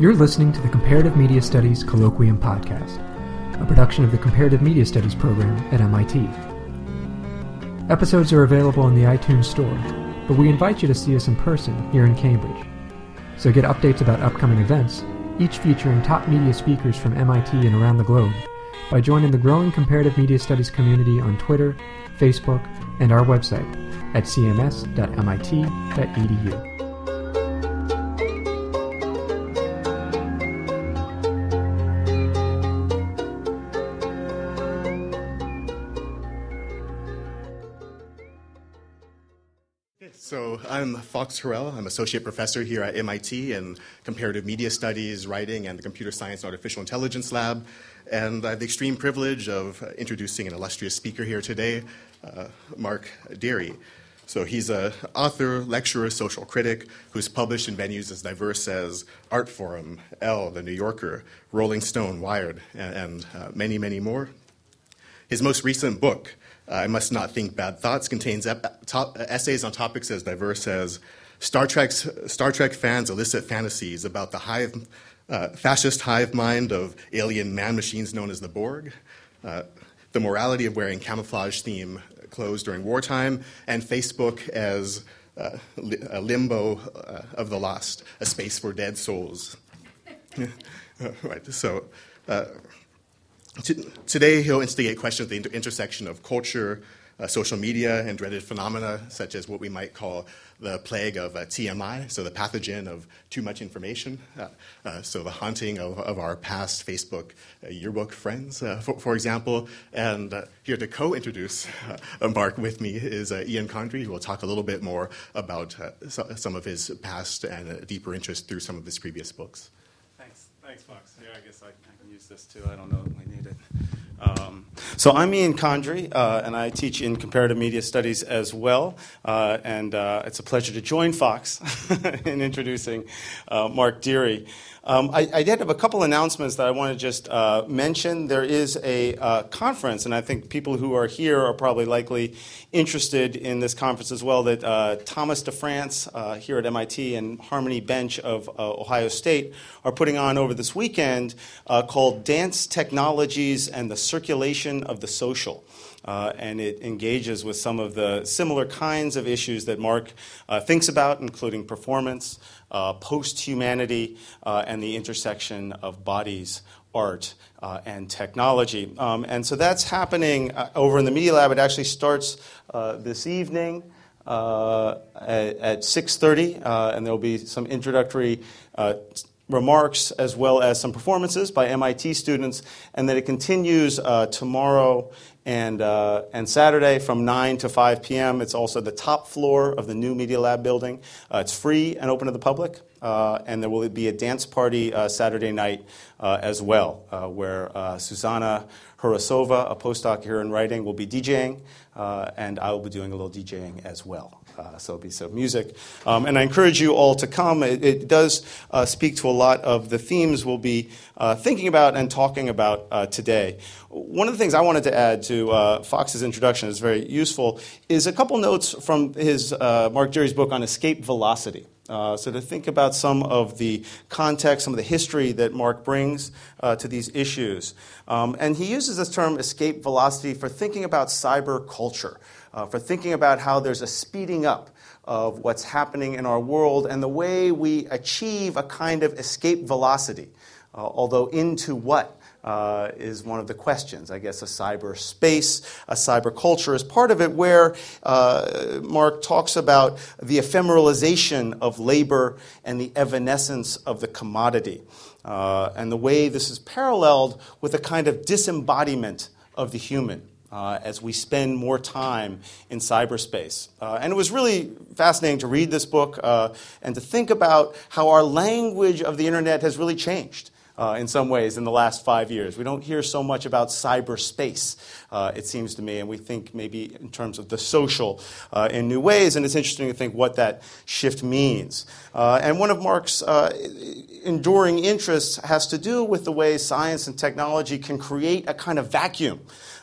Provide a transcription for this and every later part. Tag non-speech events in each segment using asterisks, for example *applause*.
You're listening to the Comparative Media Studies Colloquium Podcast, a production of the Comparative Media Studies program at MIT. Episodes are available in the iTunes Store, but we invite you to see us in person here in Cambridge. So get updates about upcoming events, each featuring top media speakers from MIT and around the globe, by joining the growing Comparative Media Studies community on Twitter, Facebook, and our website at cms.mit.edu. So I'm Fox Harrell. I'm associate professor here at MIT in comparative media studies, writing, and the computer science and artificial intelligence lab. And I have the extreme privilege of introducing an illustrious speaker here today, uh, Mark Dery. So he's an author, lecturer, social critic who's published in venues as diverse as Artforum, Elle, The New Yorker, Rolling Stone, Wired, and, and uh, many, many more. His most recent book, I Must Not Think Bad Thoughts contains ep- top, essays on topics as diverse as Star, Trek's, Star Trek fans' elicit fantasies about the hive, uh, fascist hive mind of alien man machines known as the Borg, uh, the morality of wearing camouflage theme clothes during wartime, and Facebook as uh, li- a limbo uh, of the lost, a space for dead souls. *laughs* right, so. Uh, Today, he'll instigate questions at the intersection of culture, uh, social media, and dreaded phenomena such as what we might call the plague of uh, TMI, so the pathogen of too much information. Uh, uh so the haunting of, of our past Facebook uh, yearbook friends, uh, for, for, example. And here to co-introduce Mark with me is Ian Condry, who will talk a little bit more about so, some of his past and deeper interest through some of his previous books. Thanks, thanks, Fox. Yeah, I guess I, I can use this too. I don't know if we need it. Um, so I'm Ian Condry, uh, and I teach in comparative media studies as well. Uh, and uh, it's a pleasure to join Fox *laughs* in introducing uh, Mark Dery. Um, I, I, did have a couple announcements that I want to just uh, mention. There is a uh, conference, and I think people who are here are probably likely interested in this conference as well, that uh, Thomas DeFrantz uh, here at MIT and Harmony Bench of uh, Ohio State are putting on over this weekend uh, called Dance Technologies and the Circulation of the Social. Uh, and it engages with some of the similar kinds of issues that Mark uh, thinks about, including performance, uh, post humanity, uh, and the intersection of bodies, art, uh, and technology. Um, and so that's happening uh, over in the Media Lab. It actually starts uh, this evening. Uh, at, at 6.30 and there will be some introductory remarks as well as some performances by MIT students, and then it continues uh, tomorrow and, uh, and Saturday from 9 to 5 p.m. It's also the top floor of the new Media Lab building. Uh, it's free and open to the public, uh, and there will be a dance party uh, Saturday night uh, as well, where Zuzana Husárová, a postdoc here in writing, will be DJing, and I will be doing a little DJing as well. Uh, so it'll be some music. Um, and I encourage you all to come. It, it does uh, speak to a lot of the themes we'll be uh, thinking about and talking about uh, today. One of the things I wanted to add to uh, Fox's introduction is very useful is a couple notes from his uh, Mark Dery's book on escape velocity. Uh, so, to think about some of the context, some of the history that Mark brings uh, to these issues. Um, and he uses this term escape velocity for thinking about cyber culture uh, for thinking about how there's a speeding up of what's happening in our world and the way we achieve a kind of escape velocity. Uh, although, into what uh, is one of the questions. I guess a cyber space, a cyber culture is part of it, where uh, Mark talks about the ephemeralization of labor and the evanescence of the commodity, uh, and the way this is paralleled with a kind of disembodiment of the human uh, as we spend more time in cyberspace. Uh, and it was really fascinating to read this book uh, and to think about how our language of the internet has really changed. Uh, in some ways, in the last five years. We don't hear so much about cyberspace, uh, it seems to me, and we think maybe in terms of the social uh, in new ways, and it's interesting to think what that shift means. and one of Mark's enduring interests has to do with the way science and technology can create a kind of vacuum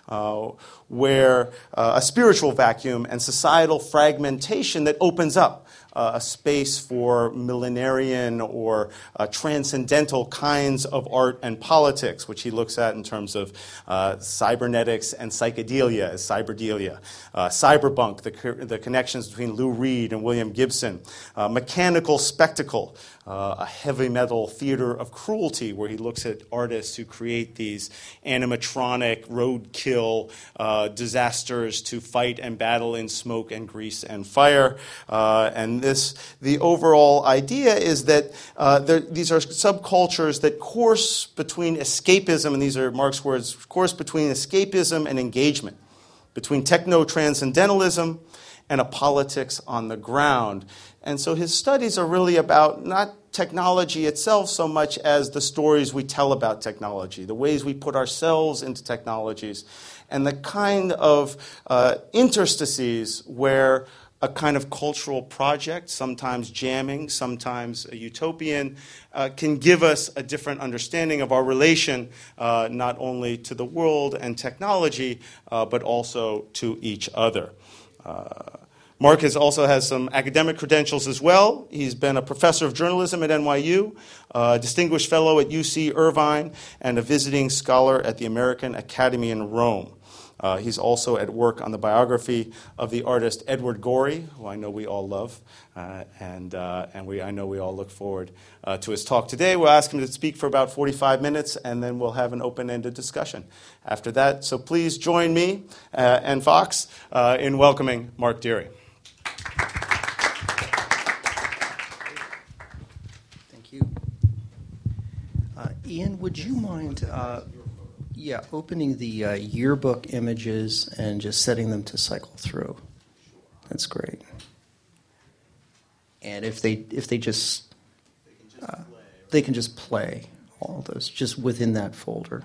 uh, where uh, a spiritual vacuum and societal fragmentation that opens up uh, a space for millenarian or uh, transcendental kinds of art and politics, which he looks at in terms of uh, cybernetics and psychedelia as cyberdelia, uh, cyberpunk, the, co- the connections between Lou Reed and William Gibson, uh, mechanical spectacle, uh, a heavy metal theater of cruelty, where he looks at artists who create these animatronic roadkill uh, disasters to fight and battle in smoke and grease and fire. Uh, and this, the overall idea is that uh, there, these are subcultures that course between escapism, and these are Mark's words, course between escapism and engagement, between techno transcendentalism and a politics on the ground. And so his studies are really about not technology itself so much as the stories we tell about technology, the ways we put ourselves into technologies, and the kind of uh, interstices where a kind of cultural project, sometimes jamming, sometimes a utopian, uh, can give us a different understanding of our relation uh, not only to the world and technology, uh, but also to each other. Mark has also has some academic credentials as well. He's been a professor of journalism at NYU, a distinguished fellow at UC Irvine, and a visiting scholar at the American Academy in Rome. Uh, he's also at work on the biography of the artist Edward Gorey, who I know we all love, uh, and, uh, and we, I know we all look forward uh, to his talk today. We'll ask him to speak for about 45 minutes, and then we'll have an open ended discussion after that. So please join me uh, and Fox uh, in welcoming Mark Dery. Thank you. Uh, Ian, would you mind, uh, yeah, opening the uh, yearbook images and just setting them to cycle through? That's great. And if they if they just uh, they can just play all those just within that folder.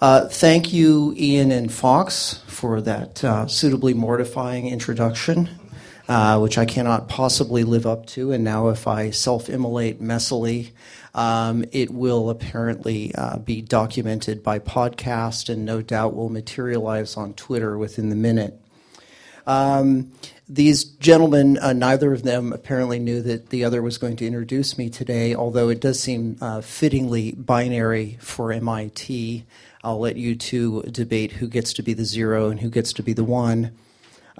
Uh, thank you, Ian and Fox, for that uh, suitably mortifying introduction uh, which I cannot possibly live up to. And now, if I self immolate messily, um, it will apparently uh, be documented by podcast and no doubt will materialize on Twitter within the minute. Um, these gentlemen, uh, neither of them apparently knew that the other was going to introduce me today, although it does seem uh, fittingly binary for MIT. I'll let you two debate who gets to be the zero and who gets to be the one.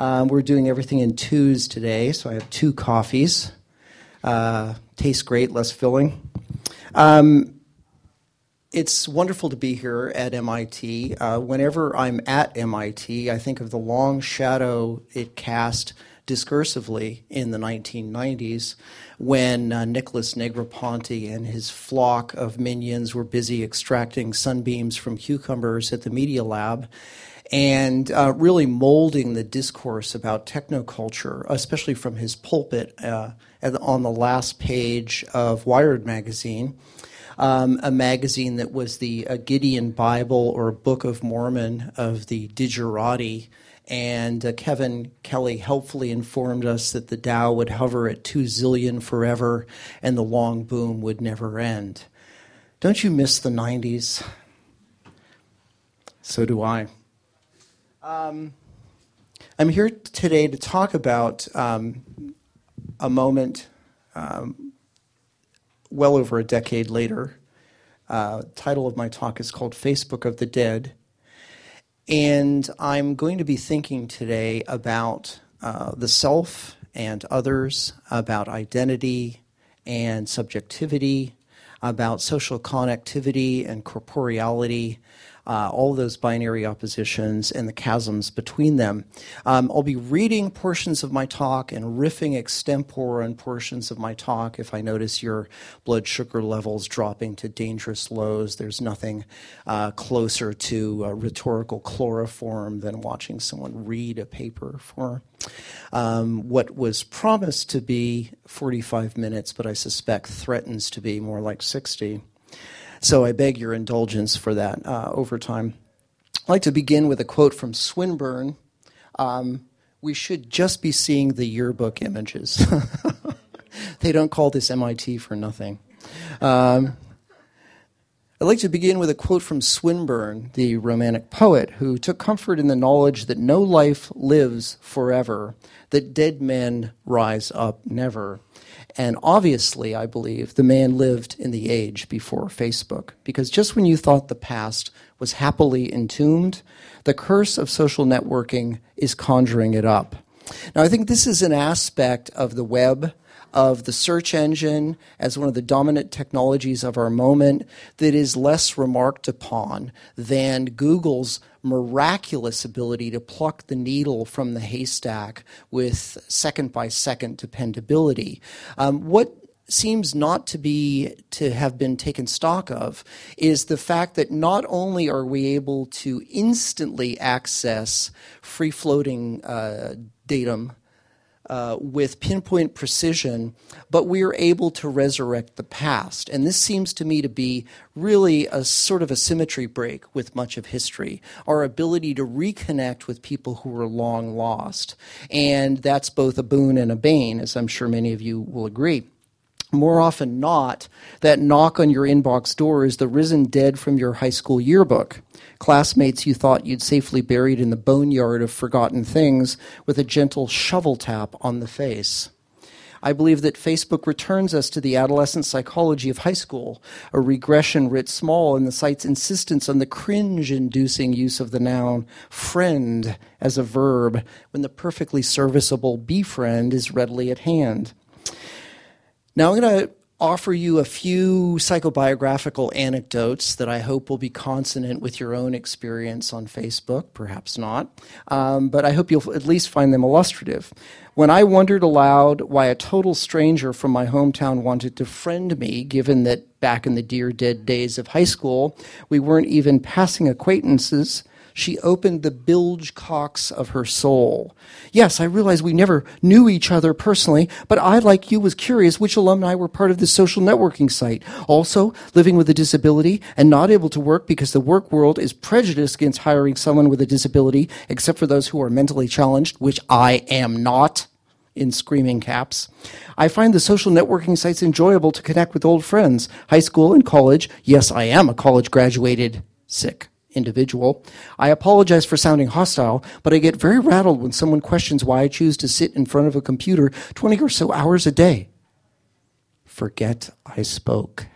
Um, we're doing everything in twos today, so I have two coffees. Uh, tastes great, less filling. Um, it's wonderful to be here at MIT. Uh, whenever I'm at MIT, I think of the long shadow it cast discursively in the 1990s when uh, Nicholas Negroponte and his flock of minions were busy extracting sunbeams from cucumbers at the Media Lab and uh, really molding the discourse about technoculture, especially from his pulpit uh, on the last page of Wired magazine. Um, a magazine that was the Gideon Bible or Book of Mormon of the digerati. And uh, Kevin Kelly helpfully informed us that the Dow would hover at two zillion forever and the long boom would never end. Don't you miss the 90s? So do I. Um, I'm here today to talk about um, a moment um, well over a decade later. Uh, title of my talk is called Facebook of the Dead. And I'm going to be thinking today about uh, the self and others, about identity and subjectivity, about social connectivity and corporeality, uh, all those binary oppositions and the chasms between them. Um, I'll be reading portions of my talk and riffing extempore on portions of my talk if I notice your blood sugar levels dropping to dangerous lows. There's nothing uh, closer to rhetorical chloroform than watching someone read a paper for um, what was promised to be 45 minutes, but I suspect threatens to be more like 60. So I beg your indulgence for that uh, over time. I'd like to begin with a quote from Swinburne. Um, we should just be seeing the yearbook images. *laughs* they don't call this MIT for nothing. Um, I'd like to begin with a quote from Swinburne, the Romantic poet, who took comfort in the knowledge that no life lives forever, that dead men rise up never. And obviously, I believe, the man lived in the age before Facebook, because just when you thought the past was happily entombed, the curse of social networking is conjuring it up. Now, I think this is an aspect of the web of the search engine as one of the dominant technologies of our moment that is less remarked upon than Google's miraculous ability to pluck the needle from the haystack with second by second dependability. Um, what seems not to be to have been taken stock of is the fact that not only are we able to instantly access free floating uh, datum uh, with pinpoint precision, but we are able to resurrect the past. And this seems to me to be really a sort of a symmetry break with much of history our ability to reconnect with people who were long lost. And that's both a boon and a bane, as I'm sure many of you will agree more often not, that knock on your inbox door is the risen dead from your high school yearbook. Classmates you thought you'd safely buried in the boneyard of forgotten things with a gentle shovel tap on the face. I believe that Facebook returns us to the adolescent psychology of high school, a regression writ small in the site's insistence on the cringe inducing use of the noun friend as a verb when the perfectly serviceable befriend is readily at hand. Now, I'm going to offer you a few psychobiographical anecdotes that I hope will be consonant with your own experience on Facebook, perhaps not, um, but I hope you'll at least find them illustrative. When I wondered aloud why a total stranger from my hometown wanted to friend me, given that back in the dear dead days of high school, we weren't even passing acquaintances, she opened the bilge cocks of her soul. Yes, I realize we never knew each other personally, but I, like you, was curious which alumni were part of this social networking site. Also, living with a disability and not able to work because the work world is prejudiced against hiring someone with a disability, except for those who are mentally challenged, which I am not in screaming caps. I find the social networking sites enjoyable to connect with old friends, high school and college. Yes, I am a college graduated sick individual. I apologize for sounding hostile, but I get very rattled when someone questions why I choose to sit in front of a computer 20 or so hours a day. Forget I spoke.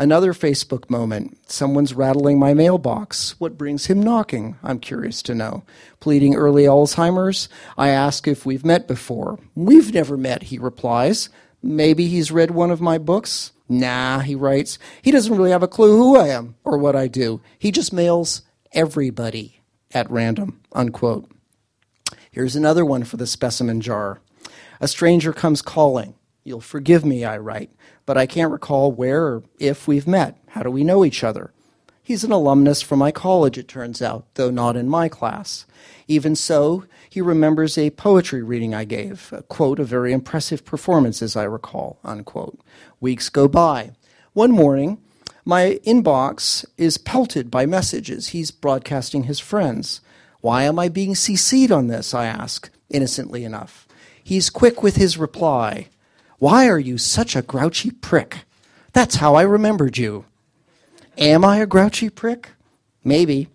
Another Facebook moment. Someone's rattling my mailbox. What brings him knocking? I'm curious to know. Pleading early Alzheimer's. I ask if we've met before. We've never met, he replies. Maybe he's read one of my books. Nah, he writes, he doesn't really have a clue who I am or what I do. He just mails everybody at random, unquote. Here's another one for the specimen jar. A stranger comes calling. You'll forgive me, I write, but I can't recall where or if we've met. How do we know each other? He's an alumnus from my college, it turns out, though not in my class. Even so, he remembers a poetry reading I gave, a quote, a very impressive performance, as I recall, unquote. Weeks go by. One morning, my inbox is pelted by messages he's broadcasting his friends. Why am I being CC'd on this? I ask, innocently enough. He's quick with his reply. Why are you such a grouchy prick? That's how I remembered you. Am I a grouchy prick? Maybe.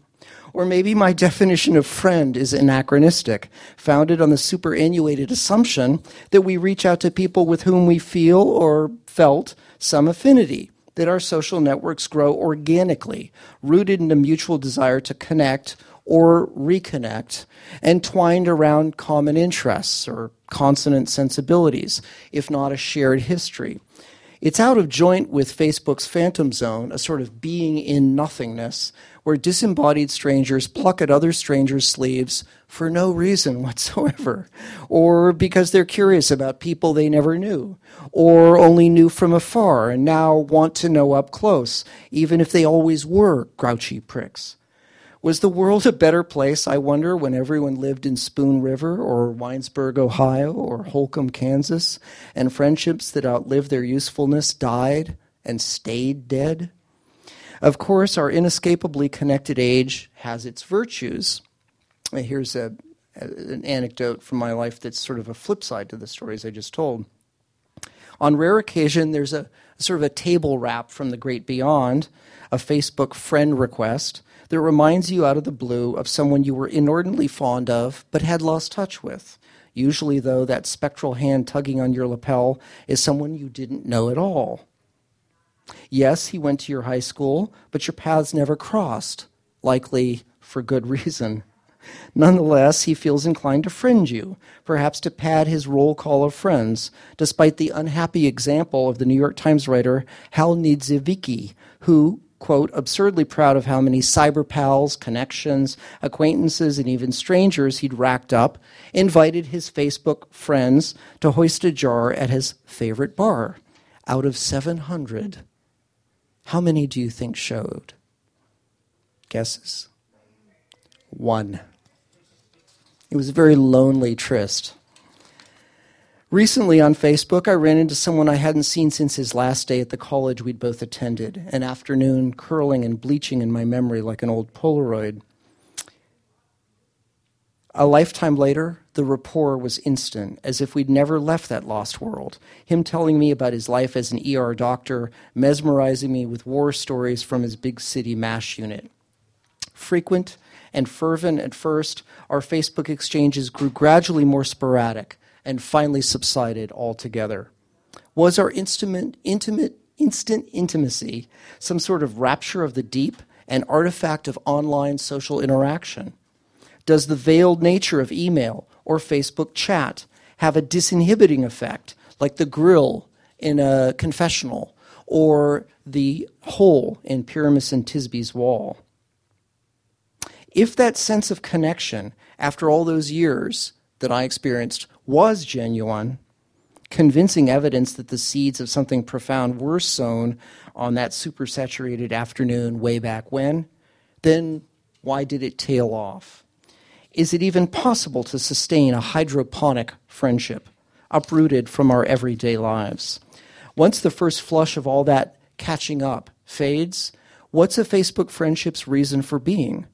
Or maybe my definition of friend is anachronistic, founded on the superannuated assumption that we reach out to people with whom we feel or felt some affinity, that our social networks grow organically, rooted in a mutual desire to connect or reconnect, and twined around common interests or consonant sensibilities, if not a shared history. It's out of joint with Facebook's phantom zone, a sort of being in nothingness, where disembodied strangers pluck at other strangers' sleeves for no reason *laughs* whatsoever, or because they're curious about people they never knew, or only knew from afar and now want to know up close, even if they always were grouchy pricks. Was the world a better place, I wonder, when everyone lived in Spoon River or Winesburg, Ohio or Holcomb, Kansas, and friendships that outlived their usefulness died and stayed dead? Of course, our inescapably connected age has its virtues. Here's a, an anecdote from my life that's sort of a flip side to the stories I just told. On rare occasion, there's a sort of a table rap from the great beyond, a Facebook friend request that reminds you out of the blue of someone you were inordinately fond of but had lost touch with. Usually, though, that spectral hand tugging on your lapel is someone you didn't know at all. Yes, he went to your high school, but your paths never crossed, likely for good reason. Nonetheless, he feels inclined to friend you, perhaps to pad his roll call of friends, despite the unhappy example of the New York Times writer Hal Niedzviecki, who, quote, absurdly proud of how many cyber pals, connections, acquaintances, and even strangers he'd racked up, invited his Facebook friends to hoist a jar at his favorite bar. Out of 700, how many do you think showed? Guesses? One. It was a very lonely tryst. Recently on Facebook, I ran into someone I hadn't seen since his last day at the college we'd both attended, an afternoon curling and bleaching in my memory like an old Polaroid. A lifetime later, the rapport was instant, as if we'd never left that lost world. Him telling me about his life as an ER doctor, mesmerizing me with war stories from his big city MASH unit. Frequent and fervent at first, our Facebook exchanges grew gradually more sporadic and finally subsided altogether. Was our intimate, intimate, instant intimacy some sort of rapture of the deep, an artifact of online social interaction? Does the veiled nature of email or Facebook chat have a disinhibiting effect, like the grill in a confessional or the hole in Pyramus and Thisbe's wall? If that sense of connection, after all those years that I experienced, was genuine, convincing evidence that the seeds of something profound were sown on that supersaturated afternoon way back when, then why did it tail off? Is it even possible to sustain a hydroponic friendship, uprooted from our everyday lives? Once the first flush of all that catching up fades, what's a Facebook friendship's reason for being?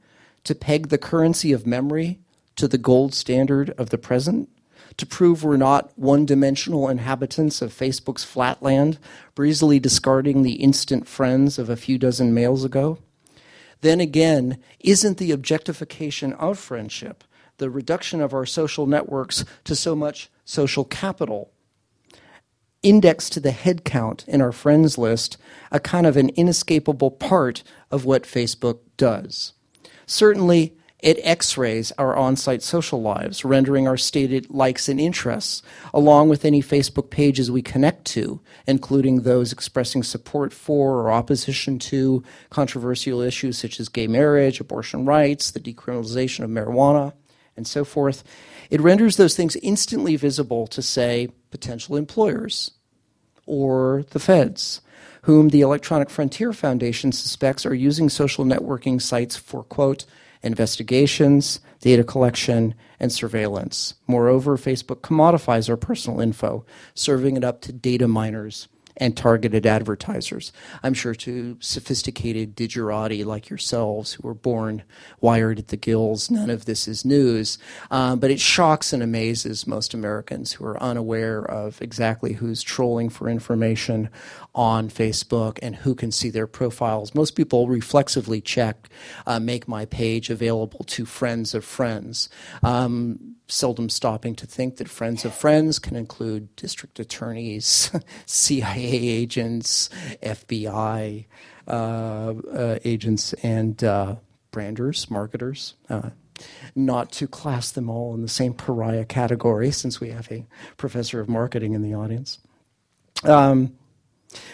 To peg the currency of memory to the gold standard of the present? To prove we're not one dimensional inhabitants of Facebook's flatland, breezily discarding the instant friends of a few dozen mails ago? Then again, isn't the objectification of friendship, the reduction of our social networks to so much social capital, indexed to the head count in our friends list, a kind of an inescapable part of what Facebook does? Certainly, it x rays our on site social lives, rendering our stated likes and interests, along with any Facebook pages we connect to, including those expressing support for or opposition to controversial issues such as gay marriage, abortion rights, the decriminalization of marijuana, and so forth. It renders those things instantly visible to, say, potential employers or the feds whom the Electronic Frontier Foundation suspects are using social networking sites for, quote, investigations, data collection, and surveillance. Moreover, Facebook commodifies our personal info, serving it up to data miners and targeted advertisers. I'm sure to sophisticated digerati like yourselves who were born wired at the gills, none of this is news. Um, but it shocks and amazes most Americans who are unaware of exactly who's trolling for information on Facebook and who can see their profiles. Most people reflexively check, uh, make my page available to friends of friends. Um, seldom stopping to think that friends of friends can include district attorneys, *laughs* CIA agents, FBI uh, uh, agents, and uh, branders, marketers. Uh, not to class them all in the same pariah category, since we have a professor of marketing in the audience. Um,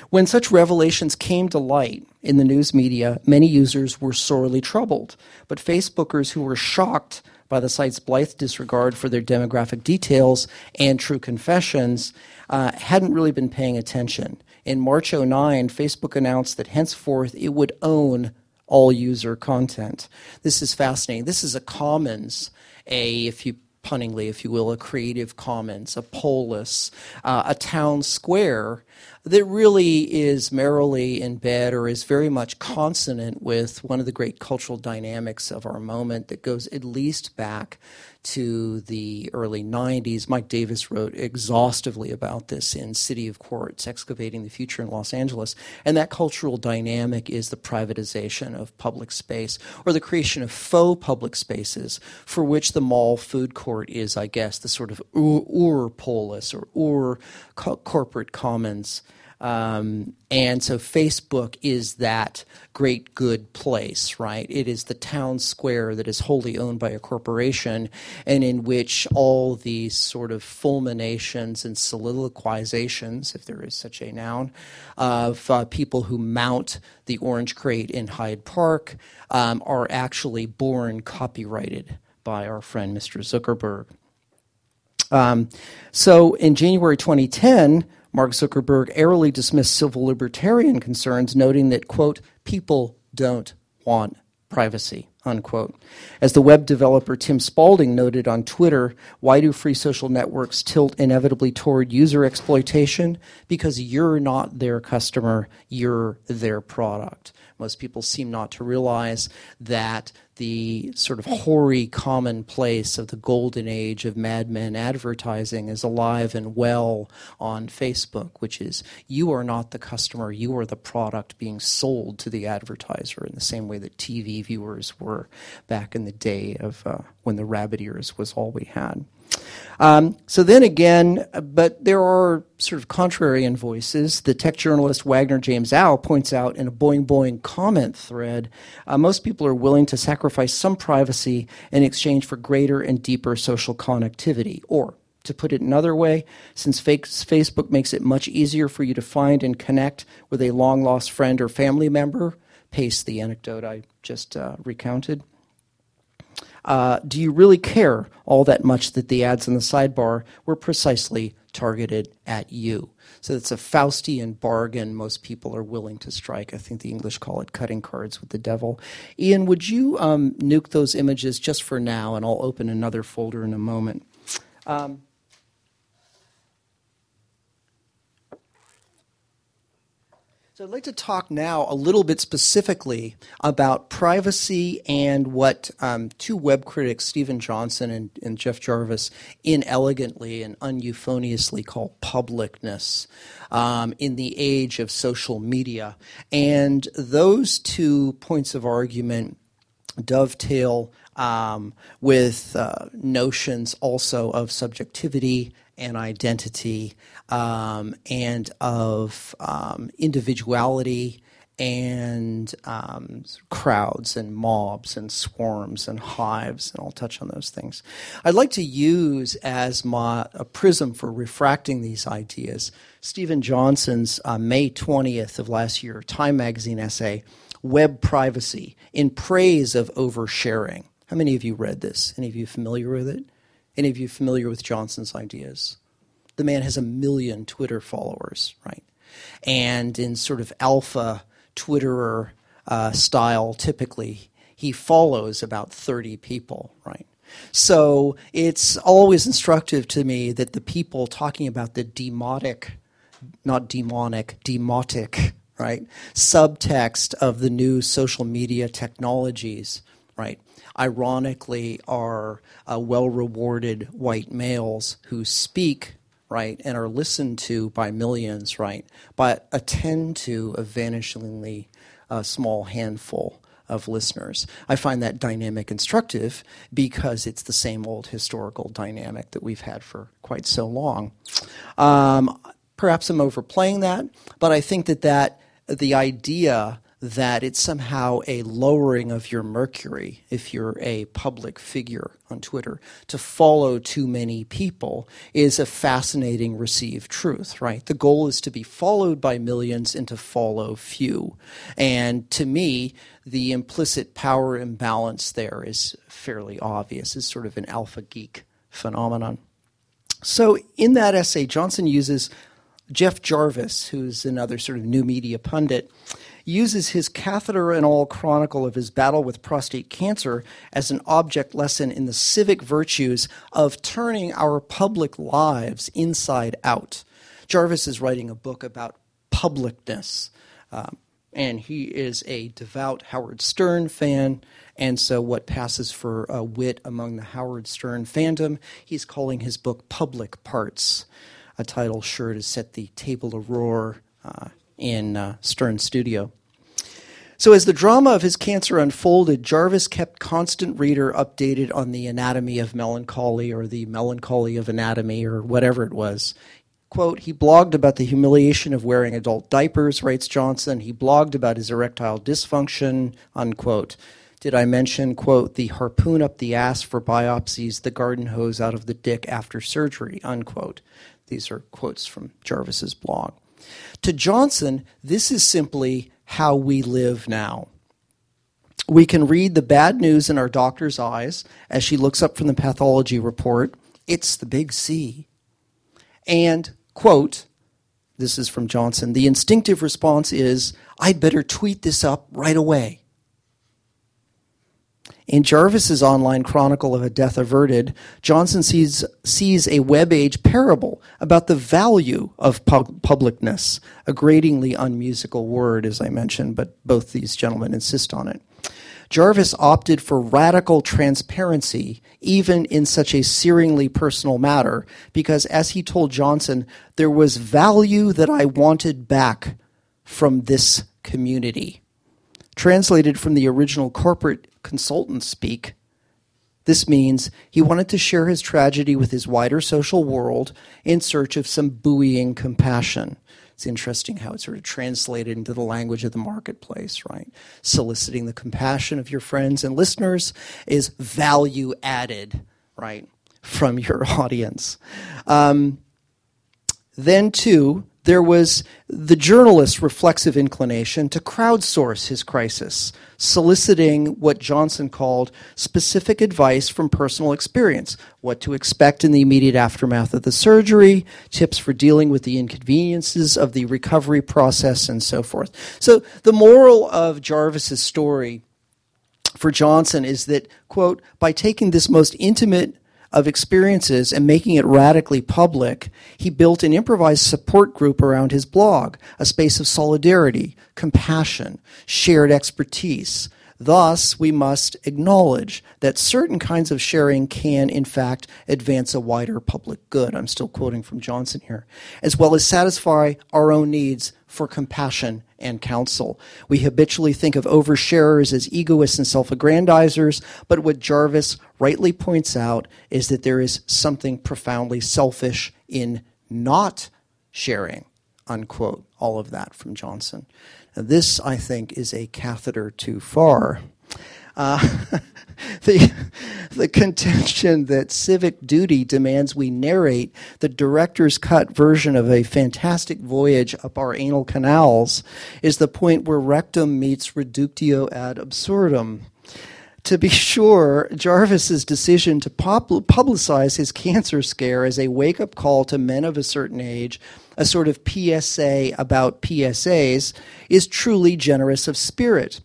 when such revelations came to light in the news media, many users were sorely troubled. But Facebookers who were shocked by the site's blithe disregard for their demographic details and true confessions uh, hadn't really been paying attention. In March 09, Facebook announced that henceforth it would own all user content. This is fascinating. This is a commons, a if you punningly, if you will, a Creative Commons, a polis, uh, a town square that really is merrily in bed or is very much consonant with one of the great cultural dynamics of our moment that goes at least back to the early 90s. Mike Davis wrote exhaustively about this in City of Quartz, Excavating the Future in Los Angeles. And that cultural dynamic is the privatization of public space or the creation of faux public spaces for which the mall food court is, I guess, the sort of ur, polis or ur co- corporate commons um, and so Facebook is that great good place, right? It is the town square that is wholly owned by a corporation and in which all these sort of fulminations and soliloquizations, if there is such a noun, of uh, people who mount the orange crate in Hyde Park um, are actually born copyrighted by our friend Mr. Zuckerberg. Um, so in January 2010, Mark Zuckerberg airily dismissed civil libertarian concerns, noting that, quote, people don't want privacy, unquote. As the web developer Tim Spalding noted on Twitter, why do free social networks tilt inevitably toward user exploitation? Because you're not their customer, you're their product. Most people seem not to realize that the sort of hoary commonplace of the golden age of Mad Men advertising is alive and well on Facebook, which is you are not the customer, you are the product being sold to the advertiser in the same way that TV viewers were back in the day of uh, when the rabbit ears was all we had. Um, so then again, but there are sort of contrarian voices. The tech journalist Wagner James Au points out in a Boing Boing comment thread uh, most people are willing to sacrifice some privacy in exchange for greater and deeper social connectivity. Or, to put it another way, since Facebook makes it much easier for you to find and connect with a long lost friend or family member, paste the anecdote I just uh, recounted uh, do you really care all that much that the ads in the sidebar were precisely targeted at you? So it's a Faustian bargain most people are willing to strike. I think the English call it cutting cards with the devil. Ian, would you um, nuke those images just for now, and I'll open another folder in a moment. Um, So I'd like to talk now a little bit specifically about privacy and what um, two web critics, Steven Johnson and, and, Jeff Jarvis, inelegantly and uneuphoniously call publicness um, in the age of social media. And those two points of argument dovetail um, with uh, notions also of subjectivity and identity um, and of um, individuality and um, crowds and mobs and swarms and hives, and I'll touch on those things. I'd like to use as my a prism for refracting these ideas Steven Johnson's uh, May 20th of last year Time magazine essay, Web Privacy, in praise of oversharing. How many of you read this? Any of you familiar with it? Any of you familiar with Johnson's ideas? The man has a million Twitter followers, right? And in sort of alpha Twitterer uh, style, typically, he follows about 30 people, right? So it's always instructive to me that the people talking about the demotic, not demonic, demotic, right, subtext of the new social media technologies, right, ironically are uh, well rewarded white males who speak right, and are listened to by millions, right, but attend to a vanishingly uh, small handful of listeners. I find that dynamic instructive because it's the same old historical dynamic that we've had for quite so long. Um, perhaps I'm overplaying that, but I think that that the idea that it's somehow a lowering of your mercury if you're a public figure on Twitter. To follow too many people is a fascinating received truth, right? The goal is to be followed by millions and to follow few. And to me, the implicit power imbalance there is fairly obvious. It's sort of an alpha geek phenomenon. So in that essay, Johnson uses Jeff Jarvis, who's another sort of new media pundit, uses his catheter and all chronicle of his battle with prostate cancer as an object lesson in the civic virtues of turning our public lives inside out. Jarvis is writing a book about publicness. Um, and he is a devout Howard Stern fan. And so, what passes for a wit among the Howard Stern fandom, he's calling his book Public Parts, a title sure to set the table a roar uh, in uh, Stern studio. So, as the drama of his cancer unfolded, Jarvis kept constant reader updated on the anatomy of melancholy or the melancholy of anatomy or whatever it was. Quote, he blogged about the humiliation of wearing adult diapers, writes Johnson. He blogged about his erectile dysfunction, unquote. Did I mention, quote, the harpoon up the ass for biopsies, the garden hose out of the dick after surgery, unquote. These are quotes from Jarvis's blog. To Johnson, this is simply how we live now. We can read the bad news in our doctor's eyes as she looks up from the pathology report. It's the big C. And, quote, this is from Johnson, the instinctive response is, I'd better tweet this up right away. In Jarvis's online chronicle of a death averted, Johnson sees, sees a web age parable about the value of pub- publicness, a gratingly unmusical word, as I mentioned, but both these gentlemen insist on it. Jarvis opted for radical transparency, even in such a searingly personal matter, because as he told Johnson, there was value that I wanted back from this community. Translated from the original corporate consultant speak, this means he wanted to share his tragedy with his wider social world in search of some buoying compassion. It's interesting how it's sort of translated into the language of the marketplace, right? Soliciting the compassion of your friends and listeners is value added, right, from your *laughs* audience. Um, then, too, there was the journalist's reflexive inclination to crowdsource his crisis, soliciting what Johnson called specific advice from personal experience what to expect in the immediate aftermath of the surgery, tips for dealing with the inconveniences of the recovery process, and so forth. So, the moral of Jarvis's story for Johnson is that, quote, by taking this most intimate of experiences and making it radically public, he built an improvised support group around his blog, a space of solidarity, compassion, shared expertise. Thus, we must acknowledge that certain kinds of sharing can, in fact, advance a wider public good. I'm still quoting from Johnson here, as well as satisfy our own needs for compassion and counsel. We habitually think of oversharers as egoists and self aggrandizers, but what Jarvis rightly points out is that there is something profoundly selfish in not sharing. Unquote. All of that from Johnson. Now, this, I think, is a catheter too far. Uh, *laughs* the, the contention that civic duty demands we narrate the director's cut version of a fantastic voyage up our anal canals is the point where rectum meets reductio ad absurdum. To be sure, Jarvis's decision to publicize his cancer scare as a wake up call to men of a certain age, a sort of PSA about PSAs, is truly generous of spirit.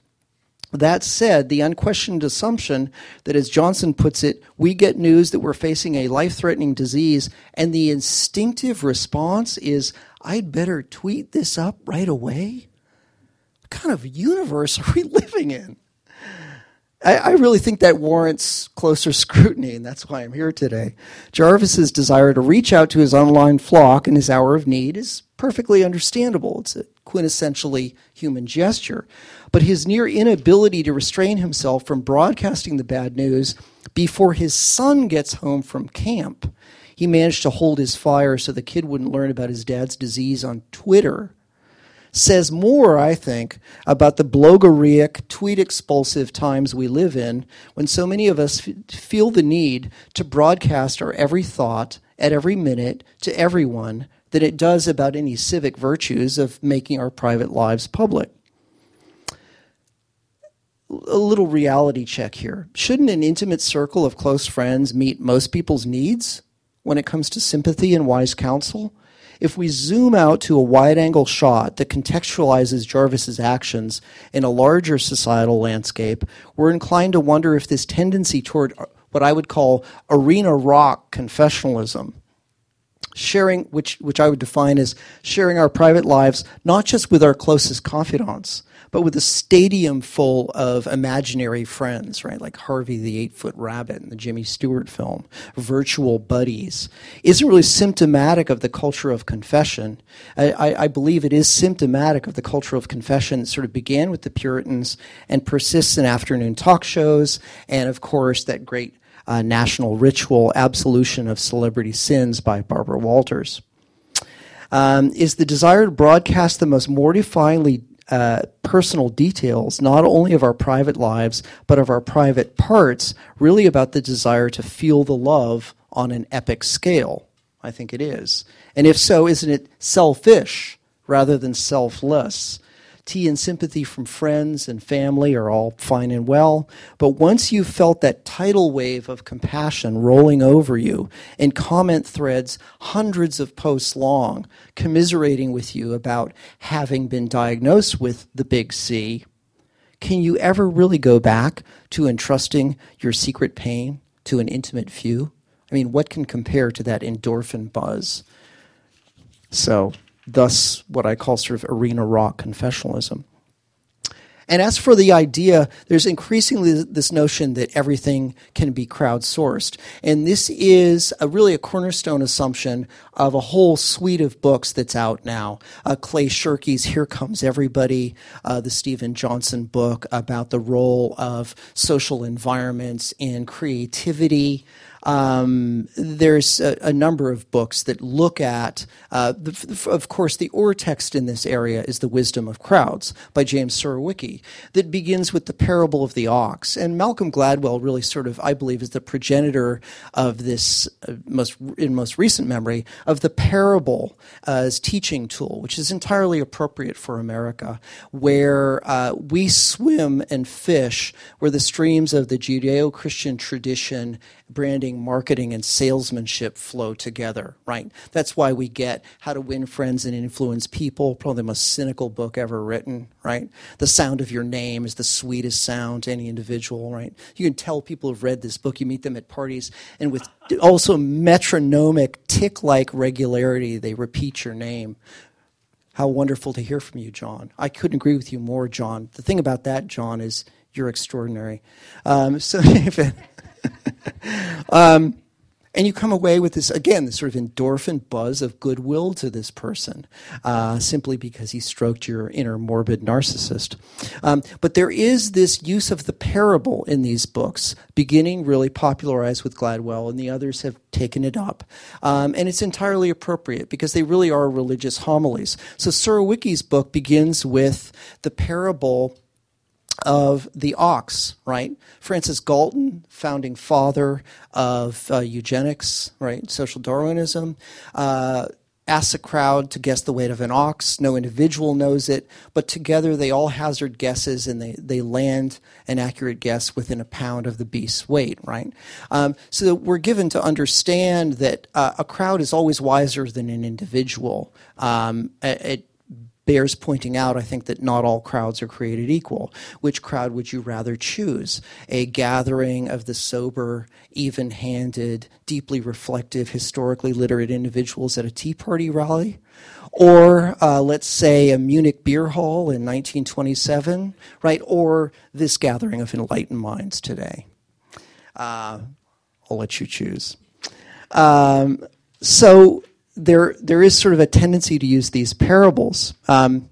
That said, the unquestioned assumption that, as Johnson puts it, we get news that we're facing a life threatening disease, and the instinctive response is, I'd better tweet this up right away? What kind of universe *laughs* are we living in? I, I really think that warrants closer *laughs* scrutiny, and that's why I'm here today. Jarvis's desire to reach out to his online flock in his hour of need is perfectly understandable. It's a quintessentially human gesture. But his near inability to restrain himself from broadcasting the bad news before his son gets home from camp, he managed to hold his fire so the kid wouldn't learn about his dad's disease on Twitter says more, I think, about the blogoreic, tweet expulsive times we live in when so many of us f- feel the need to broadcast our every thought at every minute to everyone than it does about any civic virtues of making our private lives public. A little reality check here. Shouldn't an intimate circle of close friends meet most people's needs when it comes to sympathy and wise counsel? if we zoom out to a wide angle shot that contextualizes Jarvis's actions in a larger societal landscape, we're inclined to wonder if this tendency toward what I would call arena rock confessionalism sharing which which I would define as sharing our private lives not just with our closest confidants but with a stadium full of imaginary friends, right? Like Harvey the Eight Foot Rabbit in the Jimmy Stewart film, virtual buddies, isn't really symptomatic of the culture of confession. I, I, I believe it is symptomatic of the culture of confession that sort of began with the Puritans and persists in afternoon talk shows, and of course, that great uh, national ritual, Absolution of Celebrity Sins by Barbara Walters. Um, is the desire to broadcast the most mortifyingly uh, personal details, not only of our private lives, but of our private parts, really about the desire to feel the love on an epic scale. I think it is. And if so, isn't it selfish rather than selfless? Tea and sympathy from friends and family are all fine and well. But once you've felt that tidal wave of compassion rolling over you in comment threads, hundreds of posts long, commiserating with you about having been diagnosed with the big C, can you ever really go back to entrusting your secret pain to an intimate few? I mean, what can compare to that endorphin buzz? So, thus what I call sort of arena rock confessionalism. And as for the idea, there's increasingly this notion that everything can be crowdsourced. And this is a, really a cornerstone assumption of a whole suite of books that's out now. Uh, Clay Shirky's Here Comes Everybody, uh, the Steven Johnson book about the role of social environments in creativity. Um, there's a, a, number of books that look at, uh, the, of course, the ur text in this area is The Wisdom of Crowds by James Surowiecki, that begins with the parable of the ox. And Malcolm Gladwell really sort of, I believe, is the progenitor of this, uh, most in most recent memory, of the parable as teaching tool, which is entirely appropriate for America, where uh, we swim and fish where the streams of the Judeo Christian tradition branding, marketing, and salesmanship flow together, right? That's why we get How to Win Friends and Influence People, probably the most cynical book ever written, right? The sound of your name is the sweetest sound to any individual, right? You can tell people have read this book. You meet them at parties, and with also metronomic, tick like regularity, they repeat your name. How wonderful to hear from you, John. I couldn't agree with you more, John. The thing about that, John, is you're extraordinary. Um, so, *laughs* *laughs* um, and you come away with this again this sort of endorphin buzz of goodwill to this person uh, simply because he stroked your inner morbid narcissist. Um, but there is this use of the parable in these books beginning really popularized with gladwell and the others have taken it up. Um, and it's entirely appropriate because they really are religious homilies. So surowiecki's book begins with the parable of the ox, right? Francis Galton, founding father of uh, eugenics, right? Social Darwinism, uh, asks a crowd to guess the weight of an ox. No individual knows it, but together they all hazard guesses and they, they land an accurate guess within a pound of the beast's weight, right? Um, so we're given to understand that uh, a crowd is always wiser than an individual. Um, it, bears pointing out, I think, that not all crowds are created equal. Which crowd would you rather choose? A gathering of the sober, even handed, deeply reflective, historically literate individuals at a Tea Party rally? Or uh, let's say a Munich beer hall in 1927, right? Or this gathering of enlightened minds today? Uh, I'll let you choose. Um, so there there is sort of a tendency to use these parables. Um,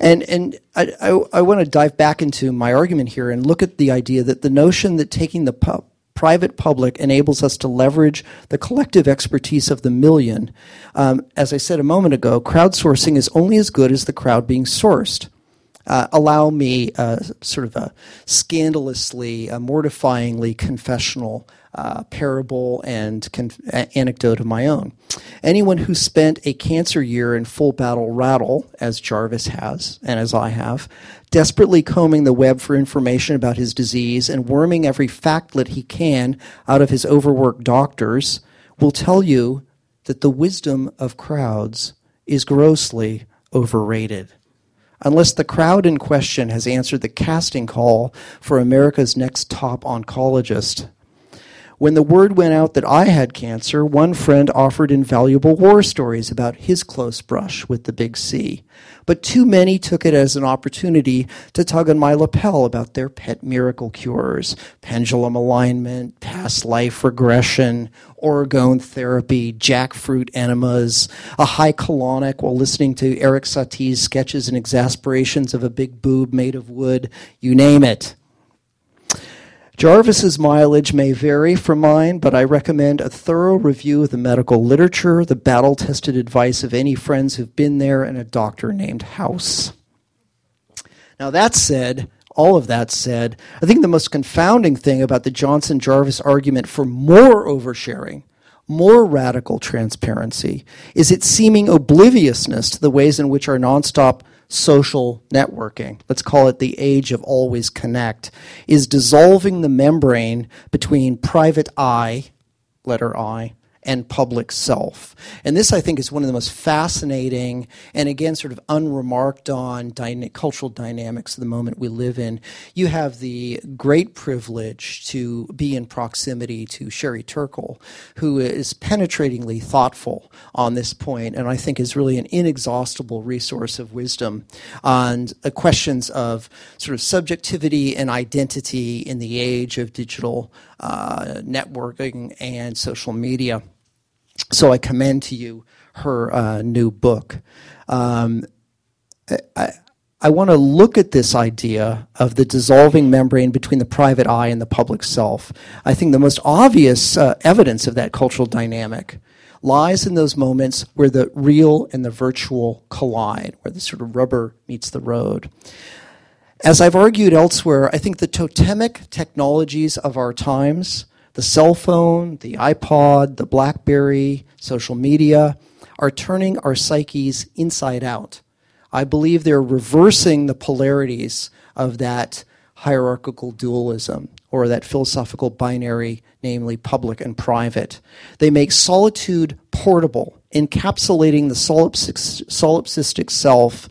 and and I, I, I want to dive back into my argument here and look at the idea that the notion that taking the pu- private public enables us to leverage the collective expertise of the million. Um, as I said a moment ago, crowdsourcing is only as good as the crowd being sourced. Uh, allow me uh, sort of a scandalously, uh, mortifyingly confessional uh, parable and anecdote of my own. Anyone who spent a cancer year in full battle rattle, as Jarvis has and as I have, desperately combing the web for information about his disease and worming every factlet he can out of his overworked doctors, will tell you that the wisdom of crowds is grossly overrated. Unless the crowd in question has answered the casting call for America's next top oncologist, when the word went out that I had cancer, one friend offered invaluable war stories about his close brush with the big C. But too many took it as an opportunity to tug on my lapel about their pet miracle cures pendulum alignment, past life regression, orgone therapy, jackfruit enemas, a high colonic while listening to Erik Satie's sketches and exasperations of a big boob made of wood, you name it. Jarvis's mileage may vary from mine, but I recommend a thorough review of the medical literature, the battle tested advice of any friends who've been there, and a doctor named House. Now, that said, all of that said, I think the most confounding thing about the Johnson Jarvis argument for more oversharing, more radical transparency, is its seeming obliviousness to the ways in which our nonstop social networking, let's call it the age of always connect, is dissolving the membrane between private I, letter I, and public self. And this, I think, is one of the most fascinating and, again, sort of unremarked on dyna- cultural dynamics of the moment we live in. You have the great privilege to be in proximity to Sherry Turkle, who is penetratingly thoughtful on this point, and I think is really an inexhaustible resource of wisdom on questions of sort of subjectivity and identity in the age of digital uh, networking and social media. So I commend to you her uh, new book. Um, I, I want to look at this idea of the dissolving membrane between the private I and the public self. I think the most obvious uh, evidence of that cultural dynamic lies in those moments where the real and the virtual collide, where the sort of rubber meets the road. As I've argued elsewhere, I think the totemic technologies of our times the cell phone, the iPod, the Blackberry, social media are turning our psyches inside out. I believe they're reversing the polarities of that hierarchical dualism or that philosophical binary, namely public and private. They make solitude portable, encapsulating the solipsistic self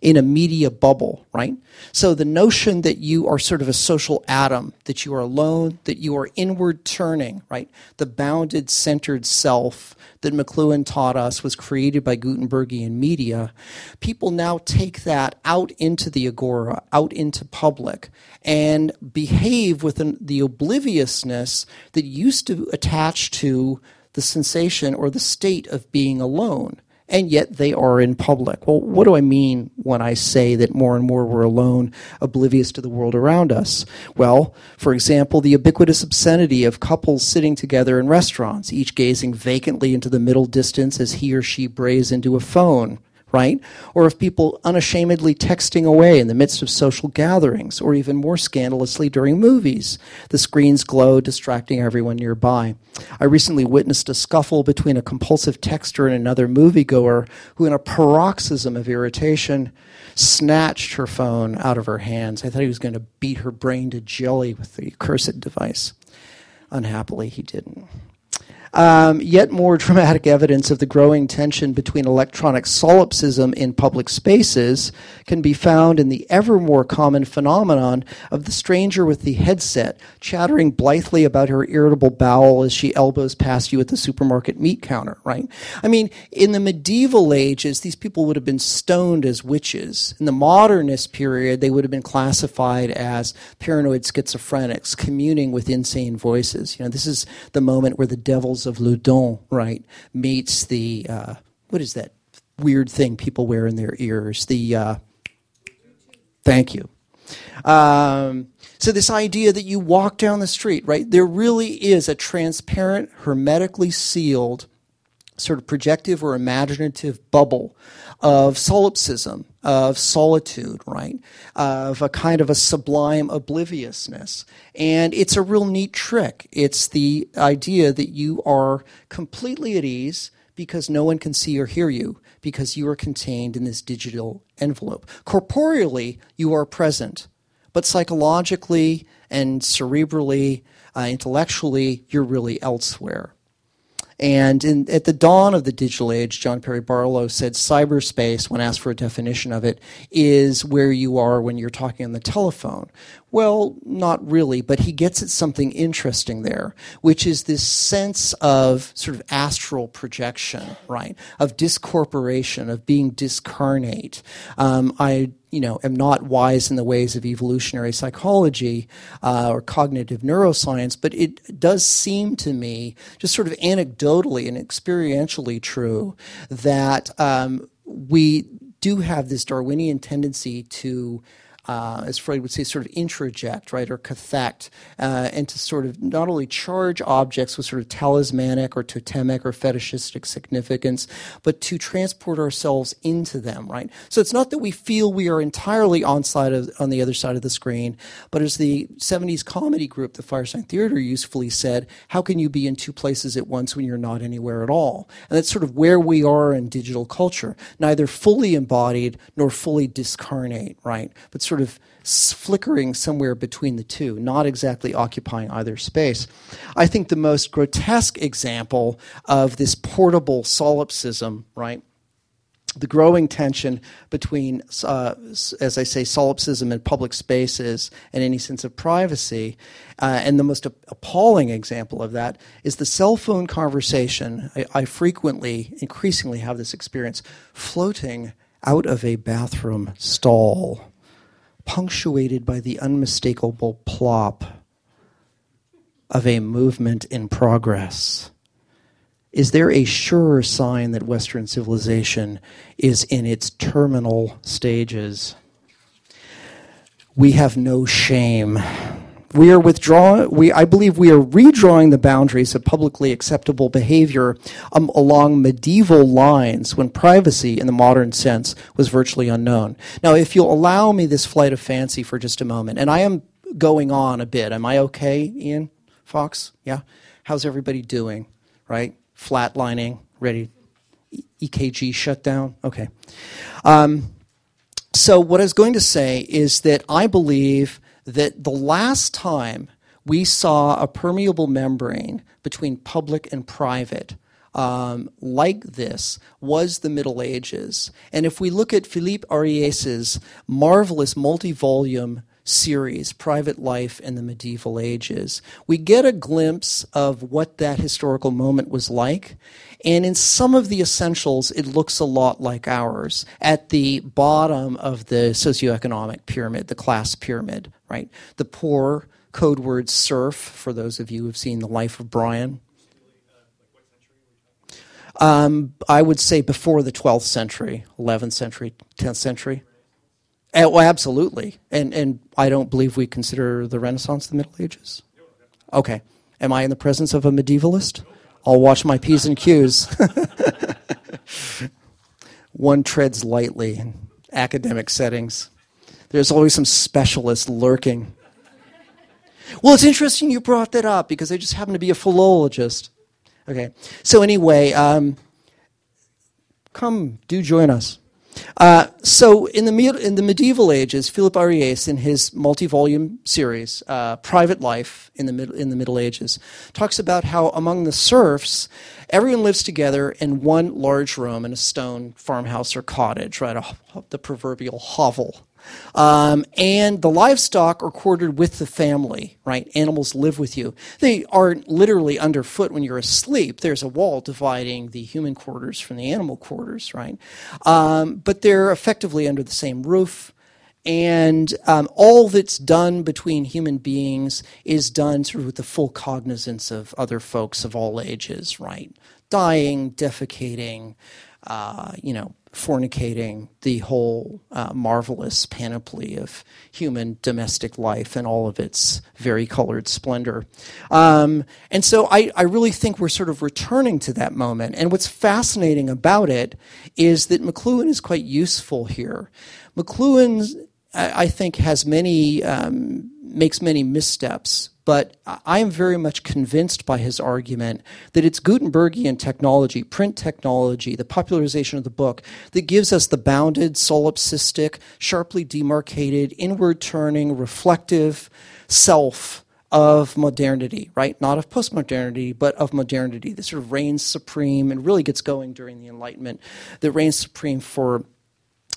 in a media bubble, right? So the notion that you are sort of a social atom, that you are alone, that you are inward turning, right? The bounded, centered self that McLuhan taught us was created by Gutenbergian media. People now take that out into the agora, out into public, and behave with the obliviousness that used to attach to the sensation or the state of being alone and yet they are in public. Well, what do I mean when I say that more and more we're alone, oblivious to the world around us? Well, for example, the ubiquitous obscenity of couples sitting together in restaurants, each gazing vacantly into the middle distance as he or she brays into a phone right? Or of people unashamedly texting away in the midst of social gatherings, or even more scandalously during movies. The screens glow, distracting everyone nearby. I recently witnessed a scuffle between a compulsive texter and another moviegoer who, in a paroxysm of irritation, snatched her phone out of her hands. I thought he was going to beat her brain to jelly with the cursed device. Unhappily, he didn't. Um, yet more dramatic evidence of the growing tension between electronic solipsism in public spaces can be found in the ever more common phenomenon of the stranger with the headset chattering blithely about her irritable bowel as she elbows past you at the supermarket meat counter, right? I mean, in the medieval ages, these people would have been stoned as witches. In the modernist period, they would have been classified as paranoid schizophrenics communing with insane voices. You know, this is the moment where the devil's of Loudun, right, meets the, uh, what is that weird thing people wear in their ears? The, uh, thank you. Um, so, this idea that you walk down the street, right, there really is a transparent, hermetically sealed, sort of projective or imaginative bubble of solipsism, of solitude, right? Of a kind of a sublime obliviousness. And it's a real neat trick. It's the idea that you are completely at ease because no one can see or hear you because you are contained in this digital envelope. Corporeally, you are present, but psychologically and cerebrally, uh, intellectually, you're really elsewhere. And in, at the dawn of the digital age, John Perry Barlow said cyberspace, when asked for a definition of it, is where you are when you're talking on the telephone. Well, not really, but he gets at something interesting there, which is this sense of sort of astral projection, right? Of discorporation, of being discarnate. Um, I you know, am not wise in the ways of evolutionary psychology uh, or cognitive neuroscience, but it does seem to me, just sort of anecdotally and experientially true, that um, we do have this Darwinian tendency to uh, as Freud would say, sort of introject, right, or cathect, uh, and to sort of not only charge objects with sort of talismanic or totemic or fetishistic significance, but to transport ourselves into them, right? So it's not that we feel we are entirely on side of, on the other side of the screen, but as the 70s comedy group, the Firesign Theater, usefully said, how can you be in two places at once when you're not anywhere at all? And that's sort of where we are in digital culture, neither fully embodied nor fully discarnate, right? But sort sort of flickering somewhere between the two, not exactly occupying either space. I think the most grotesque example of this portable solipsism, right? The growing tension between, uh, as I say, solipsism in public spaces and any sense of privacy. Uh, and the most appalling example of that is the cell phone conversation. I, I frequently, increasingly have this experience floating out of a bathroom stall punctuated by the unmistakable plop of a movement in progress? Is there a surer sign that Western civilization is in its terminal stages? We have no shame we are withdrawing, we, I believe we are redrawing the boundaries of publicly acceptable behavior um, along medieval lines when privacy in the modern sense was virtually unknown. Now, if you'll allow me this flight of fancy for just a moment, and I am going on a bit. Am I okay, Ian Fox? Yeah? How's everybody doing? Right? Flatlining, ready? EKG shutdown? Okay. Um, so, what I was going to say is that I believe that the last time we saw a permeable membrane between public and private um, like this was the Middle Ages. And if we look at Philippe Ariès's marvelous multi volume series, Private Life in the Medieval Ages, we get a glimpse of what that historical moment was like. And in some of the essentials, it looks a lot like ours at the bottom of the socioeconomic pyramid, the class pyramid, right? The poor, code word serf, for those of you who've seen The Life of Brian. Um, I would say before the 12th century, 11th century, 10th century. Oh, absolutely. And, and I don't believe we consider the Renaissance the Middle Ages. Okay. Am I in the presence of a medievalist? I'll watch my P's and Q's. *laughs* One treads lightly in academic settings. There's always some specialist lurking. Well, it's interesting you brought that up because I just happen to be a philologist. Okay. So, anyway, um, come, do join us. Uh, so in the in the medieval ages, Philip Ariès, in his multi-volume series, uh, "Private Life in the Middle in the Middle Ages," talks about how among the serfs, everyone lives together in one large room in a stone farmhouse or cottage, right? A, the proverbial hovel. Um, and the livestock are quartered with the family, right? Animals live with you. They aren't literally underfoot when you're asleep. There's a wall dividing the human quarters from the animal quarters, right? Um, but they're effectively under the same roof. And um, all that's done between human beings is done sort of with the full cognizance of other folks of all ages, right? Dying, defecating, uh, you know, fornicating the whole uh, marvelous panoply of human domestic life and all of its varicolored splendor. Um, and so I, I really think we're sort of returning to that moment. And what's fascinating about it is that McLuhan is quite useful here. McLuhan, I, I think, has many, um, makes many missteps but I am very much convinced by his argument that it's Gutenbergian technology, print technology, the popularization of the book, that gives us the bounded, solipsistic, sharply demarcated, inward turning, reflective self of modernity, right? Not of postmodernity, but of modernity that sort of reigns supreme and really gets going during the Enlightenment, that reigns supreme for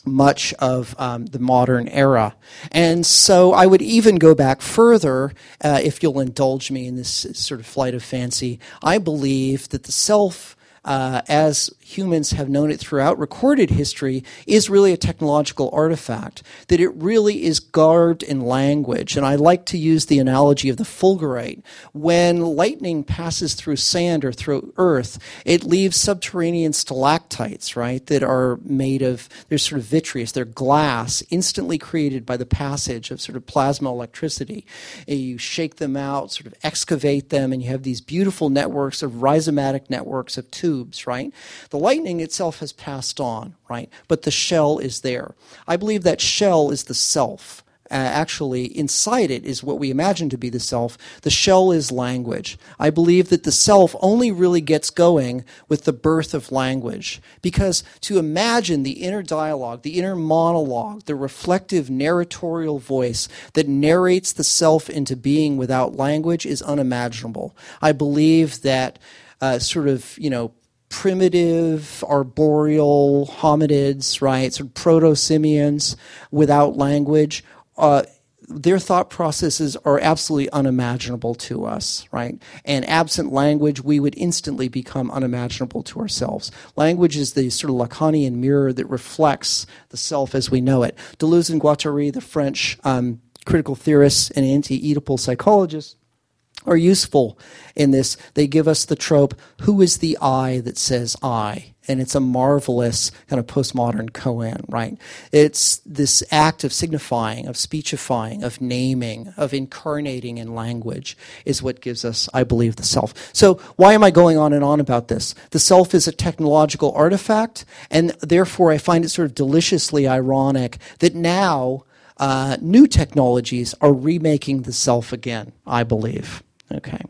much of um, the modern era. And so I would even go back further, uh, if you'll indulge me in this sort of flight of fancy. I believe that the self uh, as humans have known it throughout recorded history, is really a technological artifact, that it really is garbed in language. And I like to use the analogy of the fulgurite. When lightning passes through sand or through earth, it leaves subterranean stalactites, right, that are made of, they're sort of vitreous, they're glass, instantly created by the passage of sort of plasma electricity. Uh, you shake them out, sort of excavate them, and you have these beautiful networks of rhizomatic networks of tubes tubes, right? The lightning itself has passed on, right? But the shell is there. I believe that shell is the self. Uh, actually, inside it is what we imagine to be the self. The shell is language. I believe that the self only really gets going with the birth of language. Because to imagine the inner dialogue, the inner monologue, the reflective narratorial voice that narrates the self into being without language is unimaginable. I believe that uh, sort of, you know, primitive arboreal hominids, right, sort of proto simians without language, uh, their thought processes are absolutely unimaginable to us, right? And absent language, we would instantly become unimaginable to ourselves. Language is the sort of Lacanian mirror that reflects the self as we know it. Deleuze and Guattari, the French um, critical theorists and anti-Oedipal psychologists, are useful in this. They give us the trope who is the I that says I? And it's a marvelous kind of postmodern koan, right? It's this act of signifying, of speechifying, of naming, of incarnating in language is what gives us, I believe, the self. So, why am I going on and on about this? The self is a technological artifact, and therefore I find it sort of deliciously ironic that now uh, new technologies are remaking the self again, I believe. Okay.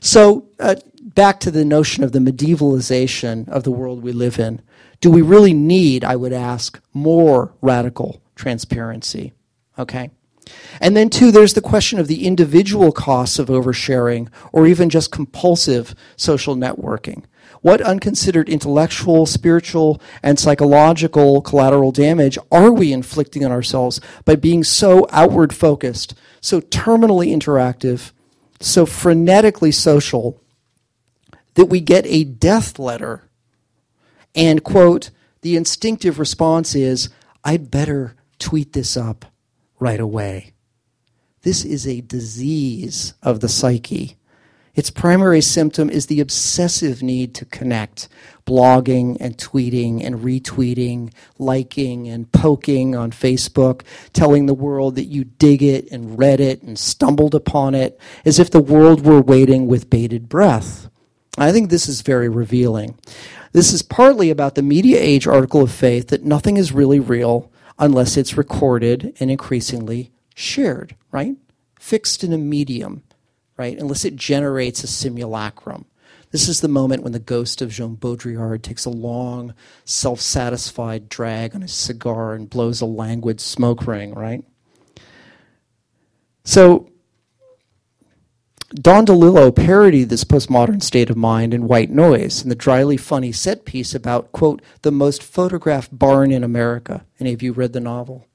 So, uh, back to the notion of the medievalization of the world we live in. Do we really need, I would ask, more radical transparency? Okay. And then, two, there's the question of the individual costs of oversharing or even just compulsive social networking. What unconsidered intellectual, spiritual, and psychological collateral damage are we inflicting on ourselves by being so outward focused, so terminally interactive, so frenetically social that we get a death letter and, quote, the instinctive response is, I'd better tweet this up right away. This is a disease of the psyche. Its primary symptom is the obsessive need to connect, blogging and tweeting and retweeting, liking and poking on Facebook, telling the world that you dig it and read it and stumbled upon it, as if the world were waiting with bated breath. I think this is very revealing. This is partly about the media age article of faith that nothing is really real unless it's recorded and increasingly shared, right? Fixed in a medium right? Unless it generates a simulacrum. This is the moment when the ghost of Jean Baudrillard takes a long, self satisfied drag on his cigar and blows a languid smoke ring, right? So, Don DeLillo parodied this postmodern state of mind in White Noise in the dryly funny set piece about, quote, the most photographed barn in America. Any of you read the novel?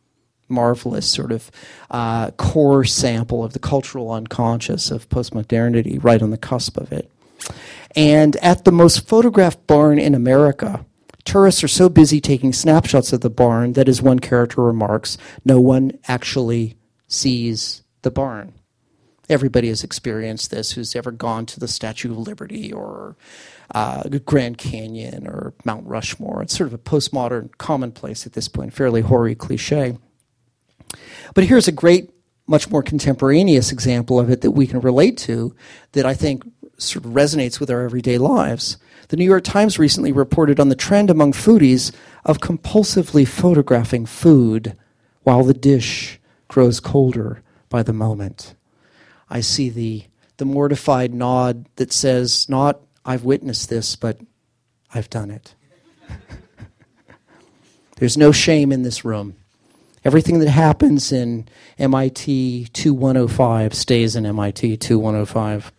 Marvelous sort of uh, core sample of the cultural unconscious of postmodernity, right on the cusp of it. And at the most photographed barn in America, tourists are so busy taking snapshots of the barn that, as one character remarks, no one actually sees the barn. Everybody has experienced this who's ever gone to the Statue of Liberty or uh, Grand Canyon or Mount Rushmore. It's sort of a postmodern commonplace at this point, fairly hoary cliche. But here's a great, much more contemporaneous example of it that we can relate to that I think sort of resonates with our everyday lives. The New York Times recently reported on the trend among foodies of compulsively photographing food while the dish grows colder by the moment. I see the, the mortified nod that says, not, I've witnessed this, but I've done it. *laughs* There's no shame in this room. Everything that happens in MIT 2105 stays in MIT 2105.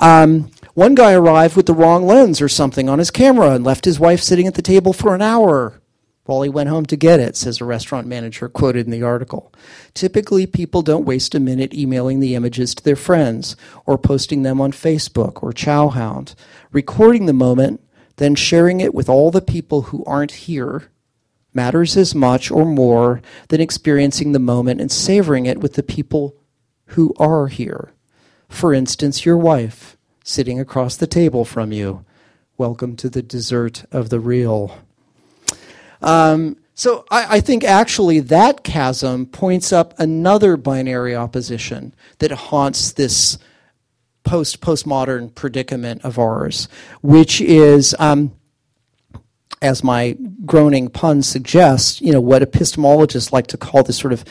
Um, one guy arrived with the wrong lens or something on his camera and left his wife sitting at the table for an hour while he went home to get it, says a restaurant manager quoted in the article. Typically, people don't waste a minute emailing the images to their friends or posting them on Facebook or Chowhound. Recording the moment, then sharing it with all the people who aren't here matters as much or more than experiencing the moment and savoring it with the people who are here. For instance, your wife sitting across the table from you. Welcome to the dessert of the real. Um, so I, I, think actually that chasm points up another binary opposition that haunts this post postmodern predicament of ours, which is, um, as my groaning pun suggests, you know what epistemologists like to call this sort of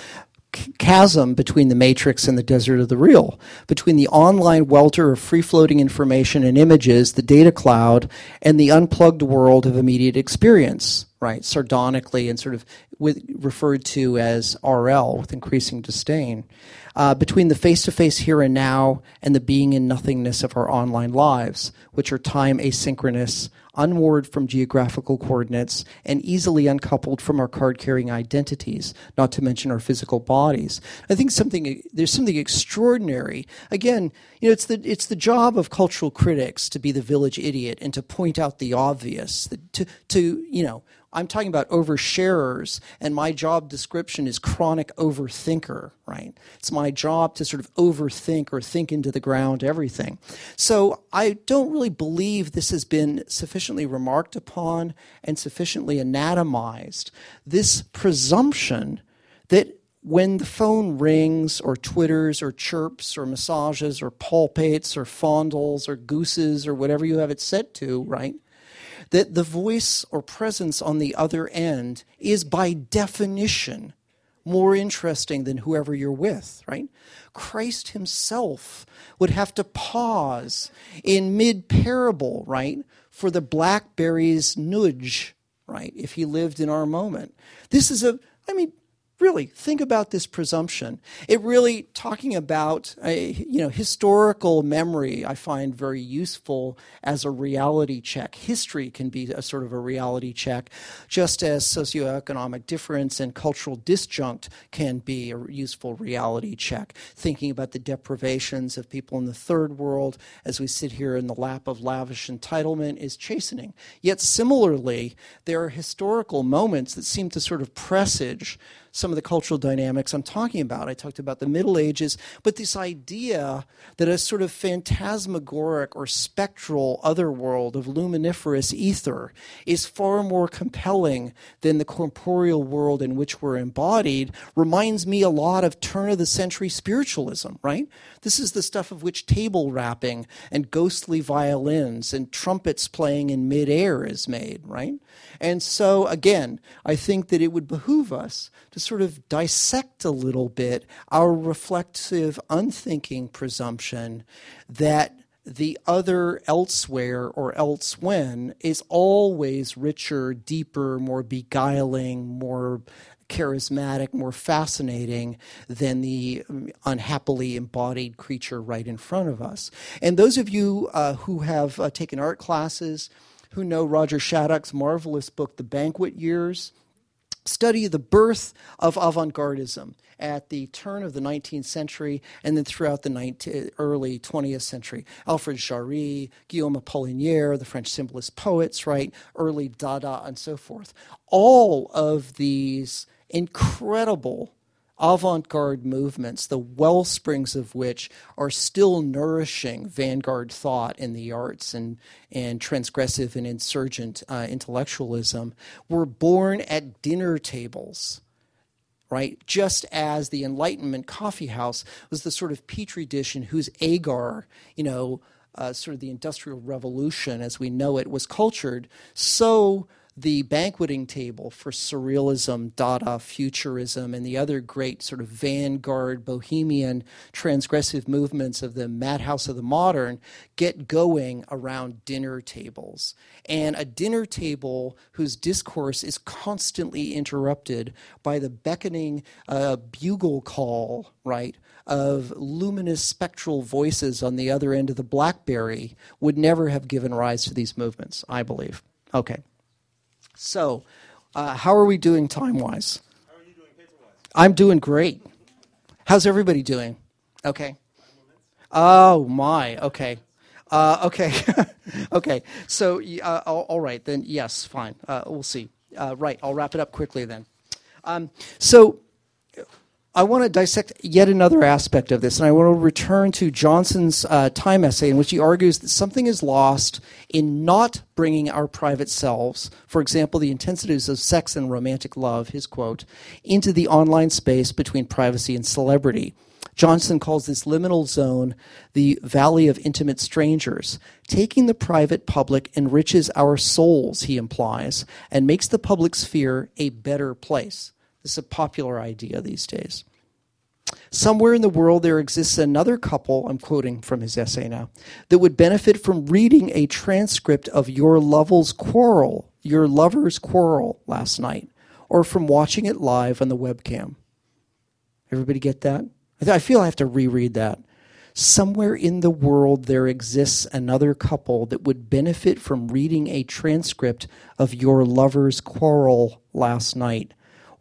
chasm between the matrix and the desert of the real, between the online welter of free floating information and images, the data cloud, and the unplugged world of immediate experience, right? Sardonically and sort of with, referred to as RL with increasing disdain. Uh, between the face to face here and now and the being and nothingness of our online lives, which are time asynchronous, unmoored from geographical coordinates, and easily uncoupled from our card carrying identities, not to mention our physical bodies. I think something there's something extraordinary. Again, you know, it's the it's the job of cultural critics to be the village idiot and to point out the obvious, to to you know I'm talking about oversharers, and my job description is chronic overthinker, right? It's my job to sort of overthink or think into the ground everything. So I don't really believe this has been sufficiently remarked upon and sufficiently anatomized. This presumption that when the phone rings or twitters or chirps or massages or palpates or fondles or gooses or whatever you have it set to, right? That the voice or presence on the other end is by definition more interesting than whoever you're with, right? Christ himself would have to pause in mid parable, right, for the blackberry's nudge, right, if he lived in our moment. This is a, I mean, really think about this presumption. It really talking about a, you know historical memory i find very useful as a reality check. History can be a sort of a reality check just as socioeconomic difference and cultural disjunct can be a useful reality check. Thinking about the deprivations of people in the third world as we sit here in the lap of lavish entitlement is chastening. Yet similarly there are historical moments that seem to sort of presage some of the cultural dynamics I'm talking about. I talked about the Middle Ages, but this idea that a sort of phantasmagoric or spectral other world of luminiferous ether is far more compelling than the corporeal world in which we're embodied reminds me a lot of turn of the century spiritualism, right? This is the stuff of which table rapping and ghostly violins and trumpets playing in midair is made, right? And so, again, I think that it would behoove us to sort of dissect a little bit our reflexive, unthinking presumption that the other elsewhere or else when is always richer, deeper, more beguiling, more charismatic, more fascinating than the unhappily embodied creature right in front of us. And those of you uh, who have uh, taken art classes, who know Roger Shattuck's marvelous book, The Banquet Years, study the birth of avant gardism at the turn of the 19th century and then throughout the 19, early 20th century. Alfred Jarry, Guillaume Apollinaire, the French symbolist poets, right? Early Dada, and so forth. All of these incredible avant garde movements, the well springs of which are still nourishing vanguard thought in the arts and, and transgressive and insurgent uh, intellectualism, were born at dinner tables. Right? Just as the Enlightenment coffee house was the sort of petri dish in whose agar, you know, uh, sort of the Industrial Revolution as we know it was cultured, so the banqueting table for surrealism, Dada, Futurism, and the other great sort of vanguard, bohemian, transgressive movements of the madhouse of the modern get going around dinner tables. And a dinner table whose discourse is constantly interrupted by the beckoning uh, bugle call, right, of luminous spectral voices on the other end of the Blackberry would never have given rise to these movements, I believe. Okay. So, uh, how are we doing time wise? How are you doing wise? I'm doing great. How's everybody doing? Okay. Oh my. Okay. Uh, okay. *laughs* okay. So, uh, all right then. Yes. Fine. Uh, we'll see. Uh, right. I'll wrap it up quickly then. Um, so, I want to dissect yet another aspect of this, and I want to return to Johnson's uh, time essay, in which he argues that something is lost in not bringing our private selves, for example, the intensities of sex and romantic love, his quote, into the online space between privacy and celebrity. Johnson calls this liminal zone the valley of intimate strangers. Taking the private public enriches our souls, he implies, and makes the public sphere a better place. This is a popular idea these days. Somewhere in the world, there exists another couple, I'm quoting from his essay now, that would benefit from reading a transcript of your lover's quarrel, your lover's quarrel last night, or from watching it live on the webcam. Everybody get that? I feel I have to reread that. Somewhere in the world, there exists another couple that would benefit from reading a transcript of your lover's quarrel last night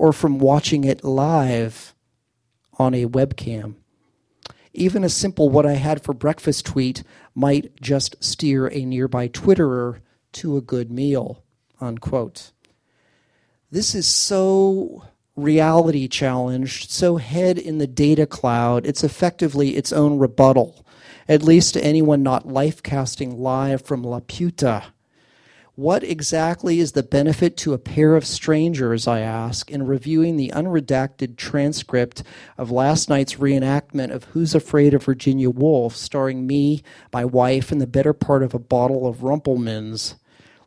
or from watching it live on a webcam. Even a simple what I had for breakfast tweet might just steer a nearby Twitterer to a good meal. Unquote. This is so reality challenged, so head in the data cloud, it's effectively its own rebuttal, at least to anyone not life casting live from Laputa what exactly is the benefit to a pair of strangers, I ask, in reviewing the unredacted transcript of last night's reenactment of Who's Afraid of Virginia Woolf, starring me, my wife, and the better part of a bottle of Rumpelmans,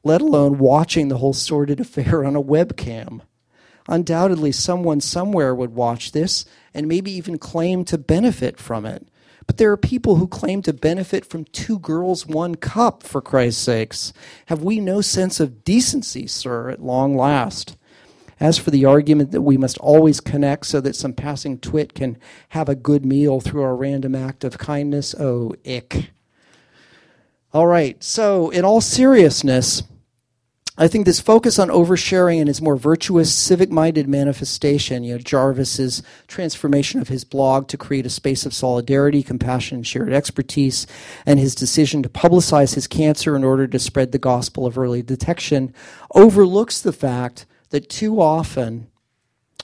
let alone watching the whole sordid affair on a webcam? Undoubtedly, someone somewhere would watch this and maybe even claim to benefit from it. But there are people who claim to benefit from two girls, one cup, for Christ's sakes. Have we no sense of decency, sir, at long last? As for the argument that we must always connect so that some passing twit can have a good meal through a random act of kindness, oh, ick. All right, so in all seriousness, I think this focus on oversharing and its more virtuous, civic minded manifestation, you know, Jarvis's transformation of his blog to create a space of solidarity, compassion, and shared expertise, and his decision to publicize his cancer in order to spread the gospel of early detection, overlooks the fact that too often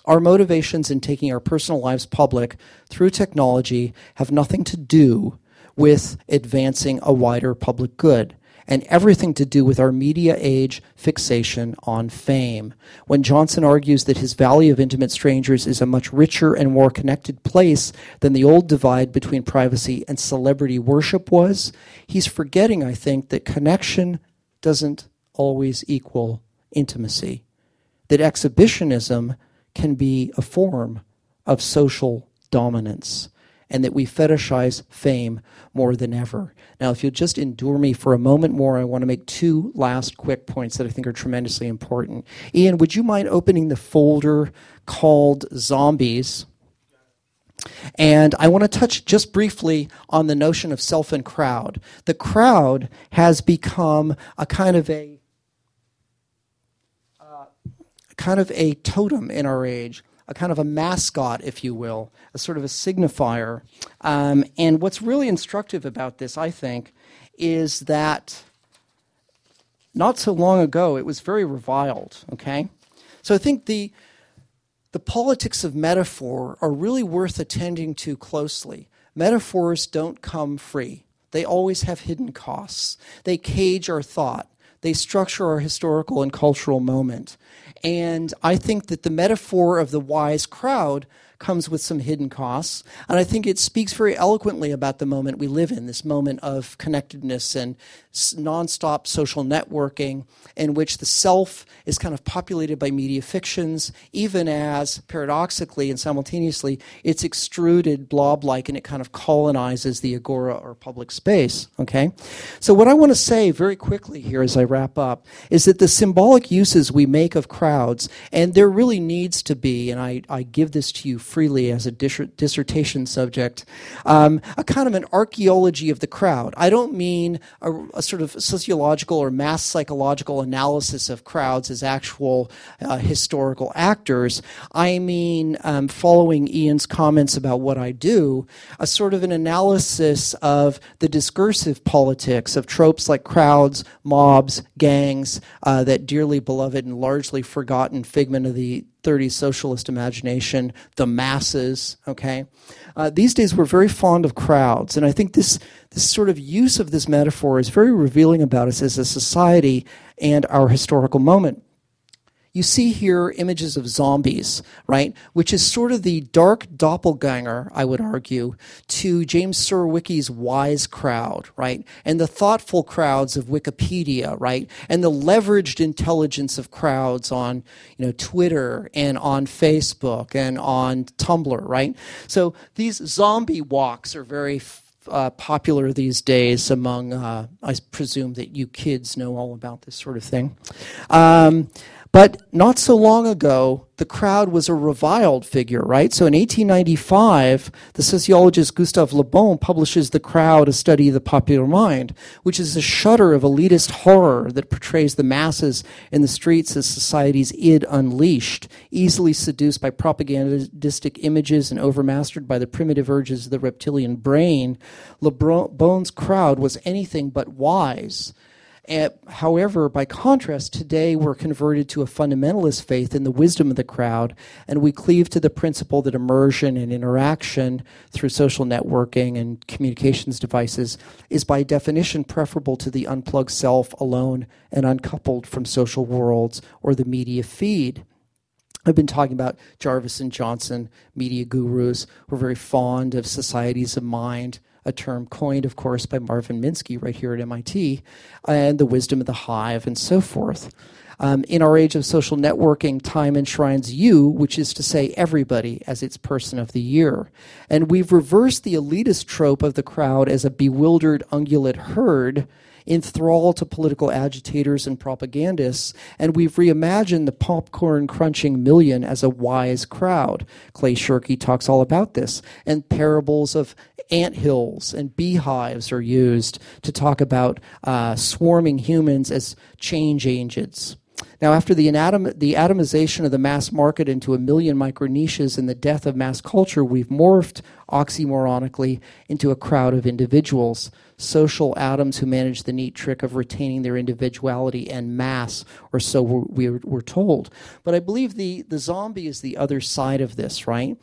our motivations in taking our personal lives public through technology have nothing to do with advancing a wider public good and everything to do with our media age fixation on fame. When Johnson argues that his Valley of Intimate Strangers is a much richer and more connected place than the old divide between privacy and celebrity worship was, he's forgetting, I think, that connection doesn't always equal intimacy, that exhibitionism can be a form of social dominance and that we fetishize fame more than ever. Now, if you'll just endure me for a moment more, I want to make two last quick points that I think are tremendously important. Ian, would you mind opening the folder called Zombies? And I want to touch just briefly on the notion of self and crowd. The crowd has become a kind of a uh, kind of a totem in our age a kind of a mascot, if you will, a sort of a signifier. Um, and what's really instructive about this, I think, is that not so long ago it was very reviled. Okay, so I think the the politics of metaphor are really worth attending to closely. Metaphors don't come free. They always have hidden costs. They cage our thought. They structure our historical and cultural moment. And I think that the metaphor of the wise crowd comes with some hidden costs. And I think it speaks very eloquently about the moment we live in, this moment of connectedness and nonstop social networking, in which the self is kind of populated by media fictions, even as paradoxically and simultaneously it's extruded blob like and it kind of colonizes the agora or public space. Okay? So, what I want to say very quickly here as I wrap up is that the symbolic uses we make of crowds, and there really needs to be, and I, I give this to you freely as a dissertation subject, um, a kind of an archaeology of the crowd. I don't mean a, a, sort of sociological or mass psychological analysis of crowds as actual uh, historical actors. I mean, um, following Ian's comments about what I do, a sort of an analysis of the discursive politics of tropes like crowds, mobs, gangs, uh, that dearly beloved and largely forgotten figment of the 30s socialist imagination, the masses, okay? Uh, these days we're very fond of crowds, and I think this, this sort of use of this metaphor is very revealing about us as a society and our historical moment. You see here images of zombies, right? Which is sort of the dark doppelganger, I would argue, to James Surowiecki's wise crowd, right? And the thoughtful crowds of Wikipedia, right? And the leveraged intelligence of crowds on, you know, Twitter and on Facebook and on Tumblr, right? So these zombie walks are very uh, popular these days among, uh, I presume that you kids know all about this sort of thing. Um, but not so long ago, the crowd was a reviled figure, right? So in 1895, the sociologist Gustave Le Bon publishes The Crowd, A Study of the Popular Mind, which is a shudder of elitist horror that portrays the masses in the streets as society's id unleashed, easily seduced by propagandistic images and overmastered by the primitive urges of the reptilian brain. Le Bon's crowd was anything but wise Eh, however, by contrast, today we're converted to a fundamentalist faith in the wisdom of the crowd, and we cleave to the principle that immersion and interaction through social networking and communications devices is by definition preferable to the unplugged self alone and uncoupled from social worlds or the media feed. I've been talking about Jarvis and Johnson, media gurus, who are very fond of societies of mind a term coined, of course, by Marvin Minsky right here at MIT, and the wisdom of the hive and so forth. Um, in our age of social networking, time enshrines you, which is to say everybody, as its person of the year. And we've reversed the elitist trope of the crowd as a bewildered ungulate herd enthralled to political agitators and propagandists, and we've reimagined the popcorn crunching million as a wise crowd. Clay Shirky talks all about this, and parables of ant hills and beehives are used to talk about uh, swarming humans as change agents. Now, after the, atom- the atomization of the mass market into a million micro niches and the death of mass culture, we've morphed oxymoronically into a crowd of individuals, social atoms who manage the neat trick of retaining their individuality and mass, or so we're, we're told. But I believe the, the zombie is the other side of this, right?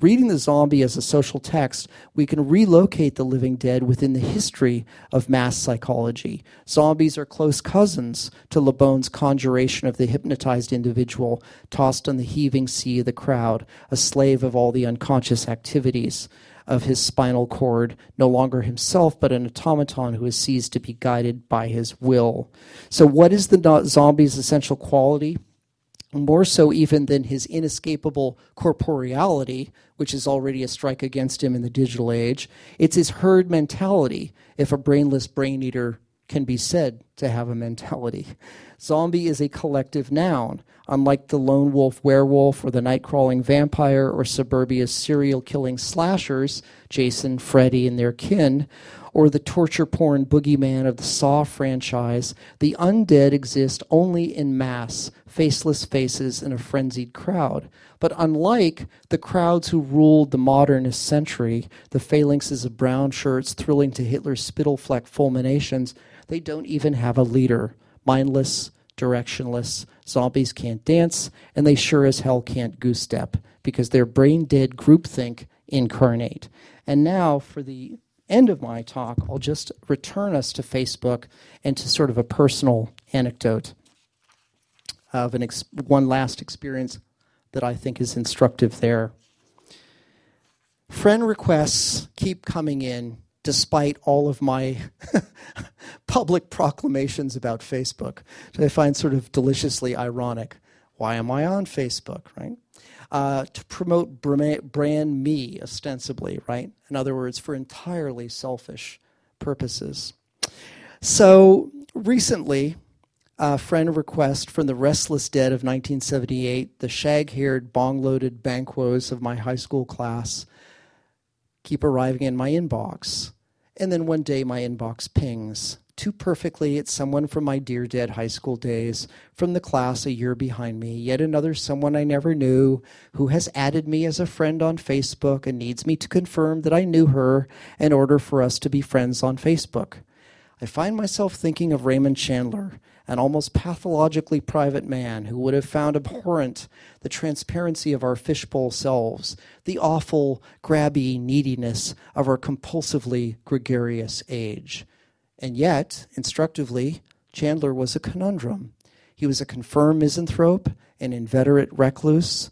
Reading the zombie as a social text, we can relocate the living dead within the history of mass psychology. Zombies are close cousins to Le Bon's conjuration of the hypnotized individual tossed on the heaving sea of the crowd, a slave of all the unconscious activities of his spinal cord, no longer himself, but an automaton who is seized to be guided by his will. So, what is the zombie's essential quality? More so even than his inescapable corporeality, which is already a strike against him in the digital age. It's his herd mentality, if a brainless brain eater can be said to have a mentality. *laughs* Zombie is a collective noun, unlike the lone wolf werewolf or the night crawling vampire or suburbia's serial killing slashers, Jason, Freddy, and their kin, or the torture porn boogeyman of the Saw franchise, the undead exist only in mass, faceless faces in a frenzied crowd. But unlike the crowds who ruled the modernist century, the phalanxes of brown shirts thrilling to Hitler's spittlefleck fulminations, they don't even have a leader. Mindless, directionless, zombies can't dance, and they sure as hell can't goose step because they're brain dead groupthink incarnate. And now for the end of my talk, I'll just return us to Facebook and to sort of a personal anecdote of an ex- one last experience that I think is instructive there. friend requests keep coming in despite all of my *laughs* public proclamations about Facebook, which I find sort of deliciously ironic. Why am I on Facebook, right? Uh, to promote brand me, ostensibly, right? In other words, for entirely selfish purposes. So recently, a friend request from the Restless Dead of 1978, the shag haired, bong loaded banquos of my high school class, keep arriving in my inbox. And then one day my inbox pings too perfectly it's someone from my dear dead high school days, from the class a year behind me, yet another someone I never knew, who has added me as a friend on Facebook and needs me to confirm that I knew her in order for us to be friends on Facebook. I find myself thinking of Raymond Chandler an almost pathologically private man who would have found abhorrent the transparency of our fishbowl selves, the awful, grabby neediness of our compulsively gregarious age. And yet, instructively, Chandler was a conundrum. He was a confirmed misanthrope, an inveterate recluse.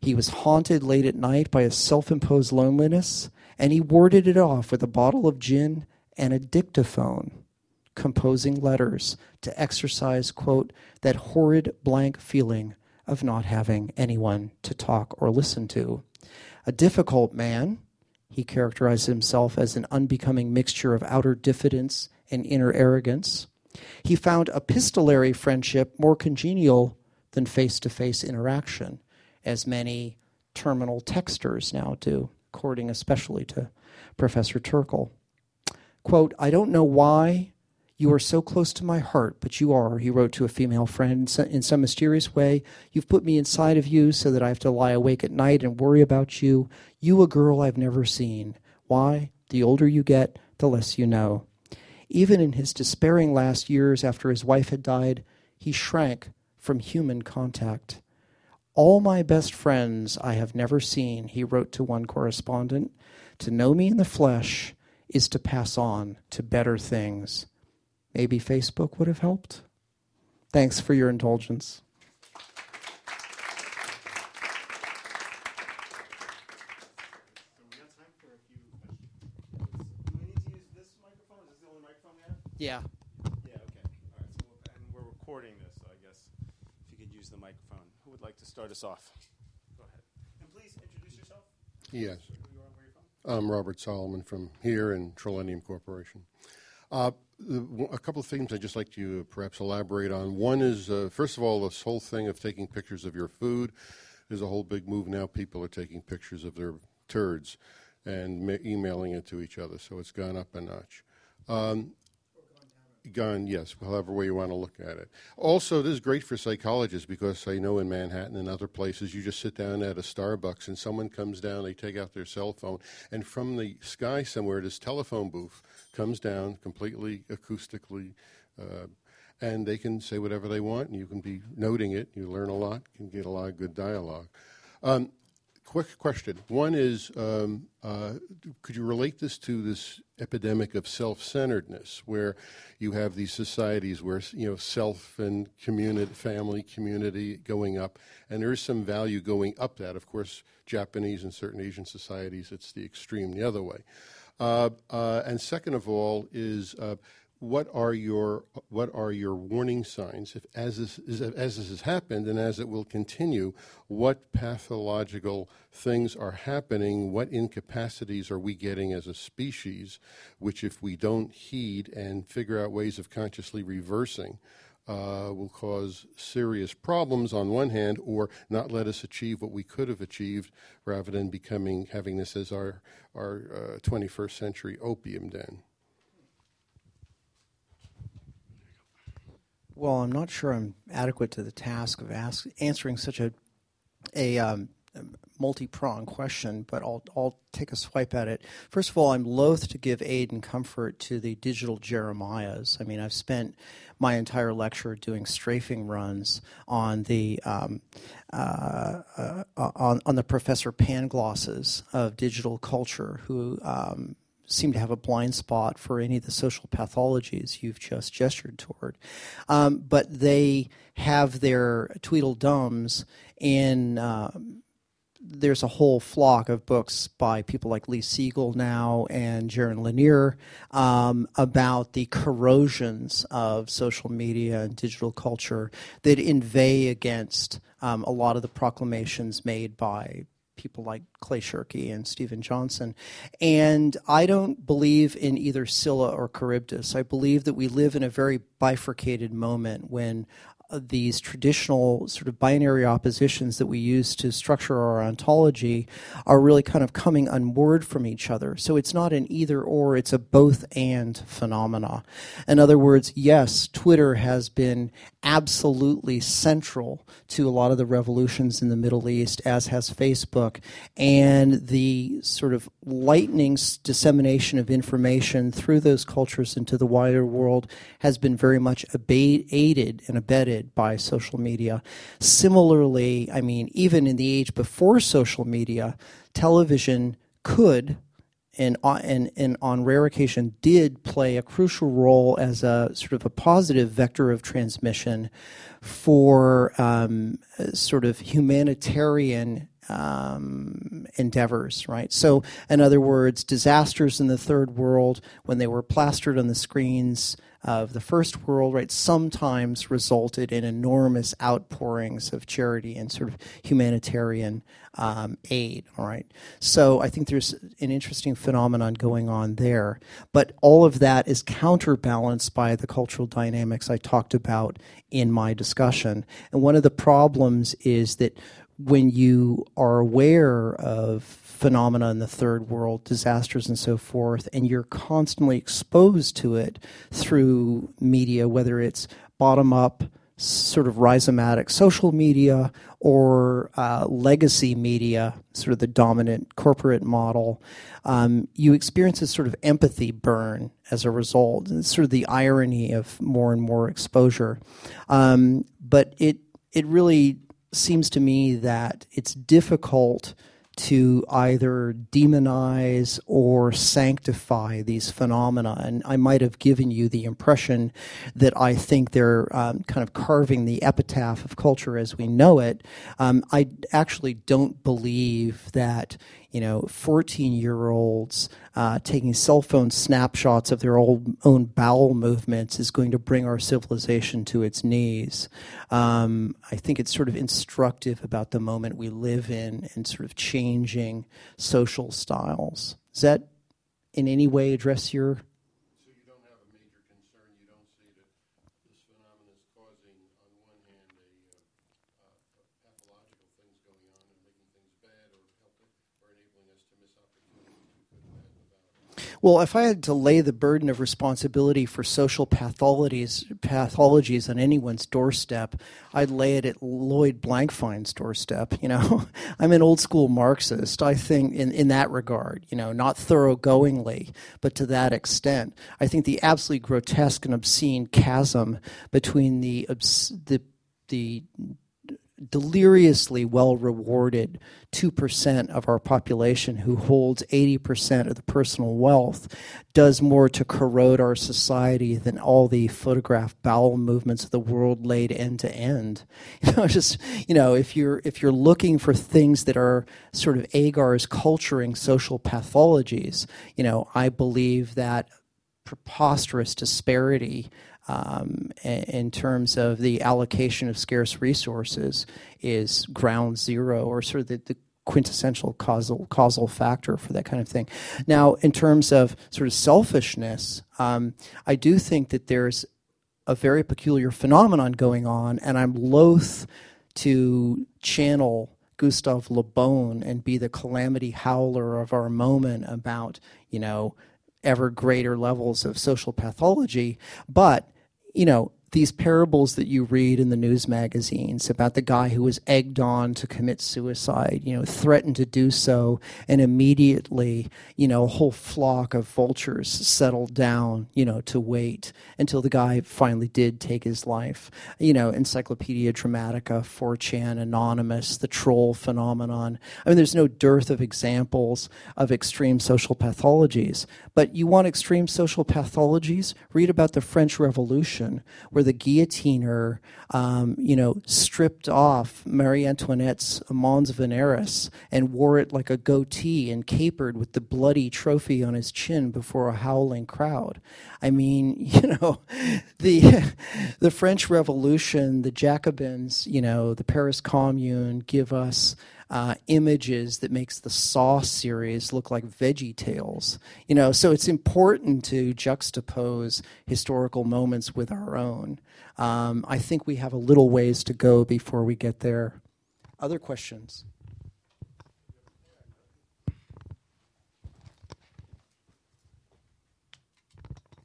He was haunted late at night by a self imposed loneliness, and he warded it off with a bottle of gin and a dictaphone composing letters to exercise, quote, that horrid blank feeling of not having anyone to talk or listen to. A difficult man, he characterized himself as an unbecoming mixture of outer diffidence and inner arrogance. He found epistolary friendship more congenial than face to face interaction, as many terminal texters now do, according especially to Professor Turkle. Quote, I don't know why you are so close to my heart, but you are, he wrote to a female friend. In some mysterious way, you've put me inside of you so that I have to lie awake at night and worry about you. You, a girl I've never seen. Why? The older you get, the less you know. Even in his despairing last years after his wife had died, he shrank from human contact. All my best friends I have never seen, he wrote to one correspondent. To know me in the flesh is to pass on to better things. Maybe Facebook would have helped. Thanks for your indulgence. Yeah. Yeah, okay. All right. So we'll, and we're recording this, so I guess if you could use the microphone. Who would like to start us off? Go ahead. And please introduce yourself. Yes. I'm Robert Solomon from here in Trillennium Corporation. Uh, a couple of things I'd just like to perhaps elaborate on. One is, uh, first of all, this whole thing of taking pictures of your food. There's a whole big move now. People are taking pictures of their turds and ma- emailing it to each other, so it's gone up a notch. Um, gone, yes, however way you want to look at it. Also, this is great for psychologists because I know in Manhattan and other places, you just sit down at a Starbucks and someone comes down, they take out their cell phone, and from the sky somewhere, this telephone booth comes down completely acoustically. Uh, and they can say whatever they want, and you can be noting it. You learn a lot, can get a lot of good dialogue. Um, quick question. One is, um, uh, could you relate this to this epidemic of self-centeredness, where you have these societies where you know self and community, family, community going up, and there is some value going up that. Of course, Japanese and certain Asian societies, it's the extreme the other way. Uh, uh, and second of all is uh, what are your what are your warning signs if as this is, as this has happened and as it will continue what pathological things are happening what incapacities are we getting as a species which if we don't heed and figure out ways of consciously reversing uh, will cause serious problems on one hand, or not let us achieve what we could have achieved, rather than becoming having this as our our uh, 21st century opium den. Well, I'm not sure I'm adequate to the task of ask, answering such a a um, multi-pronged question, but I'll I'll take a swipe at it. First of all, I'm loath to give aid and comfort to the digital Jeremiahs. I mean, I've spent my entire lecture doing strafing runs on the um, uh, uh, on on the Professor Panglosses of digital culture, who um, seem to have a blind spot for any of the social pathologies you've just gestured toward. Um, but they have their Tweedledums in um, there's a whole flock of books by people like Lee Siegel now and Jaron Lanier um, about the corrosions of social media and digital culture that inveigh against um, a lot of the proclamations made by people like Clay Shirky and Steven Johnson. And I don't believe in either Scylla or Charybdis. I believe that we live in a very bifurcated moment when these traditional sort of binary oppositions that we use to structure our ontology are really kind of coming unmoored from each other. So it's not an either or, it's a both and phenomena. In other words, yes, Twitter has been absolutely central to a lot of the revolutions in the Middle East, as has Facebook, and the sort of lightning dissemination of information through those cultures into the wider world has been very much aided and abetted by social media. Similarly, I mean, even in the age before social media, television could and, and, and on rare occasion did play a crucial role as a sort of a positive vector of transmission for um, sort of humanitarian um, endeavors, right? So, in other words, disasters in the third world, when they were plastered on the screens of the first world, right, sometimes resulted in enormous outpourings of charity and sort of humanitarian um, aid, all right? So, I think there's an interesting phenomenon going on there. But all of that is counterbalanced by the cultural dynamics I talked about in my discussion. And one of the problems is that when you are aware of phenomena in the third world, disasters and so forth, and you're constantly exposed to it through media, whether it's bottom up, sort of rhizomatic social media or uh, legacy media, sort of the dominant corporate model, um, you experience a sort of empathy burn as a result. It's sort of the irony of more and more exposure. Um, but it it really seems to me that it's difficult to either demonize or sanctify these phenomena. And I might have given you the impression that I think they're um, kind of carving the epitaph of culture as we know it. Um, I actually don't believe that you know, 14 year olds uh, taking cell phone snapshots of their old, own bowel movements is going to bring our civilization to its knees. Um, I think it's sort of instructive about the moment we live in and sort of changing social styles. Does that in any way address your Well, if I had to lay the burden of responsibility for social pathologies, pathologies on anyone's doorstep, I'd lay it at Lloyd Blankfein's doorstep. You know, *laughs* I'm an old school Marxist. I think in, in that regard, you know, not thoroughgoingly, but to that extent, I think the absolutely grotesque and obscene chasm between the the the deliriously well rewarded 2% of our population who holds 80% of the personal wealth does more to corrode our society than all the photographed bowel movements of the world laid end to end. *laughs* You know, just you know, if you're if you're looking for things that are sort of Agar's culturing social pathologies, you know, I believe that preposterous disparity um, in terms of the allocation of scarce resources is ground zero or sort of the, the quintessential causal causal factor for that kind of thing. Now, in terms of sort of selfishness, um, I do think that there's a very peculiar phenomenon going on, and I'm loath to channel Gustave Le Bon and be the calamity howler of our moment about you know ever greater levels of social pathology, but you know, these parables that you read in the news magazines about the guy who was egged on to commit suicide, you know, threatened to do so, and immediately, you know, a whole flock of vultures settled down, you know, to wait until the guy finally did take his life. You know, Encyclopedia Dramatica, 4chan, Anonymous, the troll phenomenon. I mean, there's no dearth of examples of extreme social pathologies. But you want extreme social pathologies? Read about the French Revolution, where the guillotiner, um, you know, stripped off Marie Antoinette's Mons Veneris and wore it like a goatee and capered with the bloody trophy on his chin before a howling crowd. I mean, *laughs* you know, the the French Revolution, the Jacobins, you know, the Paris Commune give us uh, images that makes the Saw series look like Veggie Tales. You know, so it's important to juxtapose historical moments with our own. Um, I think we have a little ways to go before we get there. Other questions?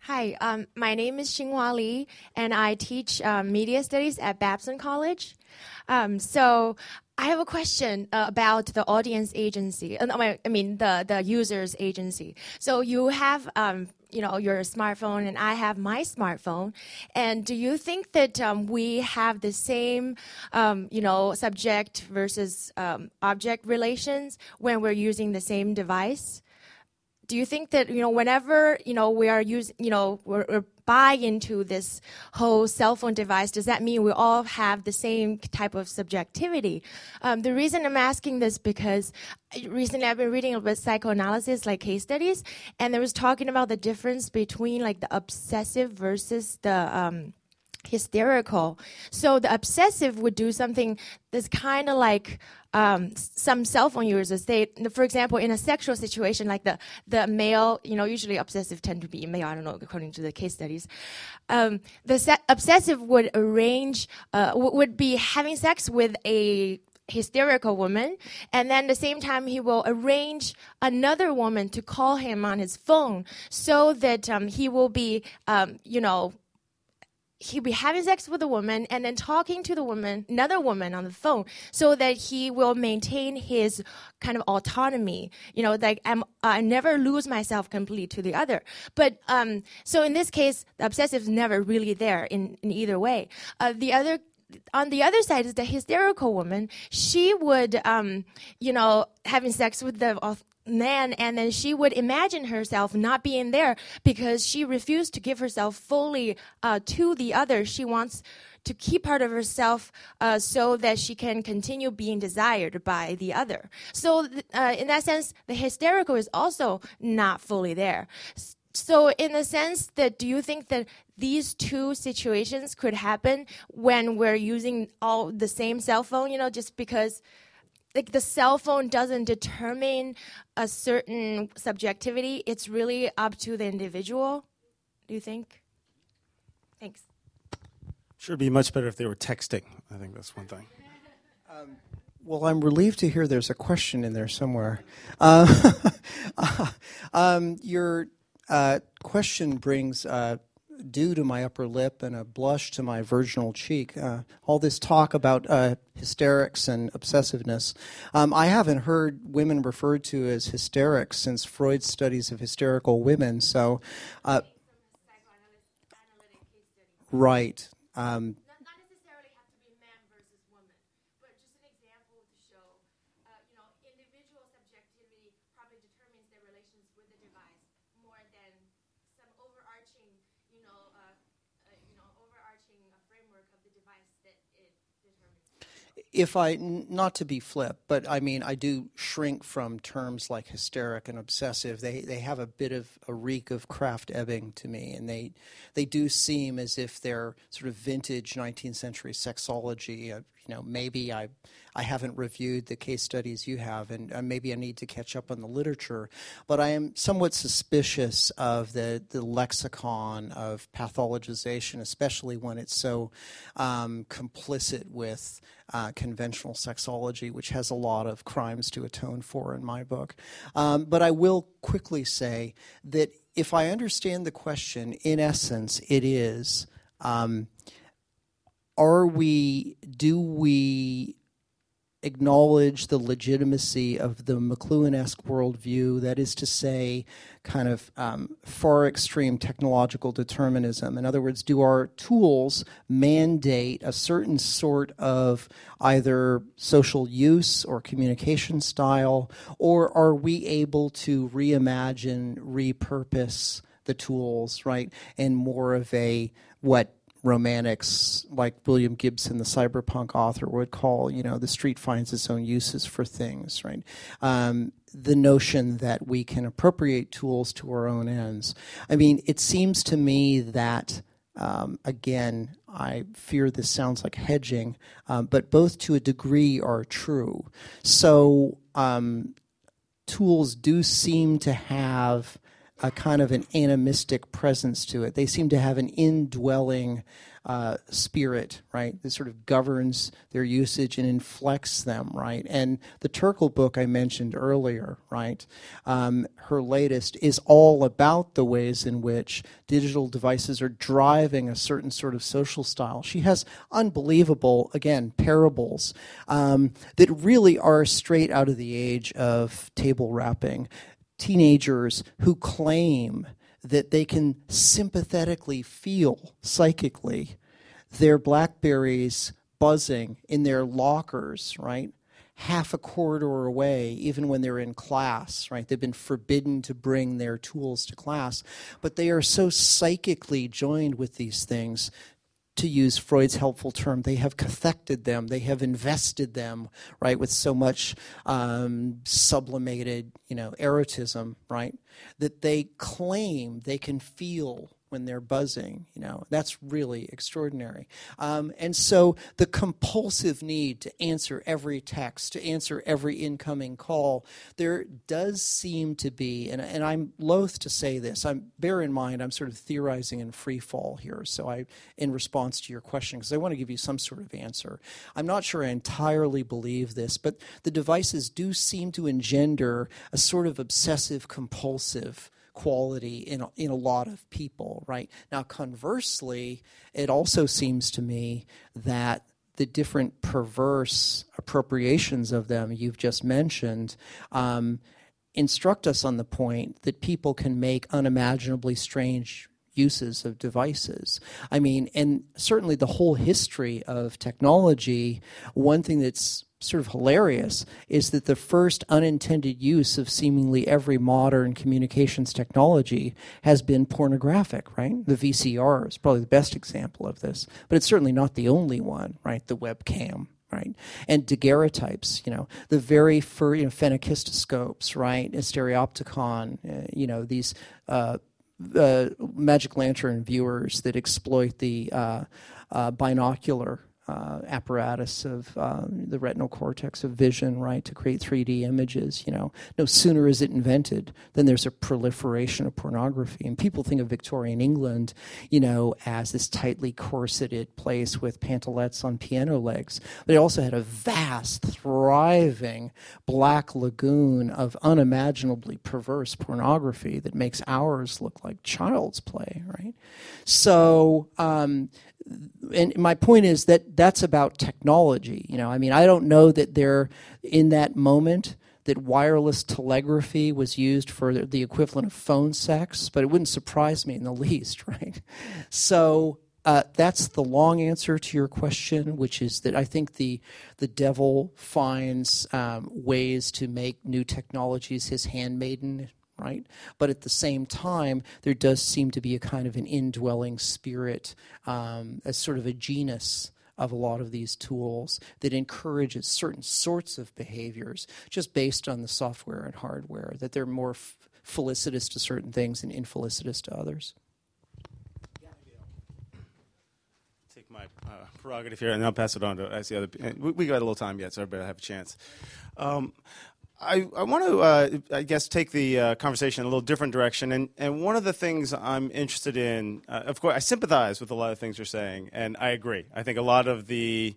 Hi, um, my name is Xinghua Li, and I teach um, media studies at Babson College. Um, so I have a question uh, about the audience agency. Uh, I mean, the the users agency. So you have. Um, you know your smartphone and I have my smartphone. And do you think that um, we have the same, um, you know, subject versus um, object relations when we're using the same device? do you think that you know whenever you know we are using you know we're, we're buy into this whole cell phone device does that mean we all have the same type of subjectivity? Um, the reason i'm asking this because recently i've been reading about psychoanalysis like case studies and there was talking about the difference between like the obsessive versus the um, hysterical. So the obsessive would do something that's kind of like um, some cell phone users. They, for example, in a sexual situation, like the the male, you know, usually obsessive tend to be male. I don't know, according to the case studies. Um, the se- obsessive would arrange, uh, w- would be having sex with a hysterical woman and then the same time he will arrange another woman to call him on his phone so that um, he will be um, you know he'll be having sex with a woman and then talking to the woman, another woman on the phone, so that he will maintain his kind of autonomy. You know, like I'm, I never lose myself completely to the other. But um, so in this case, the obsessive is never really there in, in either way. Uh, the other on the other side is the hysterical woman. She would, um, you know, having sex with the man and then she would imagine herself not being there because she refused to give herself fully uh, to the other. She wants to keep part of herself uh, so that she can continue being desired by the other. So uh, in that sense the hysterical is also not fully there. So in the sense that do you think that these two situations could happen when we're using all the same cell phone you know just because like the cell phone doesn't determine a certain subjectivity. It's really up to the individual. Do you think? Thanks. Sure, it'd be much better if they were texting. I think that's one thing. *laughs* Um, well, I'm relieved to hear there's a question in there somewhere. Uh, *laughs* um, your uh, question brings uh, dew to my upper lip and a blush to my virginal cheek. Uh, all this talk about uh, hysterics and obsessiveness. Um, I haven't heard women referred to as hysterics since Freud's studies of hysterical women. So, uh, right. Um, if I, not to be flip, but I mean, I do shrink from terms like hysteric and obsessive. They, they have a bit of a reek of Krafft-Ebing to me, and they, they do seem as if they're sort of vintage 19th century sexology. Uh, you know, maybe I, I haven't reviewed the case studies you have, and uh, maybe I need to catch up on the literature. But I am somewhat suspicious of the, the lexicon of pathologization, especially when it's so um, complicit with uh, conventional sexology, which has a lot of crimes to atone for in my book. Um, but I will quickly say that if I understand the question, in essence, it is. Um, are we do we acknowledge the legitimacy of the McLuhan-esque worldview, that is to say, kind of um, far extreme technological determinism. In other words, do our tools mandate a certain sort of either social use or communication style, or are we able to reimagine, repurpose the tools, right, in more of a what romantics, like William Gibson, the cyberpunk author, would call, you know, the street finds its own uses for things, right? Um, the notion that we can appropriate tools to our own ends. I mean, it seems to me that, um, again, I fear this sounds like hedging, um, but both to a degree are true. So, um, tools do seem to have a kind of an animistic presence to it. They seem to have an indwelling uh, spirit, right, that sort of governs their usage and inflects them, right? And the Turkle book I mentioned earlier, right, um, her latest is all about the ways in which digital devices are driving a certain sort of social style. She has unbelievable, again, parables um, that really are straight out of the age of table rapping teenagers who claim that they can sympathetically feel psychically their blackberries buzzing in their lockers, right? Half a corridor away, even when they're in class, right? They've been forbidden to bring their tools to class, but they are so psychically joined with these things to use Freud's helpful term, they have cathected them, they have invested them, right, with so much um, sublimated, you know, erotism, right, that they claim they can feel when they're buzzing. You know, that's really extraordinary. Um, and so the compulsive need to answer every text, to answer every incoming call, there does seem to be, and, and I'm loath to say this. I'm bear in mind I'm sort of theorizing in free fall here. So I, in response to your question, because I want to give you some sort of answer. I'm not sure I entirely believe this, but the devices do seem to engender a sort of obsessive compulsive quality in a, in a lot of people, right? Now, conversely, it also seems to me that the different perverse appropriations of them you've just mentioned um, instruct us on the point that people can make unimaginably strange uses of devices. I mean, and certainly the whole history of technology, one thing that's sort of hilarious is that the first unintended use of seemingly every modern communications technology has been pornographic, right? The VCR is probably the best example of this, but it's certainly not the only one, right? The webcam, right? And daguerreotypes, you know, the very first, you know, phenakistoscopes, right? Stereopticon, uh, you know, these uh, uh, magic lantern viewers that exploit the uh, binocular uh, apparatus of uh, the retinal cortex of vision, right, to create 3D images. You know, no sooner is it invented than there's a proliferation of pornography. And people think of Victorian England, you know, as this tightly corseted place with pantalettes on piano legs. But it also had a vast, thriving black lagoon of unimaginably perverse pornography that makes ours look like child's play, right? So, um, and my point is that that's about technology. You know, I mean, I don't know that they're in that moment that wireless telegraphy was used for the equivalent of phone sex, but it wouldn't surprise me in the *laughs* least, right? So uh, that's the long answer to your question, which is that I think the the devil finds um, ways to make new technologies his handmaiden, right? But at the same time, there does seem to be a kind of an indwelling spirit, um, as sort of a genus of a lot of these tools that encourages certain sorts of behaviors just based on the software and hardware, that they're more f- felicitous to certain things and infelicitous to others. Take my uh, prerogative here, and I'll pass it on to as the other. We, we got a little time yet, so better have a chance. Um, I, I want to, uh, I guess, take the uh, conversation in a little different direction. And, and one of the things I'm interested in, uh, of course, I sympathize with a lot of things you're saying, and I agree. I think a lot of the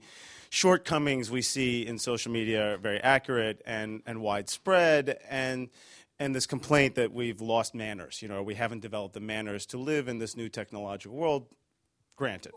shortcomings we see in social media are very accurate and, and widespread. And, and this complaint that we've lost manners, you know, we haven't developed the manners to live in this new technological world, granted.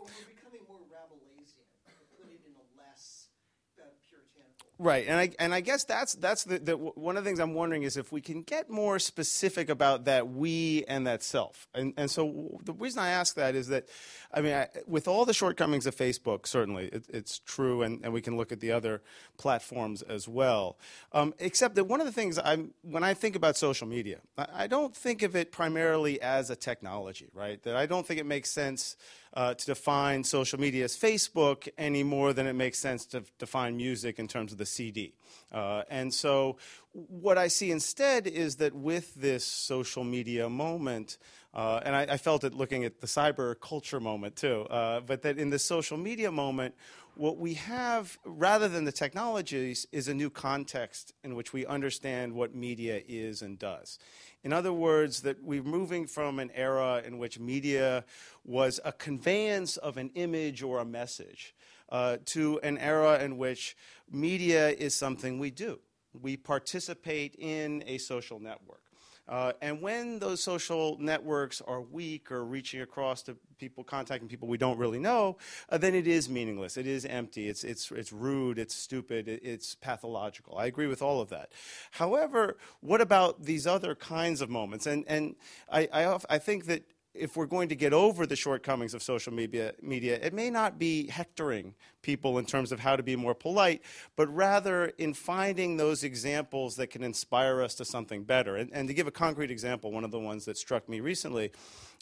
Right, and I and I guess that's that's the, the, one of the things I'm wondering is if we can get more specific about that we and that self. And and so the reason I ask that is that, I mean, I, with all the shortcomings of Facebook, certainly it, it's true, and, and we can look at the other platforms as well. Um, except that one of the things I'm when I think about social media, I, I don't think of it primarily as a technology, right? That I don't think it makes sense uh, to define social media as Facebook any more than it makes sense to define music in terms of the CD. Uh, and so, what I see instead is that with this social media moment, uh, and I, I, felt it looking at the cyber culture moment too, uh, but that in the social media moment, what we have, rather than the technologies, is a new context in which we understand what media is and does. In other words, that we're moving from an era in which media was a conveyance of an image or a message uh, to an era in which media is something we do. We participate in a social network. Uh, and when those social networks are weak or reaching across to people, contacting people we don't really know, uh, then it is meaningless. It is empty. It's, it's, it's rude. It's stupid. It, it's pathological. I agree with all of that. However, what about these other kinds of moments? And, and I, I, I think that if we're going to get over the shortcomings of social media, media, it may not be hectoring people in terms of how to be more polite, but rather in finding those examples that can inspire us to something better. And, and to give a concrete example, one of the ones that struck me recently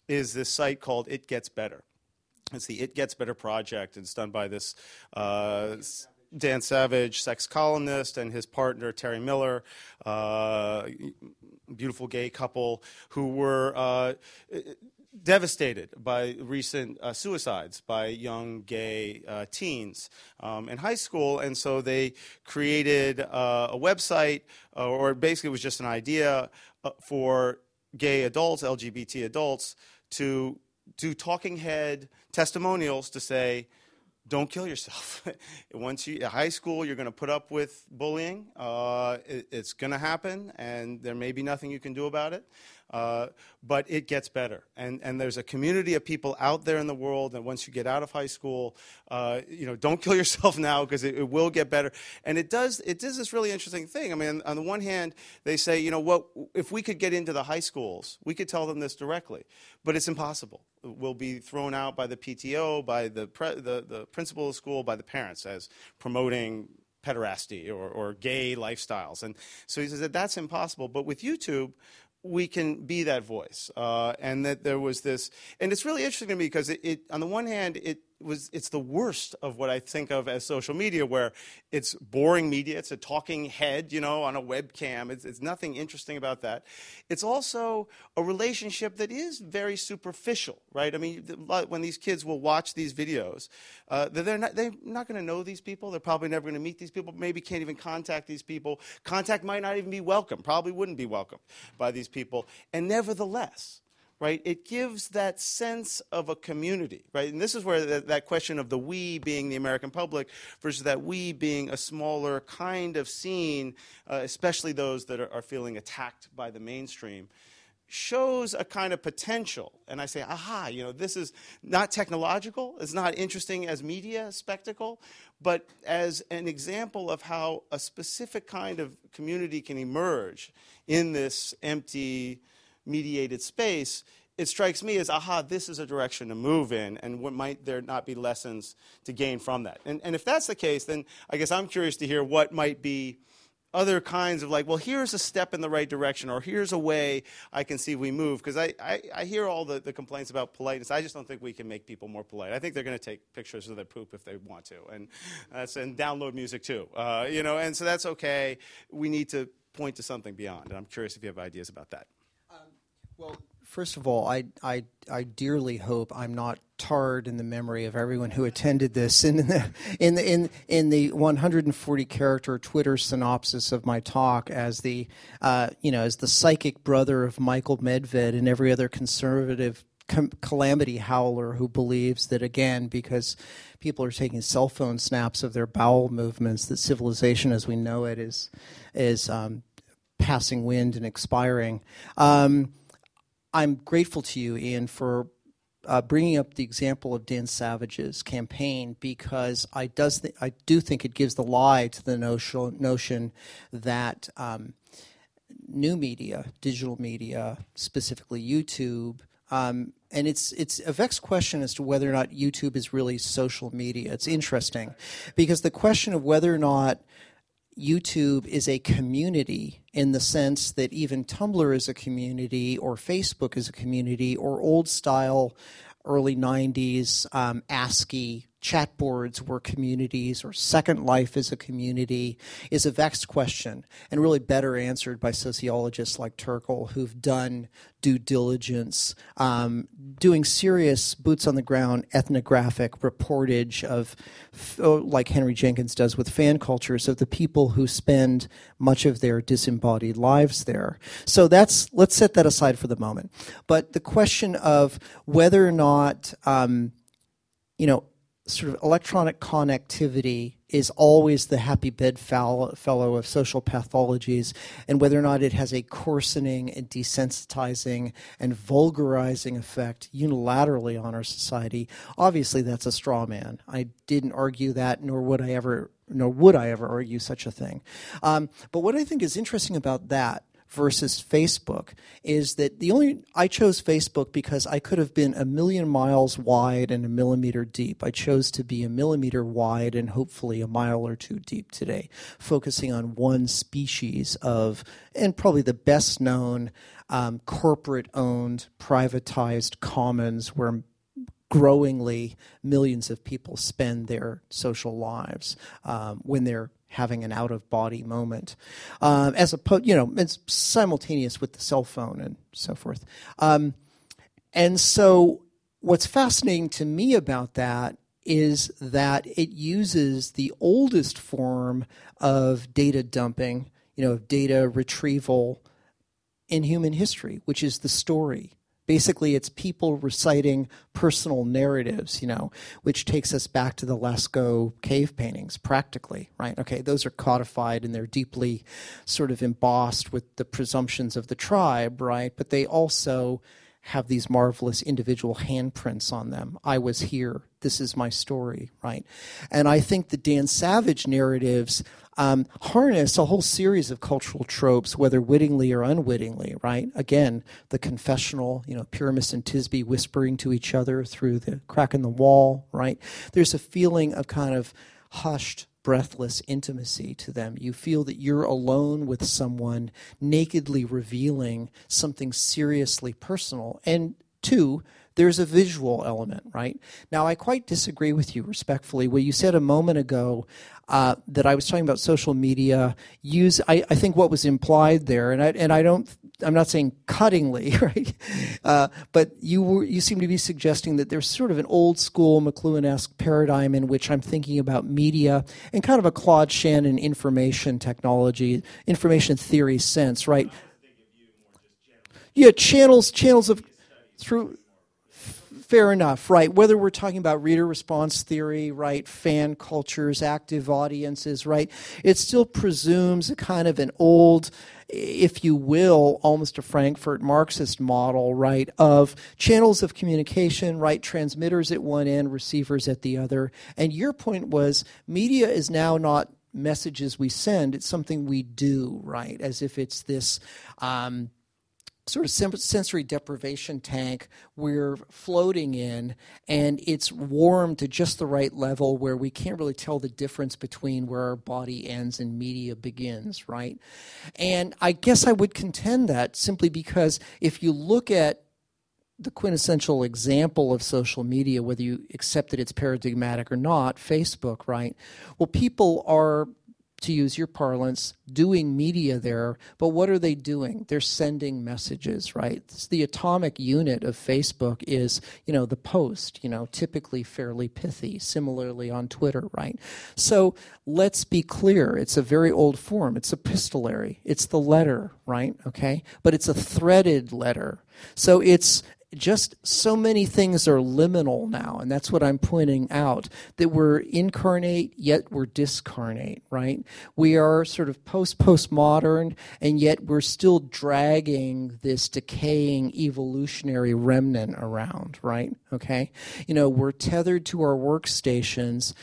is this site called It Gets Better. It's the It Gets Better project. It's done by this. Uh, Dan Savage, sex columnist, and his partner Terry Miller, uh, beautiful gay couple who were uh, devastated by recent uh, suicides by young gay uh, teens um, in high school, and so they created uh, a website, uh, or basically it was just an idea uh, for gay adults, LGBT adults, to do talking head testimonials to say, don't kill yourself. *laughs* Once you high school, you're going to put up with bullying. Uh, it, it's going to happen, and there may be nothing you can do about it. Uh, but it gets better. And, and there's a community of people out there in the world. And once you get out of high school, uh, you know, don't *laughs* kill yourself now because it, it, will get better. And it does, it does this really interesting thing. I mean, on the one hand, they say, you know, what, if we could get into the high schools, we could tell them this directly. But it's impossible. We'll be thrown out by the PTO, by the, pre- the, the principal of school, by the parents as promoting pederasty or, or gay lifestyles. And so he says that that's impossible. But with YouTube, we can be that voice. Uh, and that there was this, and it's really interesting to me because it, it, on the one hand, it was it's the worst of what I think of as social media, where it's boring media. It's a talking head, you know, on a webcam. It's, it's nothing interesting about that. It's also a relationship that is very superficial, right? I mean, when these kids will watch these videos, uh, they're not they're not going to know these people. They're probably never going to meet these people. Maybe can't even contact these people. Contact might not even be welcome. Probably wouldn't be welcome by these people. And nevertheless right? It gives that sense of a community, right? And this is where that, that question of the we being the American public versus that we being a smaller kind of scene, uh, especially those that are, are feeling attacked by the mainstream shows a kind of potential. And I say, aha, you know, this is not technological, it's not interesting as media spectacle, but as an example of how a specific kind of community can emerge in this empty, mediated space, it strikes me as, aha, this is a direction to move in, and what might there not be lessons to gain from that? And, and if that's the case, then I guess I'm curious to hear what might be other kinds of like, well, here's a step in the right direction, or here's a way I can see we move. Because I, I, I, hear all the, the complaints about politeness. I just don't think we can make people more polite. I think they're going to take pictures of their poop if they want to, and, that's, and download music too. Uh, you know, and so that's okay. We need to point to something beyond, and I'm curious if you have ideas about that. Well, first of all, I, I, I dearly hope I'm not tarred in the memory of everyone who attended this. In the, in the, in, in the 140 character Twitter synopsis of my talk as the, uh, you know, as the psychic brother of Michael Medved and every other conservative calamity howler who believes that again because people are taking cell phone snaps of their bowel movements that civilization as we know it is is um, passing wind and expiring um, I'm grateful to you, Ian, for uh, bringing up the example of Dan Savage's campaign because I does th- I do think it gives the lie to the notion notion that um, new media, digital media, specifically YouTube. Um, and it's it's a vexed question as to whether or not YouTube is really social media. It's interesting because the question of whether or not YouTube is a community in the sense that even Tumblr is a community, or Facebook is a community, or old style early 90s, um, ASCII, chat boards were communities or Second Life is a community is a vexed question and really better answered by sociologists like Turkle who've done due diligence, um, doing serious boots on the ground ethnographic reportage of, oh, like Henry Jenkins does with fan cultures, of the people who spend much of their disembodied lives there. So that's let's set that aside for the moment. But the question of whether or not um, you know, sort of electronic connectivity is always the happy bedfellow of social pathologies, and whether or not it has a coarsening and desensitizing and vulgarizing effect unilaterally on our society, obviously that's a straw man. I didn't argue that, nor would I ever, nor would I ever argue such a thing. Um, but what I think is interesting about that versus Facebook is that the only I chose Facebook because I could have been a million miles wide and a millimeter deep. I chose to be a millimeter wide and hopefully a mile or two deep today, focusing on one species of, and probably the best known um, corporate owned, privatized commons where growingly millions of people spend their social lives um, when they're having an out of body moment, um, as opposed, you know, it's simultaneous with the cell phone and so forth. Um, and so, what's fascinating to me about that is that it uses the oldest form of data dumping, you know, data retrieval in human history, which is the story. Basically, it's people reciting personal narratives, you know, which takes us back to the Lascaux cave paintings, practically, right? Okay, those are codified and they're deeply sort of embossed with the presumptions of the tribe, right? But they also have these marvelous individual handprints on them. I was here. This is my story, right? And I think the Dan Savage narratives um, harness a whole series of cultural tropes, whether wittingly or unwittingly, right? Again, the confessional, you know, Pyramus and Thisbe whispering to each other through the crack in the wall, right? There's a feeling of kind of hushed, breathless intimacy to them. You feel that you're alone with someone nakedly revealing something seriously personal. And two, there's a visual element, right? Now, I quite disagree with you respectfully. What you said a moment ago uh, that I was talking about social media use. I, I, think what was implied there, and I and I don't. I'm not saying cuttingly, *laughs* right? Uh, but you were you seem to be suggesting that there's sort of an old school McLuhan-esque paradigm in which I'm thinking about media and kind of a Claude Shannon information technology, information theory sense, right? Yeah, channels, channels of through fair enough, right? Whether we're talking about reader response theory, right, fan cultures, active audiences, right, it still presumes a kind of an old, if you will, almost a Frankfurt Marxist model, right, of channels of communication, right, transmitters at one end, receivers at the other. And your point was media is now not messages we send, it's something we do, right, as if it's this. Um, sort of sensory deprivation tank we're floating in and it's warm to just the right level where we can't really tell the difference between where our body ends and media begins right? And i guess i would contend that simply because if you look at the quintessential example of social media whether you accept that it's paradigmatic or not facebook right? Well people are to use your parlance, doing media there, but what are they doing? They're sending messages, right? It's the atomic unit of Facebook is, you know, the post, you know, typically fairly pithy, similarly on Twitter, right? So let's be clear. It's a very old form. It's epistolary. It's the letter, right? Okay? But it's a threaded letter. So it's just so many things are liminal now, and that's what I'm pointing out that we're incarnate, yet we're discarnate, right? We are sort of post postmodern, and yet we're still dragging this decaying evolutionary remnant around, right? Okay? You know, we're tethered to our workstations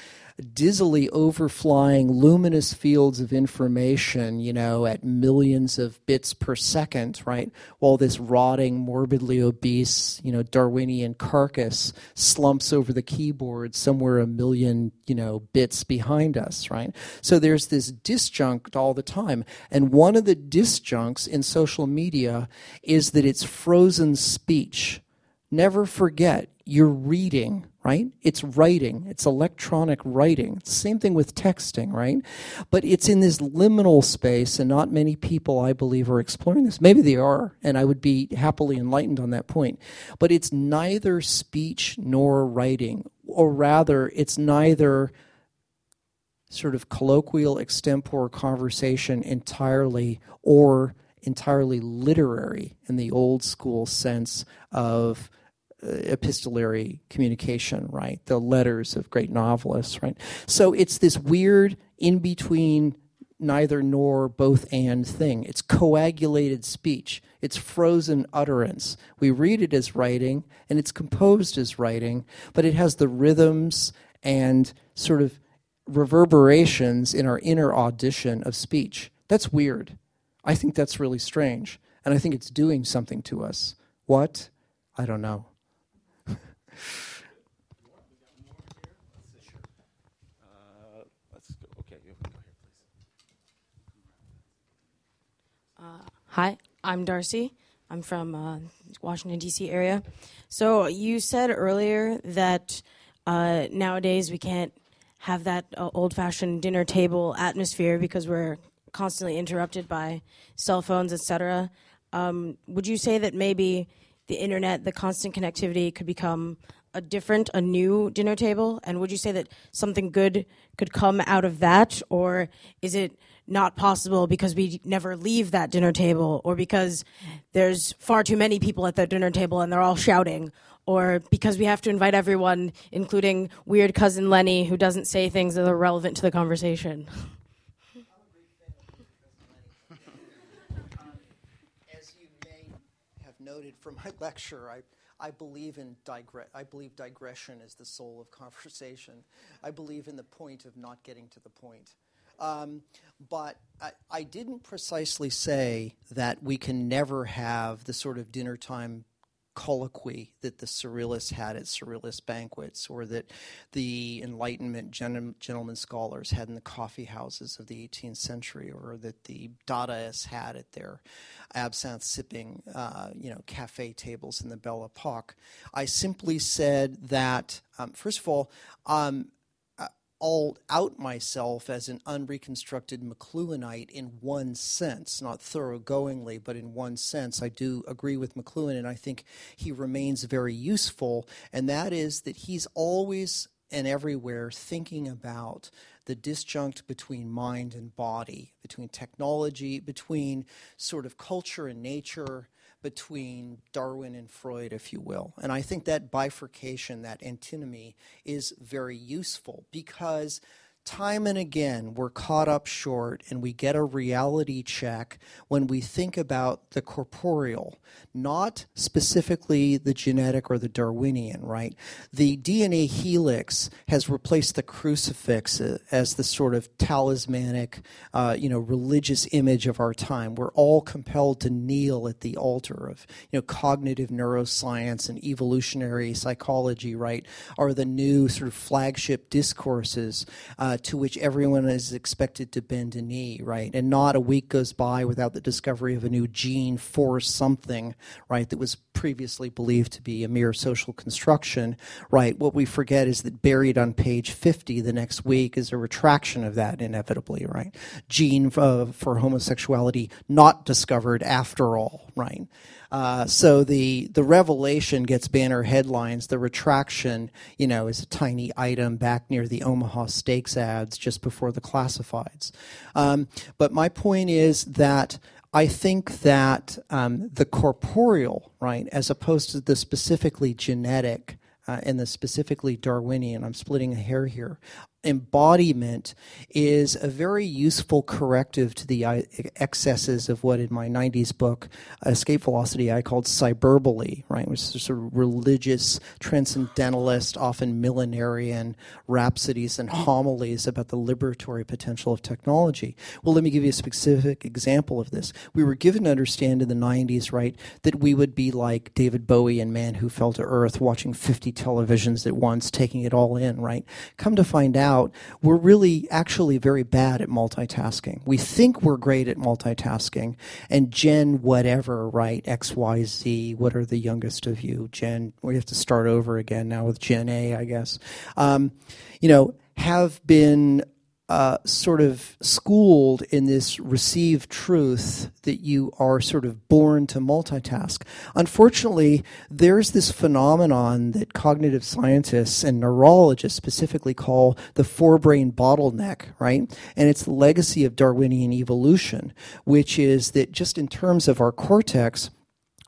dizzily overflying luminous fields of information, you know, at millions of bits per second, right? While this rotting, morbidly obese, you know, Darwinian carcass slumps over the keyboard somewhere a million, you know, bits behind us, right? So there's this disjunct all the time. And one of the disjuncts in social media is that it's frozen speech never forget you're reading, right? It's writing, it's electronic writing. Same thing with texting, right? But it's in this liminal space, and not many people, I believe, are exploring this. Maybe they are, and I would be happily enlightened on that point. But it's neither speech nor writing, or rather, it's neither sort of colloquial extempore conversation entirely or entirely literary in the old school sense of Uh, epistolary communication, right? The letters of great novelists, right? So it's this weird in between neither nor both and thing. It's coagulated speech. It's frozen utterance. We read it as writing and it's composed as writing, but it has the rhythms and sort of reverberations in our inner audition of speech. That's weird. I think that's really strange. And I think it's doing something to us. What? I don't know. Hi, I'm Darcy. I'm from uh, Washington D.C. area. So you said earlier that uh, nowadays we can't have that uh, old-fashioned dinner table atmosphere because we're constantly interrupted by cell phones, etc. Um, would you say that maybe the internet, the constant connectivity, could become a different, a new dinner table? And would you say that something good could come out of that, or is it not possible because we never leave that dinner table, or because there's far too many people at that dinner table and they're all shouting? or because we have to invite everyone, including weird cousin Lenny, who doesn't say things that are relevant to the conversation. *laughs* As you may have noted from my lecture, I, I believe in digre- I believe digression is the soul of conversation. I believe in the point of not getting to the point. Um, but I, I, didn't precisely say that we can never have the sort of dinner time colloquy that the Surrealists had at Surrealist banquets, or that the Enlightenment gen- gentlemen scholars had in the coffee houses of the 18th century, or that the Dadaists had at their absinthe sipping, uh, you know, cafe tables in the Belle Epoque. I simply said that, um, first of all, um, I'll out myself as an unreconstructed McLuhanite in one sense, not thoroughgoingly, but in one sense. I do agree with McLuhan, and I think he remains very useful, and that is that he's always and everywhere thinking about the disjunct between mind and body, between technology, between sort of culture and nature, between Darwin and Freud, if you will. And I think that bifurcation, that antinomy, is very useful because time and again we're caught up short and we get a reality check when we think about the corporeal, not specifically the genetic or the Darwinian, right? The DNA helix has replaced the crucifix as the sort of talismanic, uh, you know, religious image of our time. We're all compelled to kneel at the altar of, you know, cognitive neuroscience and evolutionary psychology, right? Are the new sort of flagship discourses. Uh, uh, to which everyone is expected to bend a knee, right? And not a week goes by without the discovery of a new gene for something, right, that was previously believed to be a mere social construction, right? What we forget is that buried on page 50 the next week is a retraction of that, inevitably, right? Gene uh, for homosexuality not discovered after all, right? Uh, so the the revelation gets banner headlines. The retraction, you know, is a tiny item back near the Omaha Steaks ads just before the classifieds. Um, but my point is that I think that um, the corporeal, right, as opposed to the specifically genetic uh, and the specifically Darwinian, I'm splitting a hair here, embodiment is a very useful corrective to the uh, excesses of what in my 90s book escape velocity i called cyberbole right? Which is sort of religious transcendentalist often millenarian rhapsodies and homilies about the liberatory potential of technology. Well let me give you a specific example of this. We were given to understand in the 90s right that we would be like david bowie and man who fell to earth watching 50 televisions at once taking it all in right? Come to find out out, we're really actually very bad at multitasking. We think we're great at multitasking, and Gen whatever, right? X, Y, Z. What are the youngest of you? Gen. We have to start over again now with Gen A, I guess. Um, you know, have been uh, sort of schooled in this received truth that you are sort of born to multitask. Unfortunately, there's this phenomenon that cognitive scientists and neurologists specifically call the forebrain bottleneck, right? And it's the legacy of Darwinian evolution, which is that just in terms of our cortex,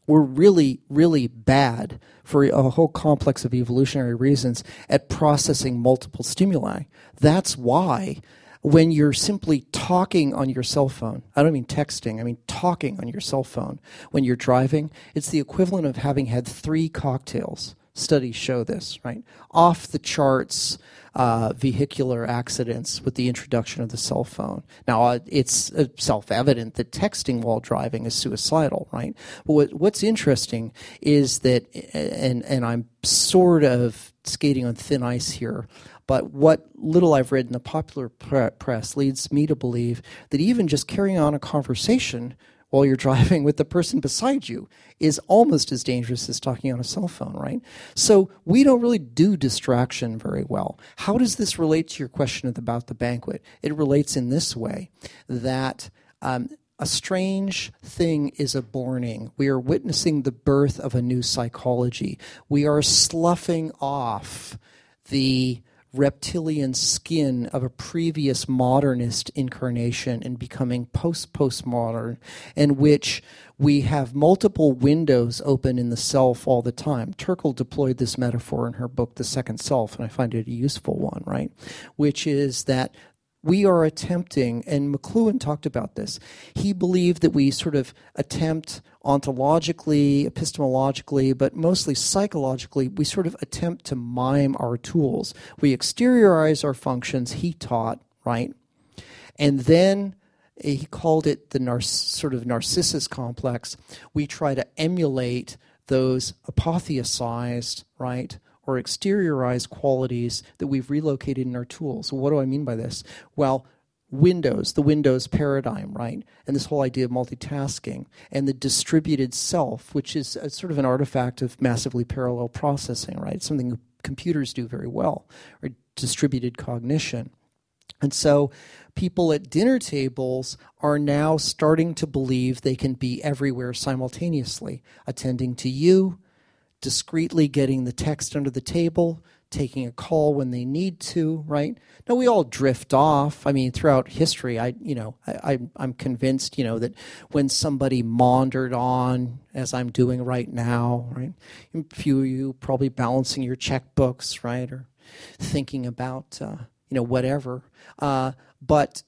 we're really, really bad for a whole complex of evolutionary reasons at processing multiple stimuli. That's why when you're simply talking on your cell phone, I don't mean texting, I mean talking on your cell phone when you're driving, it's the equivalent of having had three cocktails. Studies show this, right? Off the charts uh, vehicular accidents with the introduction of the cell phone. Now, uh, it's uh, self evident that texting while driving is suicidal, right? But what, what's interesting is that, and, and I'm sort of skating on thin ice here, but what little I've read in the popular press leads me to believe that even just carrying on a conversation while you're *laughs* driving with the person beside you is almost as dangerous as talking on a cell phone, right? So we don't really do distraction very well. How does this relate to your question about the banquet? It relates in this way that um, a strange thing is aborning. We are witnessing the birth of a new psychology. We are sloughing off the reptilian skin of a previous modernist incarnation and becoming post postmodern, in which we have multiple windows open in the self all the time. Turkle deployed this metaphor in her book, The Second Self, and I find it a useful one, right? Which is that we are attempting, and McLuhan talked about this, he believed that we sort of attempt ontologically, epistemologically, but mostly psychologically, we sort of attempt to mime our tools. We exteriorize our functions, he taught, right? And then eh, he called it the nar- sort of narcissus complex. We try to emulate those apotheosized, right, or exteriorized qualities that we've relocated in our tools. what do I mean by this? Well, Windows, the Windows paradigm, right? And this whole idea of multitasking and the distributed self, which is sort of an artifact of massively parallel processing, right? Something computers do very well, or distributed cognition. And so people at dinner tables are now starting to believe they can be everywhere simultaneously, attending to you, discreetly getting the text under the table, taking a call when they need to, right? Now we all drift off. I mean, throughout history, I you know I, I am convinced you know that when somebody maundered on, as I'm doing right now, right? A few of you probably balancing your checkbooks, right, or thinking about uh, you know whatever. Uh, but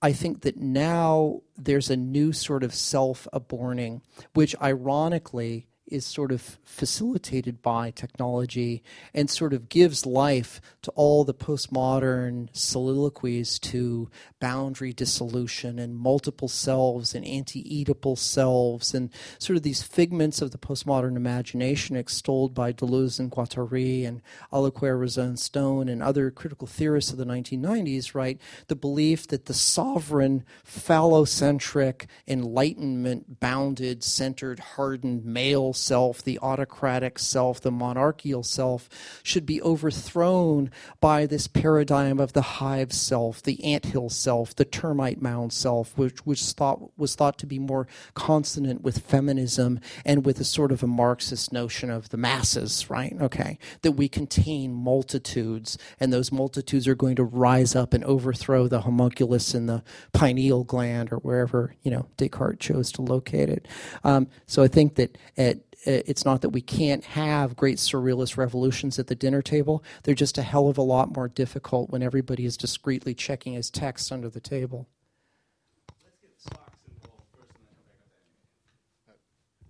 I think that now there's a new sort of self aborning, which ironically is sort of facilitated by technology and sort of gives life to all the postmodern soliloquies to boundary dissolution and multiple selves and anti-eatable selves and sort of these figments of the postmodern imagination extolled by Deleuze and Guattari and Allucquère, Stone and other critical theorists of the 1990s, right? The belief that the sovereign, phallocentric, enlightenment bounded, centered, hardened male self, the autocratic self, the monarchical self, should be overthrown by this paradigm of the hive self, the anthill self, the termite mound self, which, which thought, was thought to be more consonant with feminism and with a sort of a Marxist notion of the masses, right? Okay, that we contain multitudes, and those multitudes are going to rise up and overthrow the homunculus in the pineal gland or wherever you know Descartes chose to locate it. Um, so I think that at it's not that we can't have great surrealist revolutions at the dinner table. They're just a hell of a lot more difficult when everybody is discreetly checking his text under the table.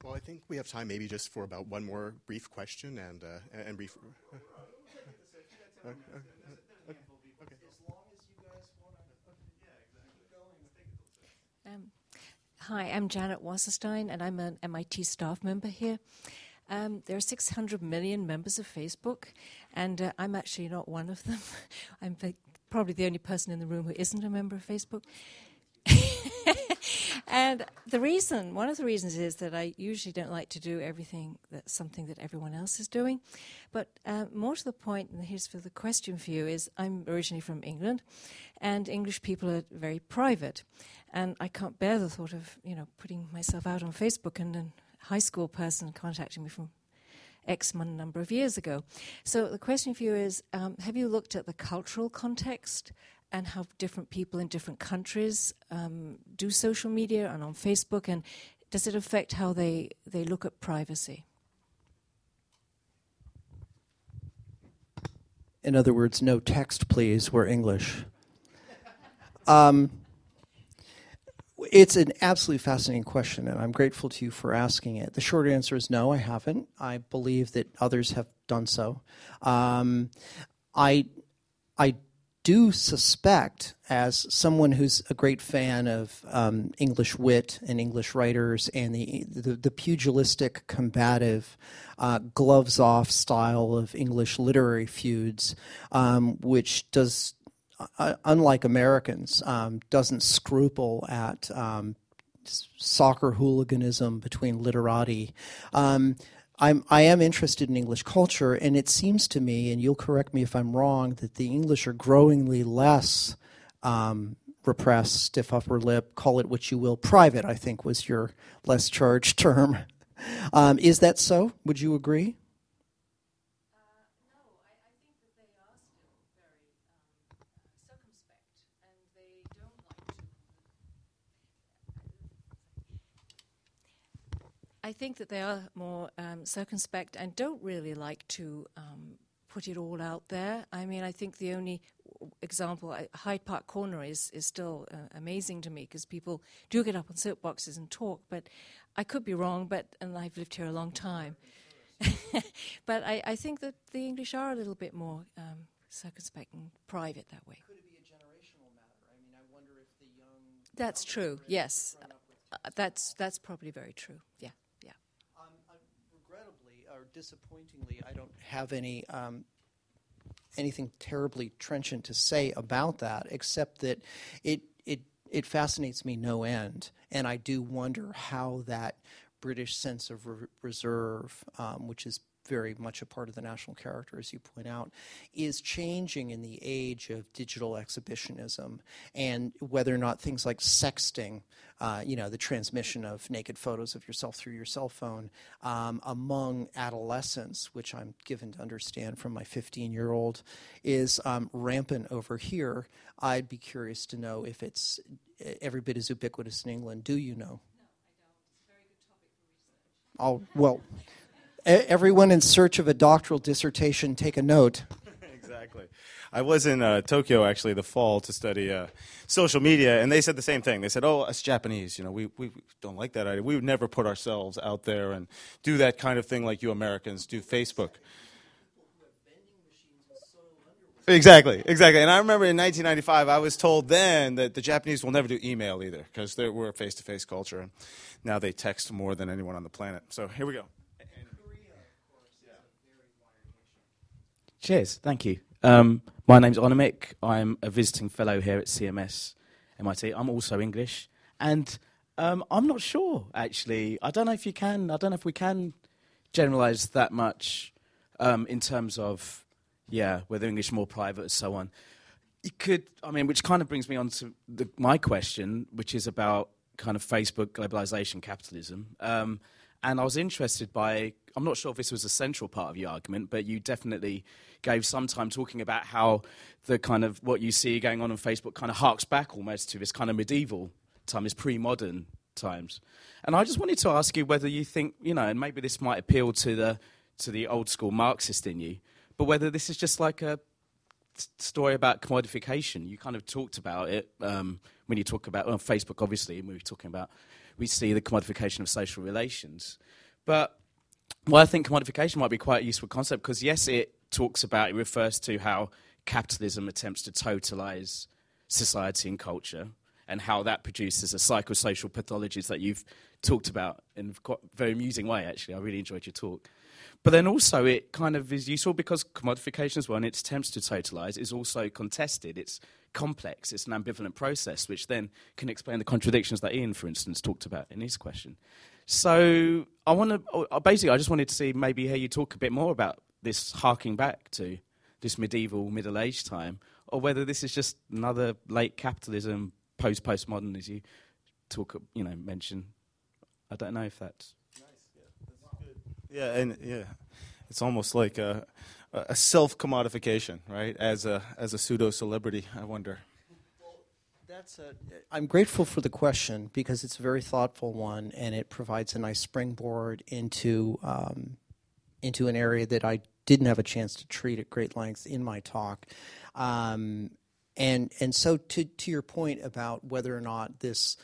Well, I think we have time maybe just for about one more brief question and, uh, and brief. *laughs* *laughs* Uh, um, Hi, I'm Janet Wasserstein, and I'm an MIT staff member here. Um, there are 600 million members of Facebook, and uh, I'm actually not one of them. *laughs* I'm probably the only person in the room who isn't a member of Facebook. *laughs* and the reason, one of the reasons is that I usually don't like to do everything that's something that everyone else is doing. But uh, more to the point, and here's for the question for you, is I'm originally from England, and English people are very private. And I can't bear the thought of, you know, putting myself out on Facebook and a high school person contacting me from X number of years ago. So the question for you is um, Have you looked at the cultural context and how different people in different countries um, do social media and on Facebook? And does it affect how they, they look at privacy? In other words, no text, please. We're English. *laughs* Um, it's an absolutely fascinating question, and I'm grateful to you for asking it. The short answer is no, I haven't. I believe that others have done so. Um, I, I do suspect, as someone who's a great fan of um, English wit and English writers and the the, the pugilistic, combative, uh, gloves off style of English literary feuds, um, which does uh, unlike Americans, um, doesn't scruple at um, soccer hooliganism between literati. Um, I'm, I am interested in English culture, and it seems to me, and you'll correct me if I'm wrong, that the English are growingly less um, repressed, stiff upper lip, call it what you will, private, I think was your less charged *laughs* term. Um, is that so? Would you agree? I think that they are more um, circumspect and don't really like to um, put it all out there. I mean, I think the only example, Hyde Park Corner, is, is still uh, amazing to me because people do get up on soapboxes and talk, but I could be wrong, but and I've lived here a long time. *laughs* but I, I, think that the English are a little bit more um, circumspect and private that way. Could it be a generational matter? I mean, I wonder if the young. That's true, yes. Uh, that's, that's probably very true, yeah disappointingly, I don't have any um, anything terribly trenchant to say about that, except that it it it fascinates me no end, and I do wonder how that British sense of re- reserve, um, which is very much a part of the national character, as you point out, is changing in the age of digital exhibitionism, and whether or not things like sexting, uh, you know, the transmission of naked photos of yourself through your cell phone, um, among adolescents, which I'm given to understand from my 15 year old, is um, rampant over here. I'd be curious to know if it's every bit as ubiquitous in England. Do you know? No, I don't. It's a very good topic for research. Oh, well, everyone in search of a doctoral dissertation, take a note. *laughs* exactly. I was in uh, Tokyo actually the fall to study uh, social media, and they said the same thing. They said, "Oh, us Japanese, you know, we, we don't like that idea. We would never put ourselves out there and do that kind of thing like you Americans do Facebook." Exactly, exactly. And I remember in 1995, I was told then that the Japanese will never do email either because we're a face-to-face culture, and now they text more than anyone on the planet. So here we go. Cheers. Thank you. Um, my name's Onamik. I'm a visiting fellow here at CMS MIT. I'm also English. And um, I'm not sure, actually. I don't know if you can, I don't know if we can generalize that much um, in terms of, yeah, whether English more private and so on. You could, I mean, which kind of brings me on to the, my question, which is about kind of Facebook, globalization, capitalism. Um, and I was interested by, I'm not sure if this was a central part of your argument, but you definitely gave some time talking about how the kind of what you see going on on Facebook kind of harks back almost to this kind of medieval time, this pre modern times. And I just wanted to ask you whether you think, you know, and maybe this might appeal to the, to the old school Marxist in you, but whether this is just like a story about commodification. You kind of talked about it um, when you talk about well, Facebook, obviously, and we were talking about we see the commodification of social relations. But well, I think commodification might be quite a useful concept because yes, it talks about, it refers to how capitalism attempts to totalize society and culture and how that produces a psychosocial pathologies that you've talked about in a very amusing way, actually. I really enjoyed your talk. but then also it kind of is useful because commodification as well, and its attempts to totalize is also contested. It's complex. It's an ambivalent process, which then can explain the contradictions that Ian, for instance, talked about in his question. So I want to uh, basically, I just wanted to see maybe hear you talk a bit more about this harking back to this medieval Middle Age time, or whether this is just another late capitalism, post postmodern, as you talk, you know, mention. I don't know if that's yeah, and yeah, it's almost like a, a self commodification, right? As a as a pseudo celebrity, I wonder. That's a, I'm grateful for the question because it's a very thoughtful one and it provides a nice springboard into um, into an area that I didn't have a chance to treat at great length in my talk. Um, and and so to to your point about whether or not this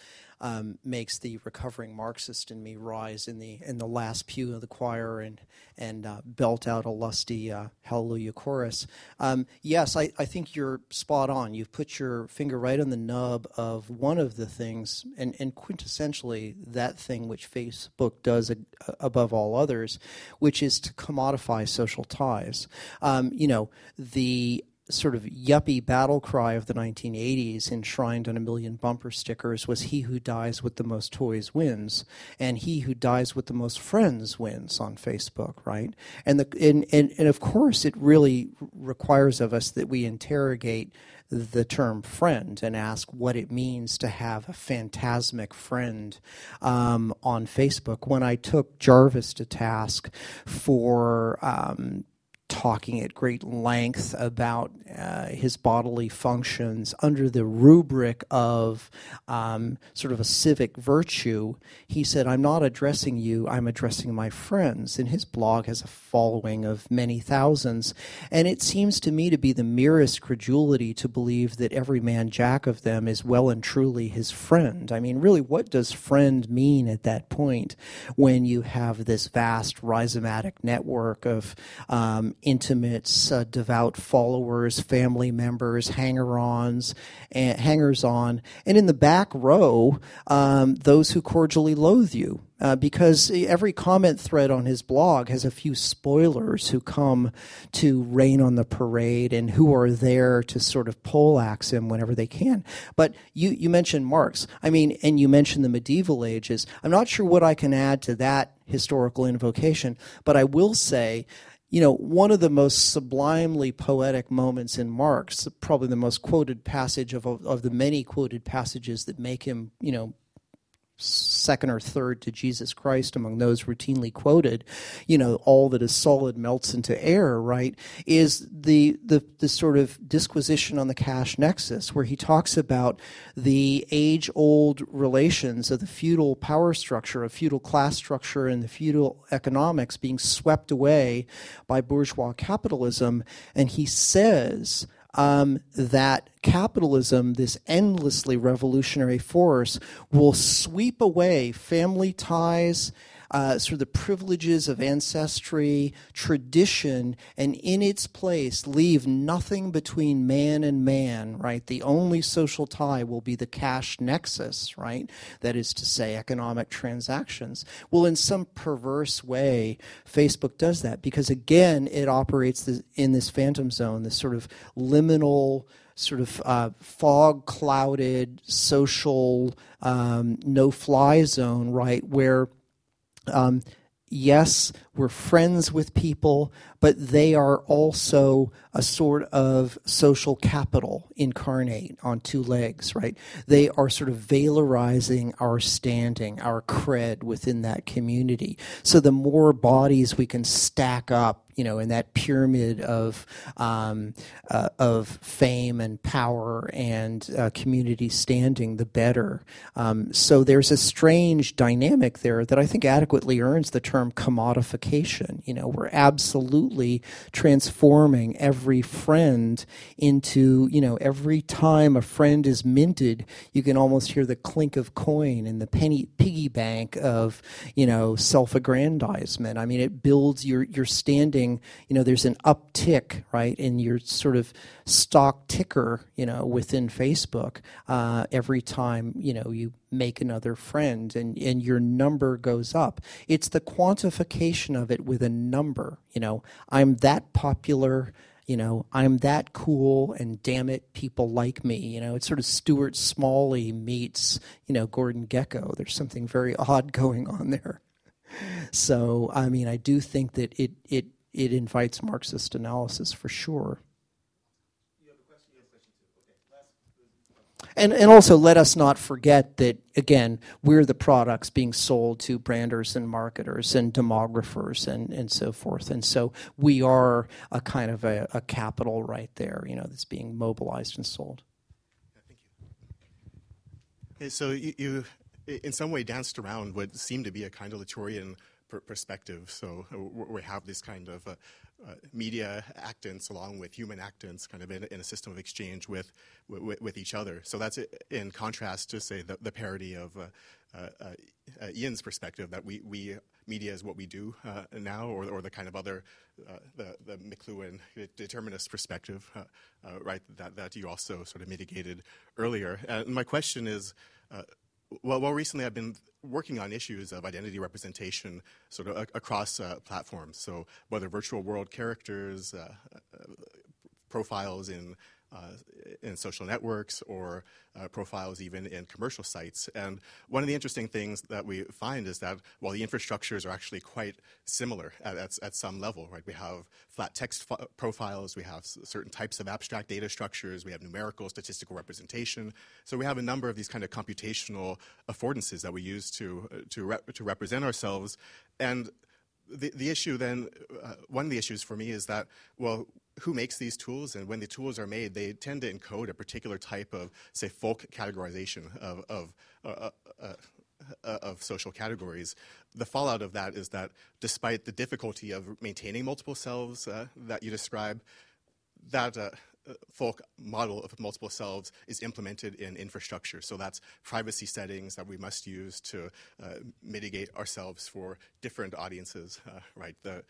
um, makes the recovering Marxist in me rise in the in the last pew of the choir and and uh, belt out a lusty uh, hallelujah chorus. Um, yes, I, I think you're spot on. You've put your finger right on the nub of one of the things, and, and quintessentially that thing which Facebook does above all others, which is to commodify social ties. Um, you know, the sort of yuppie battle cry of the 1980s, enshrined on a million bumper stickers, was "He who dies with the most toys wins," and "He who dies with the most friends wins" on Facebook, right? And the and and, and of course, it really requires of us that we interrogate the term friend and ask what it means to have a phantasmic friend um, on Facebook. When I took Jarvis to task for um, talking at great length about uh, his bodily functions under the rubric of um, sort of a civic virtue, he said, I'm not addressing you, I'm addressing my friends. And his blog has a following of many thousands. And it seems to me to be the merest credulity to believe that every man jack of them is well and truly his friend. I mean, really, what does friend mean at that point when you have this vast rhizomatic network of um, intimates, uh, devout followers, family members, hanger-ons, and hangers-on, and in the back row, um, those who cordially loathe you. Uh, because every comment thread on his blog has a few spoilers who come to rain on the parade and who are there to sort of poleaxe him whenever they can. But you, you mentioned Marx. I mean, and you mentioned the medieval ages. I'm not sure what I can add to that historical invocation, but I will say you know, one of the most sublimely poetic moments in Marx, probably the most quoted passage of, of the many quoted passages that make him, you know, second or third to Jesus Christ among those routinely quoted, you know, all that is solid melts into air, right? Is the the the sort of disquisition on the cash nexus where he talks about the age old relations of the feudal power structure, of feudal class structure and the feudal economics being swept away by bourgeois capitalism and he says um, that capitalism, this endlessly revolutionary force, will sweep away family ties uh, sort of the privileges of ancestry, tradition, and in its place leave nothing between man and man, right? The only social tie will be the cash nexus, right? That is to say, economic transactions. Well, in some perverse way, Facebook does that because, again, it operates in this phantom zone, this sort of liminal sort of uh, fog clouded social um, no fly zone, right? Where um, yes, we're friends with people, but they are also a sort of social capital incarnate on two legs, right? They are sort of valorizing our standing, our cred within that community. So the more bodies we can stack up you know, in that pyramid of um, uh, of fame and power and uh, community standing, the better. Um, so there's a strange dynamic there that I think adequately earns the term commodification. You know, we're absolutely transforming every friend into, you know, every time a friend is minted, you can almost hear the clink of coin and the penny piggy bank of, you know, self-aggrandizement. I mean, it builds your your standing getting, you know, there's an uptick, right, in your sort of stock ticker, you know, within Facebook uh, every time, you know, you make another friend and, and your number goes up. It's the quantification of it with a number, you know, I'm that popular you know, I'm that cool and damn it, people like me. You know, it's sort of Stuart Smalley meets, you know, Gordon Gekko. There's something very *laughs* odd going on there. So, I mean, I do think that it, it, it invites Marxist analysis for sure. And, and also, let us not forget that, again, we're the products being sold to branders and marketers and demographers and, and so forth. And so we are a kind of a, a capital right there, you know, that's being mobilized and sold. thank you. Okay, so you, you, in some way, danced around what seemed to be a kind of Latourian perspective. So uh, we have this kind of uh, uh, media actants along with human actants kind of in, in a system of exchange with, with, with, each other. So that's in contrast to, say, the, the parody of uh, uh, Ian's perspective that we, we media is what we do now, or, or the kind of other, the, the McLuhan determinist perspective, right, that, that you also sort of mitigated earlier. And my question is, well, well, recently I've been working on issues of identity representation sort of across uh, platforms. So whether virtual world characters, uh, uh, profiles in uh, in social networks or uh, profiles even in commercial sites. And one of the interesting things that we find is that while the infrastructures are actually quite similar at, at, at some level, right? We have flat text profiles, we have certain types of abstract data structures, we have numerical statistical representation. So we have a number of these kind of computational affordances that we use to, uh, to, to represent ourselves. And the, the issue then, uh, one of the issues for me is that, well, who makes these tools? And when the tools are made, they tend to encode a particular type of, say, folk categorization of, of, uh, uh, uh, uh of social categories. The fallout of that is that despite the difficulty of maintaining multiple selves uh, that you describe, that folk model of multiple selves is implemented in infrastructure. So that's privacy settings that we must use to uh, mitigate ourselves for different audiences, uh, right? The,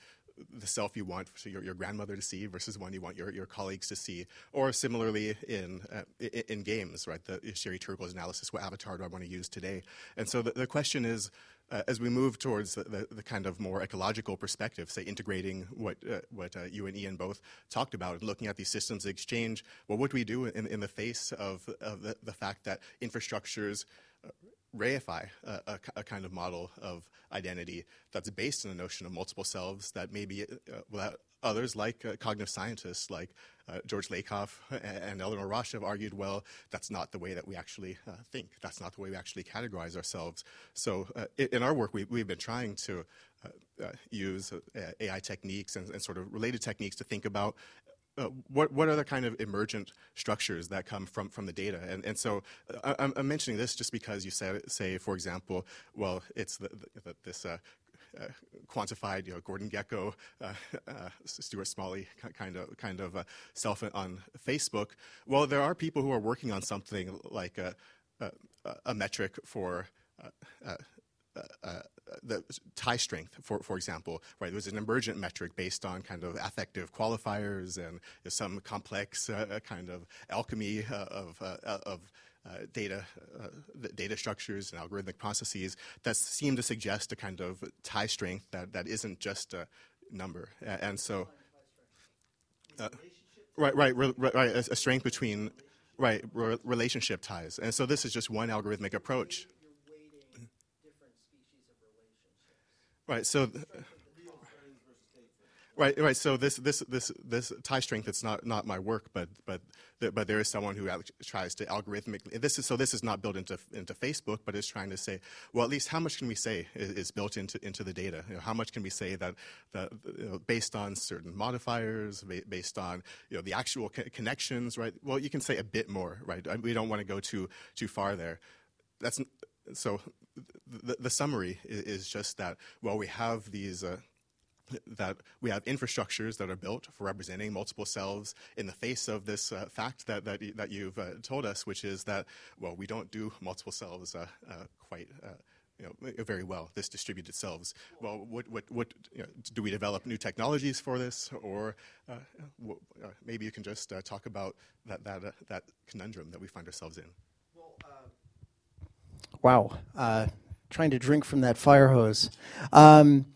the self you want your, your grandmother to see versus one you want your, your colleagues to see. Or similarly in, uh, in, in, games, right? The Sherry Turkle's analysis, what avatar do I want to use today? And so the, the question is, uh, as we move towards the, the, the, kind of more ecological perspective, say integrating what, uh, what uh, you and Ian both talked about looking at these systems exchange, well, what do we do in, in the face of, of the, the fact that infrastructures uh, reify a, a, a, kind of model of identity that's based on the notion of multiple selves that maybe uh, others like uh, cognitive scientists like uh, George Lakoff and Eleanor Rosch have argued, well, that's not the way that we actually uh, think. That's not the way we actually categorize ourselves. So uh, in our work, we, have been trying to uh, use AI techniques and, and, sort of related techniques to think about uh, what what are the kind of emergent structures that come from from the data? And and so uh, I, am mentioning this just because you say say for example, well, it's the, the, this. Uh, uh, quantified, you know, Gordon Gekko, uh, uh, Stuart Smalley kind of kind of self on Facebook. Well, there are people who are working on something like a, a, a metric for the tie strength, for, for example, right? There was an emergent metric based on kind of affective qualifiers and some complex uh, kind of alchemy uh, of, uh, of uh, data, uh, data structures and algorithmic processes that seem to suggest a kind of tie strength that, that isn't just a number. And so, uh, right, right, right, right, a, strength between, right, relationship ties. And so this is just one algorithmic approach. Right. So. Right, right. So this, this, this, this tie strength. It's not, not my work, but, but, but there is someone who tries to algorithmically. This is so. This is not built into into Facebook, but is trying to say, well, at least how much can we say is, is built into into the data? You know, how much can we say that you know, based on certain modifiers, based on you know the actual co- connections, right? Well, you can say a bit more, right? We don't want to go too too far there. That's so the, the summary is, is, just that while we have these uh, that we have infrastructures that are built for representing multiple selves in the face of this uh, fact that, that, that you've uh, told us, which is that, well, we don't do multiple selves uh, uh quite uh, you know, very well, this distributed selves. Well, what, what, what you know, do we develop new technologies for this, or uh, uh, maybe you can just uh, talk about that that uh, that conundrum that we find ourselves in. Wow, uh, trying to drink from that fire hose. Um,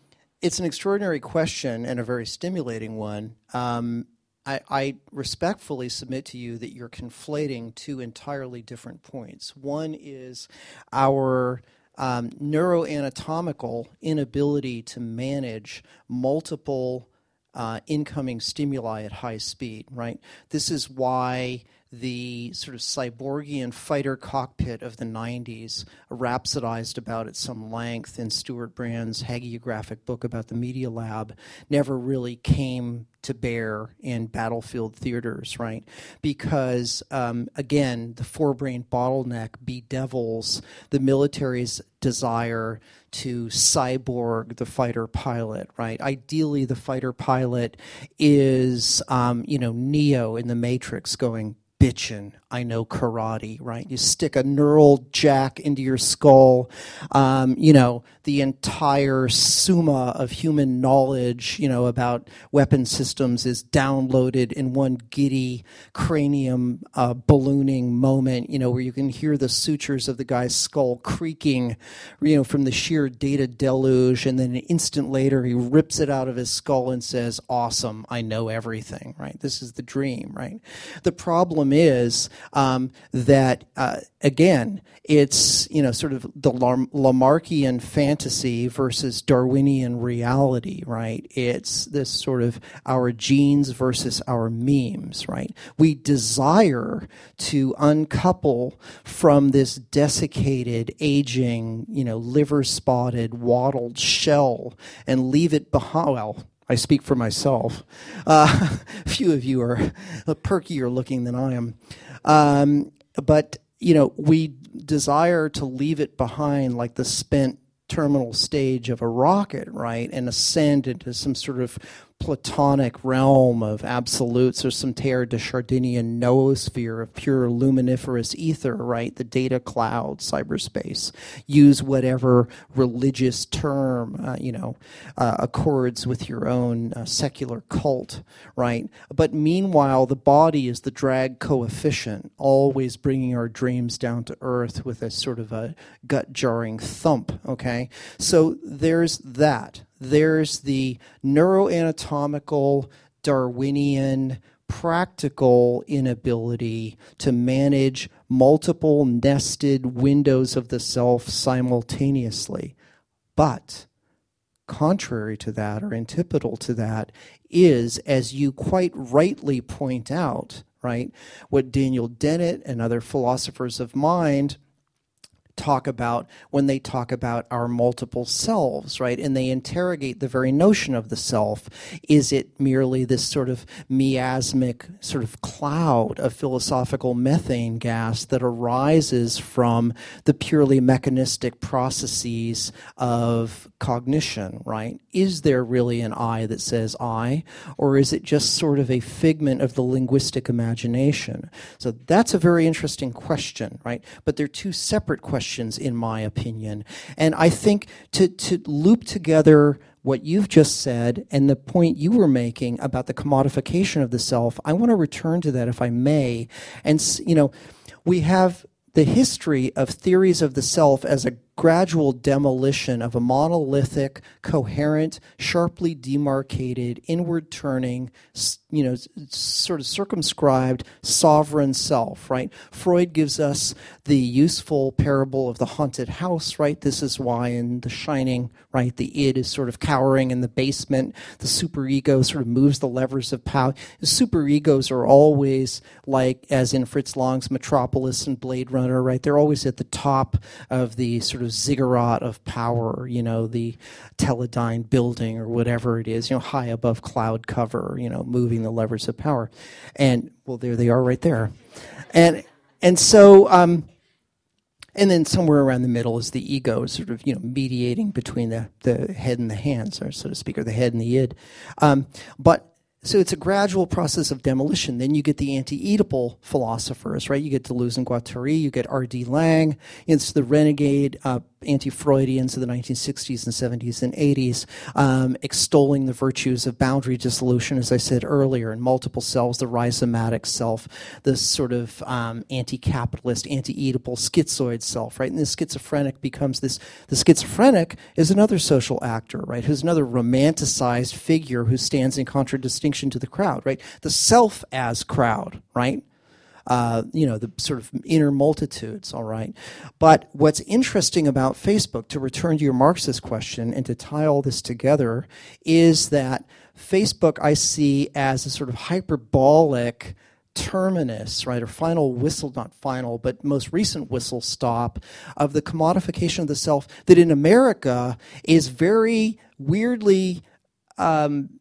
it's an extraordinary question and a very stimulating one. Um, I, I, respectfully submit to you that you're conflating two entirely different points. One is our um, neuroanatomical inability to manage multiple uh, incoming stimuli at high speed, right? This is why the sort of cyborgian fighter cockpit of the 90s, rhapsodized about at some length in Stewart Brand's hagiographic book about the Media Lab, never really came to bear in battlefield theaters, right? Because, um, again, the forebrain bottleneck bedevils the military's desire to cyborg the fighter pilot, right? Ideally, the fighter pilot is, um, you know, Neo in the Matrix going, bitchin'. I know karate, right? You stick a neural jack into your skull. Um, you know, the entire summa of human knowledge, you know, about weapon systems is downloaded in one giddy cranium uh, ballooning moment, you know, where you can hear the sutures of the guy's skull creaking, you know, from the sheer data deluge. And then an instant later, he rips it out of his skull and says, Awesome, I know everything, right? This is the dream, right? The problem is, um, that uh, again, it's you know sort of the Lamarckian fantasy versus Darwinian reality, right? It's this sort of our genes versus our memes, right? We desire to uncouple from this desiccated, aging, you know, liver spotted, wattled shell and leave it behind. Well, I speak for myself. Uh, *laughs* few of you are perkier looking than I am. Um, but, you know, we desire to leave it behind like the spent terminal stage of a rocket, right, and ascend into some sort of Platonic realm of absolutes or some Teilhard de Chardinian noosphere of pure luminiferous ether, right? The data cloud, cyberspace. Use whatever religious term, uh, you know, uh, accords with your own uh, secular cult, right? But meanwhile, the body is the drag coefficient, always bringing our dreams down to earth with a sort of a gut jarring thump, okay? So there's that there's the neuroanatomical Darwinian practical inability to manage multiple nested windows of the self simultaneously. But contrary to that, or antipodal to that, is, as you quite rightly point out, right, what Daniel Dennett and other philosophers of mind talk about when they talk about our multiple selves, right? And they interrogate the very notion of the self. Is it merely this sort of miasmic sort of cloud of philosophical methane gas that arises from the purely mechanistic processes of cognition, right? Is there really an I that says I, or is it just sort of a figment of the linguistic imagination? So that's a very interesting question, right? But they're two separate questions questions, in my opinion. And I think to, to loop together what you've just said and the point you were making about the commodification of the self, I want to return to that if I may. And, you know, we have the history of theories of the self as a gradual demolition of a monolithic, coherent, sharply demarcated, inward turning, you know, sort of circumscribed sovereign self, right? Freud gives us the useful parable of the haunted house, right? This is why in The Shining, right, the id is sort of cowering in the basement. The superego sort of moves the levers of power. The superegos are always like, as in Fritz Lang's Metropolis and Blade Runner, right? They're always at the top of the sort of ziggurat of power, you know, the Teledyne building or whatever it is, you know, high above cloud cover, you know, moving moving the levers of power. And well, there they are right there. And and so um, and then somewhere around the middle is the ego, sort of you know mediating between the the head and the hands, or so to speak, or the head and the id. Um, but so it's a gradual process of demolition. Then you get the anti-Oedipal philosophers, right? You get Deleuze and Guattari, you get R.D. Laing, It's the renegade uh, anti-Freudians of the 1960s and 70s and 80s, um, extolling the virtues of boundary dissolution, as I said earlier, and multiple selves, the rhizomatic self, the sort of um, anti-capitalist, anti-Oedipal, schizoid self, right? And the schizophrenic becomes this. The schizophrenic is another social actor, right? Who's another romanticized figure who stands in contradistinction to the crowd, right? The self as crowd, right? Uh, you know, the sort of inner multitudes, all right? But what's interesting about Facebook, to return to your Marxist question and to tie all this together, is that Facebook I see as a sort of hyperbolic terminus, right, or final whistle, not final, but most recent whistle stop of the commodification of the self that in America is very weirdly um,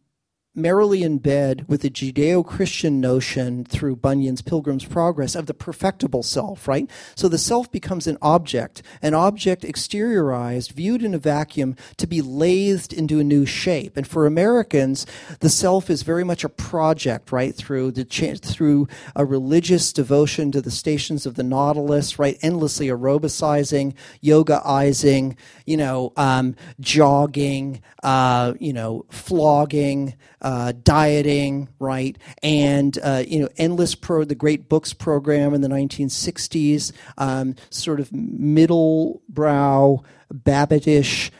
merrily in bed with the Judeo Christian notion through Bunyan's Pilgrim's Progress of the perfectible self, right? So the self becomes an object, an object exteriorized, viewed in a vacuum, to be lathed into a new shape. And for Americans, the self is very much a project, right? Through the cha- through a religious devotion to the stations of the Nautilus, right? Endlessly aerobicizing, yogaizing, you know, um, jogging, uh, you know, flogging uh, dieting, right, and uh, you know, endless pro the Great Books program in the 1960s, um, sort of middle brow Babbittish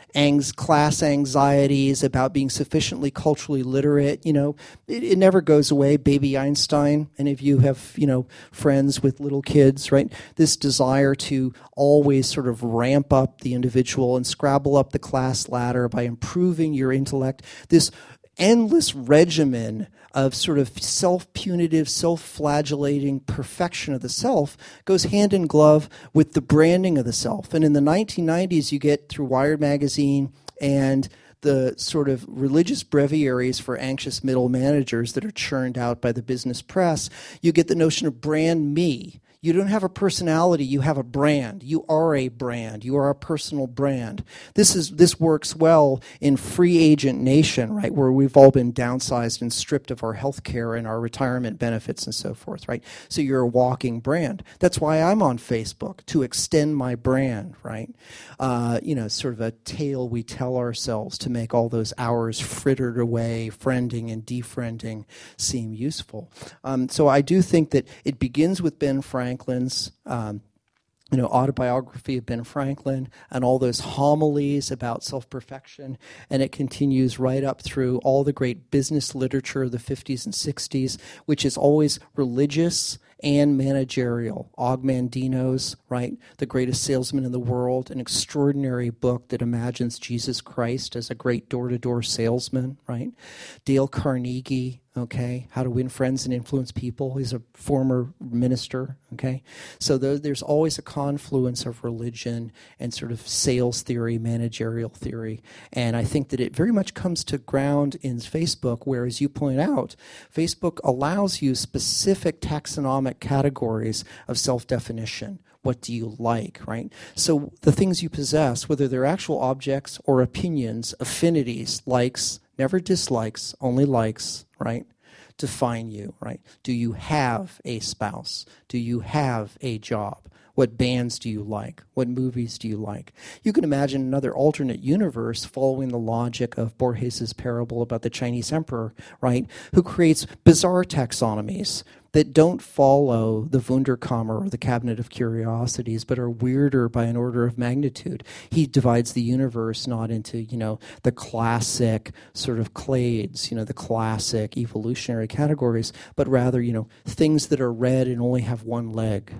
class anxieties about being sufficiently culturally literate. You know, it, it, never goes away. Baby Einstein. Any of you have you know friends with little kids, right? This desire to always sort of ramp up the individual and scrabble up the class ladder by improving your intellect. This endless regimen of sort of self punitive, self flagellating perfection of the self goes hand in glove with the branding of the self. And in the 1990s, you get through Wired Magazine and the sort of religious breviaries for anxious middle managers that are churned out by the business press, you get the notion of brand me you don't have a personality, you have a brand. You are a brand. You are a personal brand. This is this works well in free agent nation, right, where we've all been downsized and stripped of our health care and our retirement benefits and so forth, right? So you're a walking brand. That's why I'm on Facebook to extend my brand, right? Uh, you know, sort of a tale we tell ourselves to make all those hours frittered away, friending and defriending, seem useful. Um, so I do think that it begins with Ben Franklin Franklin's um, you know, autobiography of Ben Franklin and all those homilies about self perfection. And it continues right up through all the great business literature of the 50s and 60s, which is always religious and managerial. Og Mandino's, right, the greatest salesman in the world, an extraordinary book that imagines Jesus Christ as a great door to door salesman, right? Dale Carnegie, okay how to win friends and influence people he's a former minister okay so there's always a confluence of religion and sort of sales theory managerial theory and i think that it very much comes to ground in facebook where as you point out facebook allows you specific taxonomic categories of self-definition what do you like, right? So the things you possess, whether they're actual objects or opinions, affinities, likes, never dislikes, only likes, right? Define you, right? Do you have a spouse? Do you have a job? What bands do you like? What movies do you like? You can imagine another alternate universe following the logic of Borges's parable about the Chinese emperor, right? Who creates bizarre taxonomies that don't follow the Wunderkammer or the Cabinet of Curiosities, but are weirder by an order of magnitude. He divides the universe not into, you know, the classic sort of clades, you know, the classic evolutionary categories, but rather, you know, things that are red and only have one leg.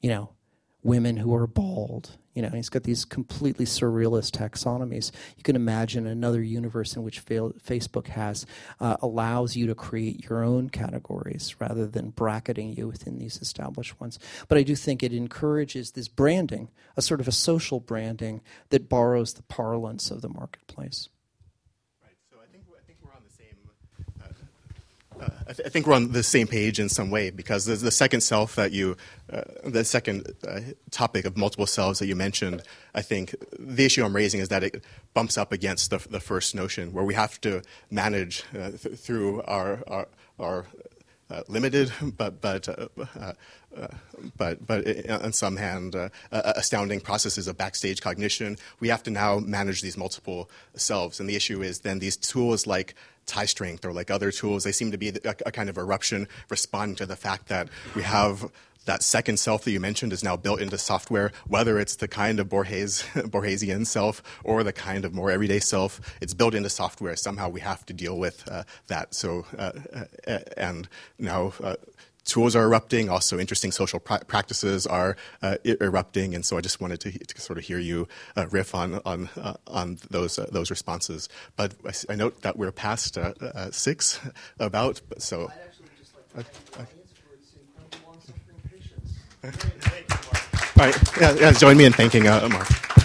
You know, women who are bald, you know, he's got these completely surrealist taxonomies. You can imagine another universe in which Facebook has uh, allows you to create your own categories rather than bracketing you within these established ones. But I do think it encourages this branding, a sort of a social branding that borrows the parlance of the marketplace. Right. So I think I think we're on the same uh, I, th- I, think we're on the same page in some way because the, the second self that you, uh, the second uh, topic of multiple selves that you mentioned, I think the issue I'm raising is that it bumps up against the, the first notion where we have to manage uh, th- through our, our, our limited, but but uh, uh, uh but but on some hand, uh, astounding processes of backstage cognition. We have to now manage these multiple selves, and the issue is then these tools like tie strength or like other tools, they seem to be a, a kind of eruption responding to the fact that we have that second self that you mentioned is now built into software, whether it's the kind of Borges, *laughs* Borgesian self or the kind of more everyday self, it's built into software. Somehow we have to deal with uh, that. So, uh, uh, and now uh, tools are erupting. Also, interesting social pra- practices are uh, erupting, and so I just wanted to, to sort of hear you uh, riff on on uh, on those uh, those responses. But I, I, note that we're past six about, so. All right, yeah, yeah, join me in thanking uh, Mark.